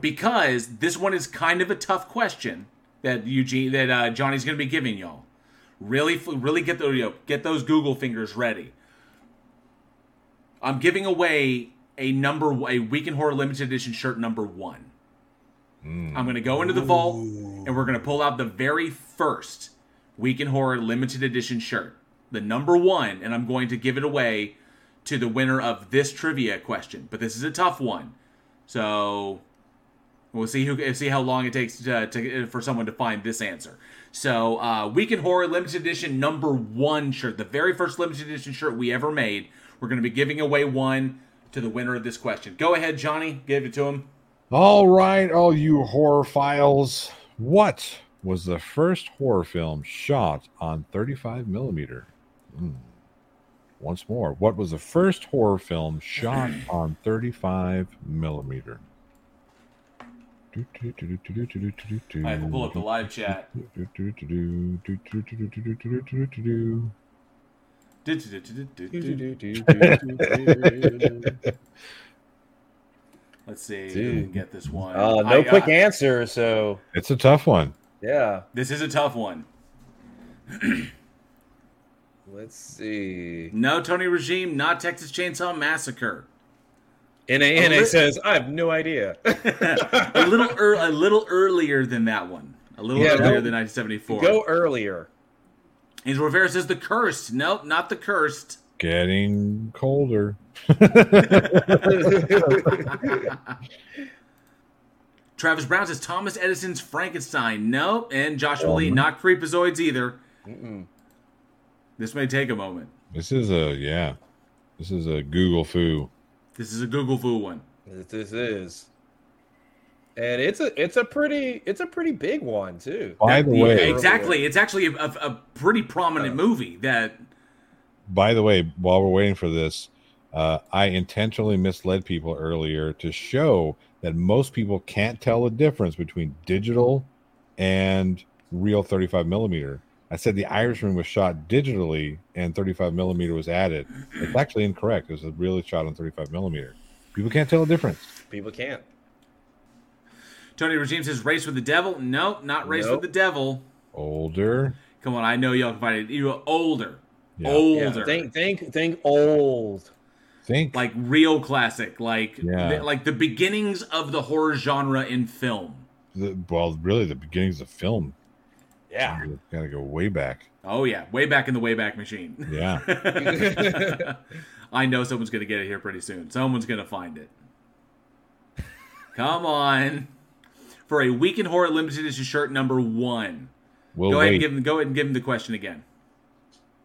because this one is kind of a tough question that Eugene that uh, Johnny's going to be giving y'all. Really, really get the you know, get those Google fingers ready. I'm giving away a number a Week in Horror limited edition shirt number one. Mm. I'm going to go into the vault and we're going to pull out the very first Week in Horror limited edition shirt, the number one, and I'm going to give it away to the winner of this trivia question. But this is a tough one, so we'll see who see how long it takes to, to for someone to find this answer. So, uh, Week in Horror limited edition number one shirt, the very first limited edition shirt we ever made. We're going to be giving away one to the winner of this question. Go ahead, Johnny, give it to him. All right, all you horror files. What was the first horror film shot on 35 millimeter? Hmm. Once more, what was the first horror film shot on 35 millimeter? All right, we'll pull up the live chat. Let's see if we can get this one. Uh, no I, quick uh, answer, so It's a tough one. yeah. This is a tough one. Let's see. No Tony Regime, not Texas Chainsaw Massacre. NA, NA li- says, I have no idea. a little ear a little earlier than that one. A little Yeah, earlier go- than 1974. Go earlier. Angel Rivera says the cursed. Nope, not the cursed. Getting colder. Travis Brown says Thomas Edison's Frankenstein. Nope, and Joshua Oh, Lee, no. not Creepozoids either. Mm-mm. This may take a moment. This is a yeah. This is a Google foo. This is a Google Foo one. This- This is. And it's a it's a pretty it's a pretty big one too. By the Yeah, way, exactly. It's actually a, a, a pretty prominent movie that by the way, while we're waiting for this, Uh, I intentionally misled people earlier to show that most people can't tell the difference between digital and real 35 millimeter. I said the Irishman was shot digitally and 35 millimeter was added. It's actually incorrect. It was really shot on 35 millimeter. People can't tell the difference. People can't. Tony Regime says race with the devil. Nope, not race Nope. with the devil. Older. Come on, I know y'all can find it. You are older, Yeah. older, Yeah, think, think, think old. Think like real classic, like Yeah. the, like the beginnings of the horror genre in film. the, well, really the beginnings of film. Yeah. You gotta go way back. Oh yeah, way back in the Wayback Machine. Yeah. I know someone's gonna get it here pretty soon. Someone's gonna find it. Come on, for a Week in Horror limited edition shirt number one. We'll go ahead and give him. Go ahead and give him the question again.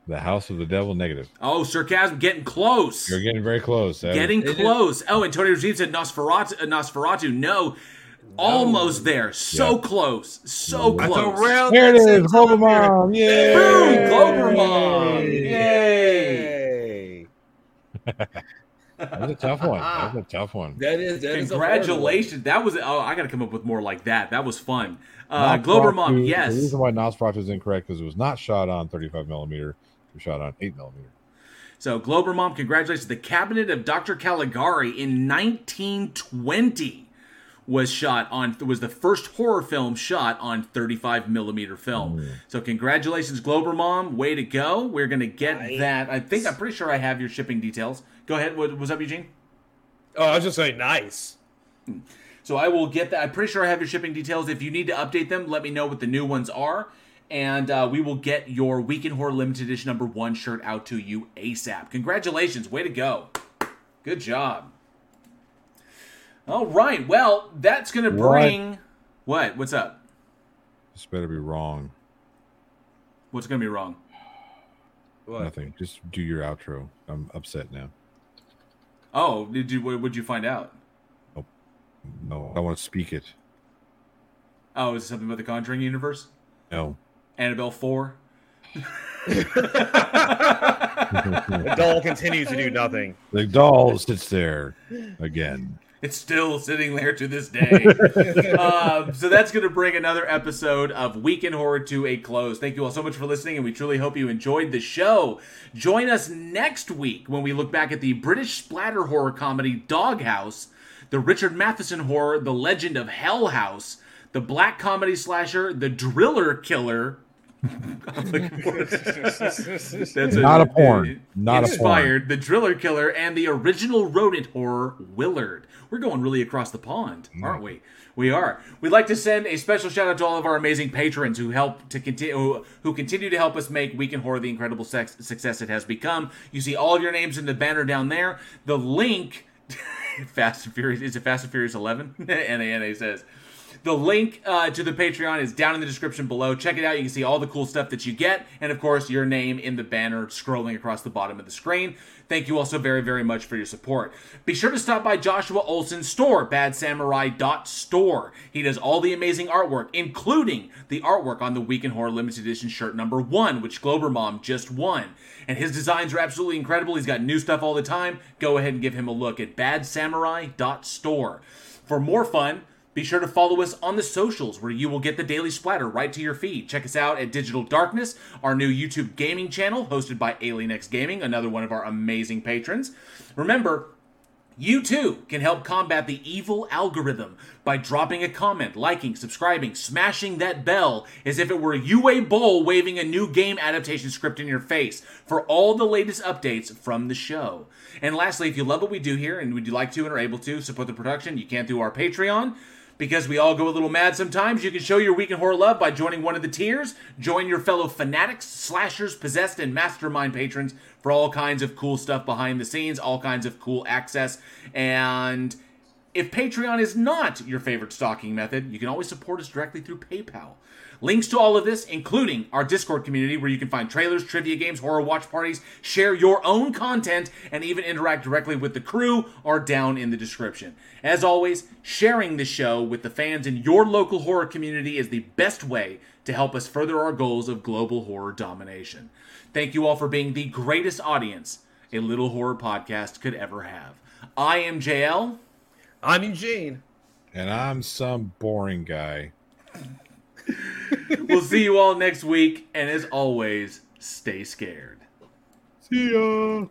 The House of the Devil negative. Oh, sarcasm, getting close. You're getting very close. That- Getting close. Oh, and Tony Regime said Nosferatu. Nosferatu. No, almost there. So Yeah. close. So That's close. around There it that is, same Glober. Mom. Yay! Boom, Glober Mom. Yay. Yay. That was a tough one. That was a tough one. That is that is a hard one. Congratulations. That was. Oh, I got to come up with more like that. That was fun. Uh, Glober Mom. Nosferatu- The reason why Nosferatu is incorrect because it was not shot on 35 millimeter. It was shot on 8 millimeter. So, Glober Mom, congratulations. The Cabinet of Dr. Caligari in 1920 was shot on was the first horror film shot on 35 millimeter film. So, congratulations, Glober Mom. Way to go. We're gonna get that. I think I'm pretty sure I have your shipping details. Go ahead. What was up, Eugene? Oh, I was just saying nice. So I will get that. I'm pretty sure I have your shipping details. If you need to update them, let me know what the new ones are, and uh, we will get your Week in Horror Limited Edition number one shirt out to you ASAP. Congratulations, way to go! Good job. All right, well, that's gonna bring what? What's up? This better be wrong. What's gonna be wrong? What? Nothing. Just do your outro. I'm upset now. Oh, did you? What would you find out? No, I want to speak it. Oh, is it something about the Conjuring universe? No. Annabelle four. The doll continues to do nothing. The doll sits there again. It's still sitting there to this day. um, so that's going to bring another episode of Week in Horror to a close. Thank you all so much for listening, and we truly hope you enjoyed the show. Join us next week when we look back at the British splatter horror comedy Doghouse, the Richard Matheson horror The Legend of Hell House, the black comedy slasher The Driller Killer. I'm looking for- That's Not a porn. Not a porn. inspired the Driller Killer and the original rodent horror Willard. We're going really across the pond, Mm. aren't we? We are. We'd like to send a special shout out to all of our amazing patrons who help to continue who, continue to help us make Week in Horror the incredible sex, success it has become. You see all of your names in the banner down there. The link Fast and Furious is it Fast and Furious 11? NANA says. The link uh, to the Patreon is down in the description below. Check it out. You can see all the cool stuff that you get. And of course, your name in the banner scrolling across the bottom of the screen. Thank you also very, very much for your support. Be sure to stop by Joshua Olsen's store, badsamurai.store. He does all the amazing artwork, including the artwork on the Week in Horror Limited Edition shirt number one, which Glober Mom just won. And his designs are absolutely incredible. He's got new stuff all the time. Go ahead and give him a look at badsamurai.store. For more fun, be sure to follow us on the socials where you will get the daily splatter right to your feed. Check us out at Digital Darkness, our new YouTube gaming channel hosted by AlienX Gaming, another one of our amazing patrons. Remember, you too can help combat the evil algorithm by dropping a comment, liking, subscribing, smashing that bell as if it were a Uwe Boll waving a new game adaptation script in your face for all the latest updates from the show. And lastly, if you love what we do here and would you like to and are able to support the production, you can through our Patreon. Because we all go a little mad sometimes, you can show your week in horror love by joining one of the tiers. Join your fellow fanatics, slashers, possessed, and mastermind patrons for all kinds of cool stuff behind the scenes, all kinds of cool access. And if Patreon is not your favorite stalking method, you can always support us directly through PayPal. Links to all of this, including our Discord community where you can find trailers, trivia games, horror watch parties, share your own content, and even interact directly with the crew, are down in the description. As always, sharing the show with the fans in your local horror community is the best way to help us further our goals of global horror domination. Thank you all for being the greatest audience a little horror podcast could ever have. I am JL. I'm Eugene. And I'm some boring guy. We'll see you all next week. And as always, stay scared. See ya.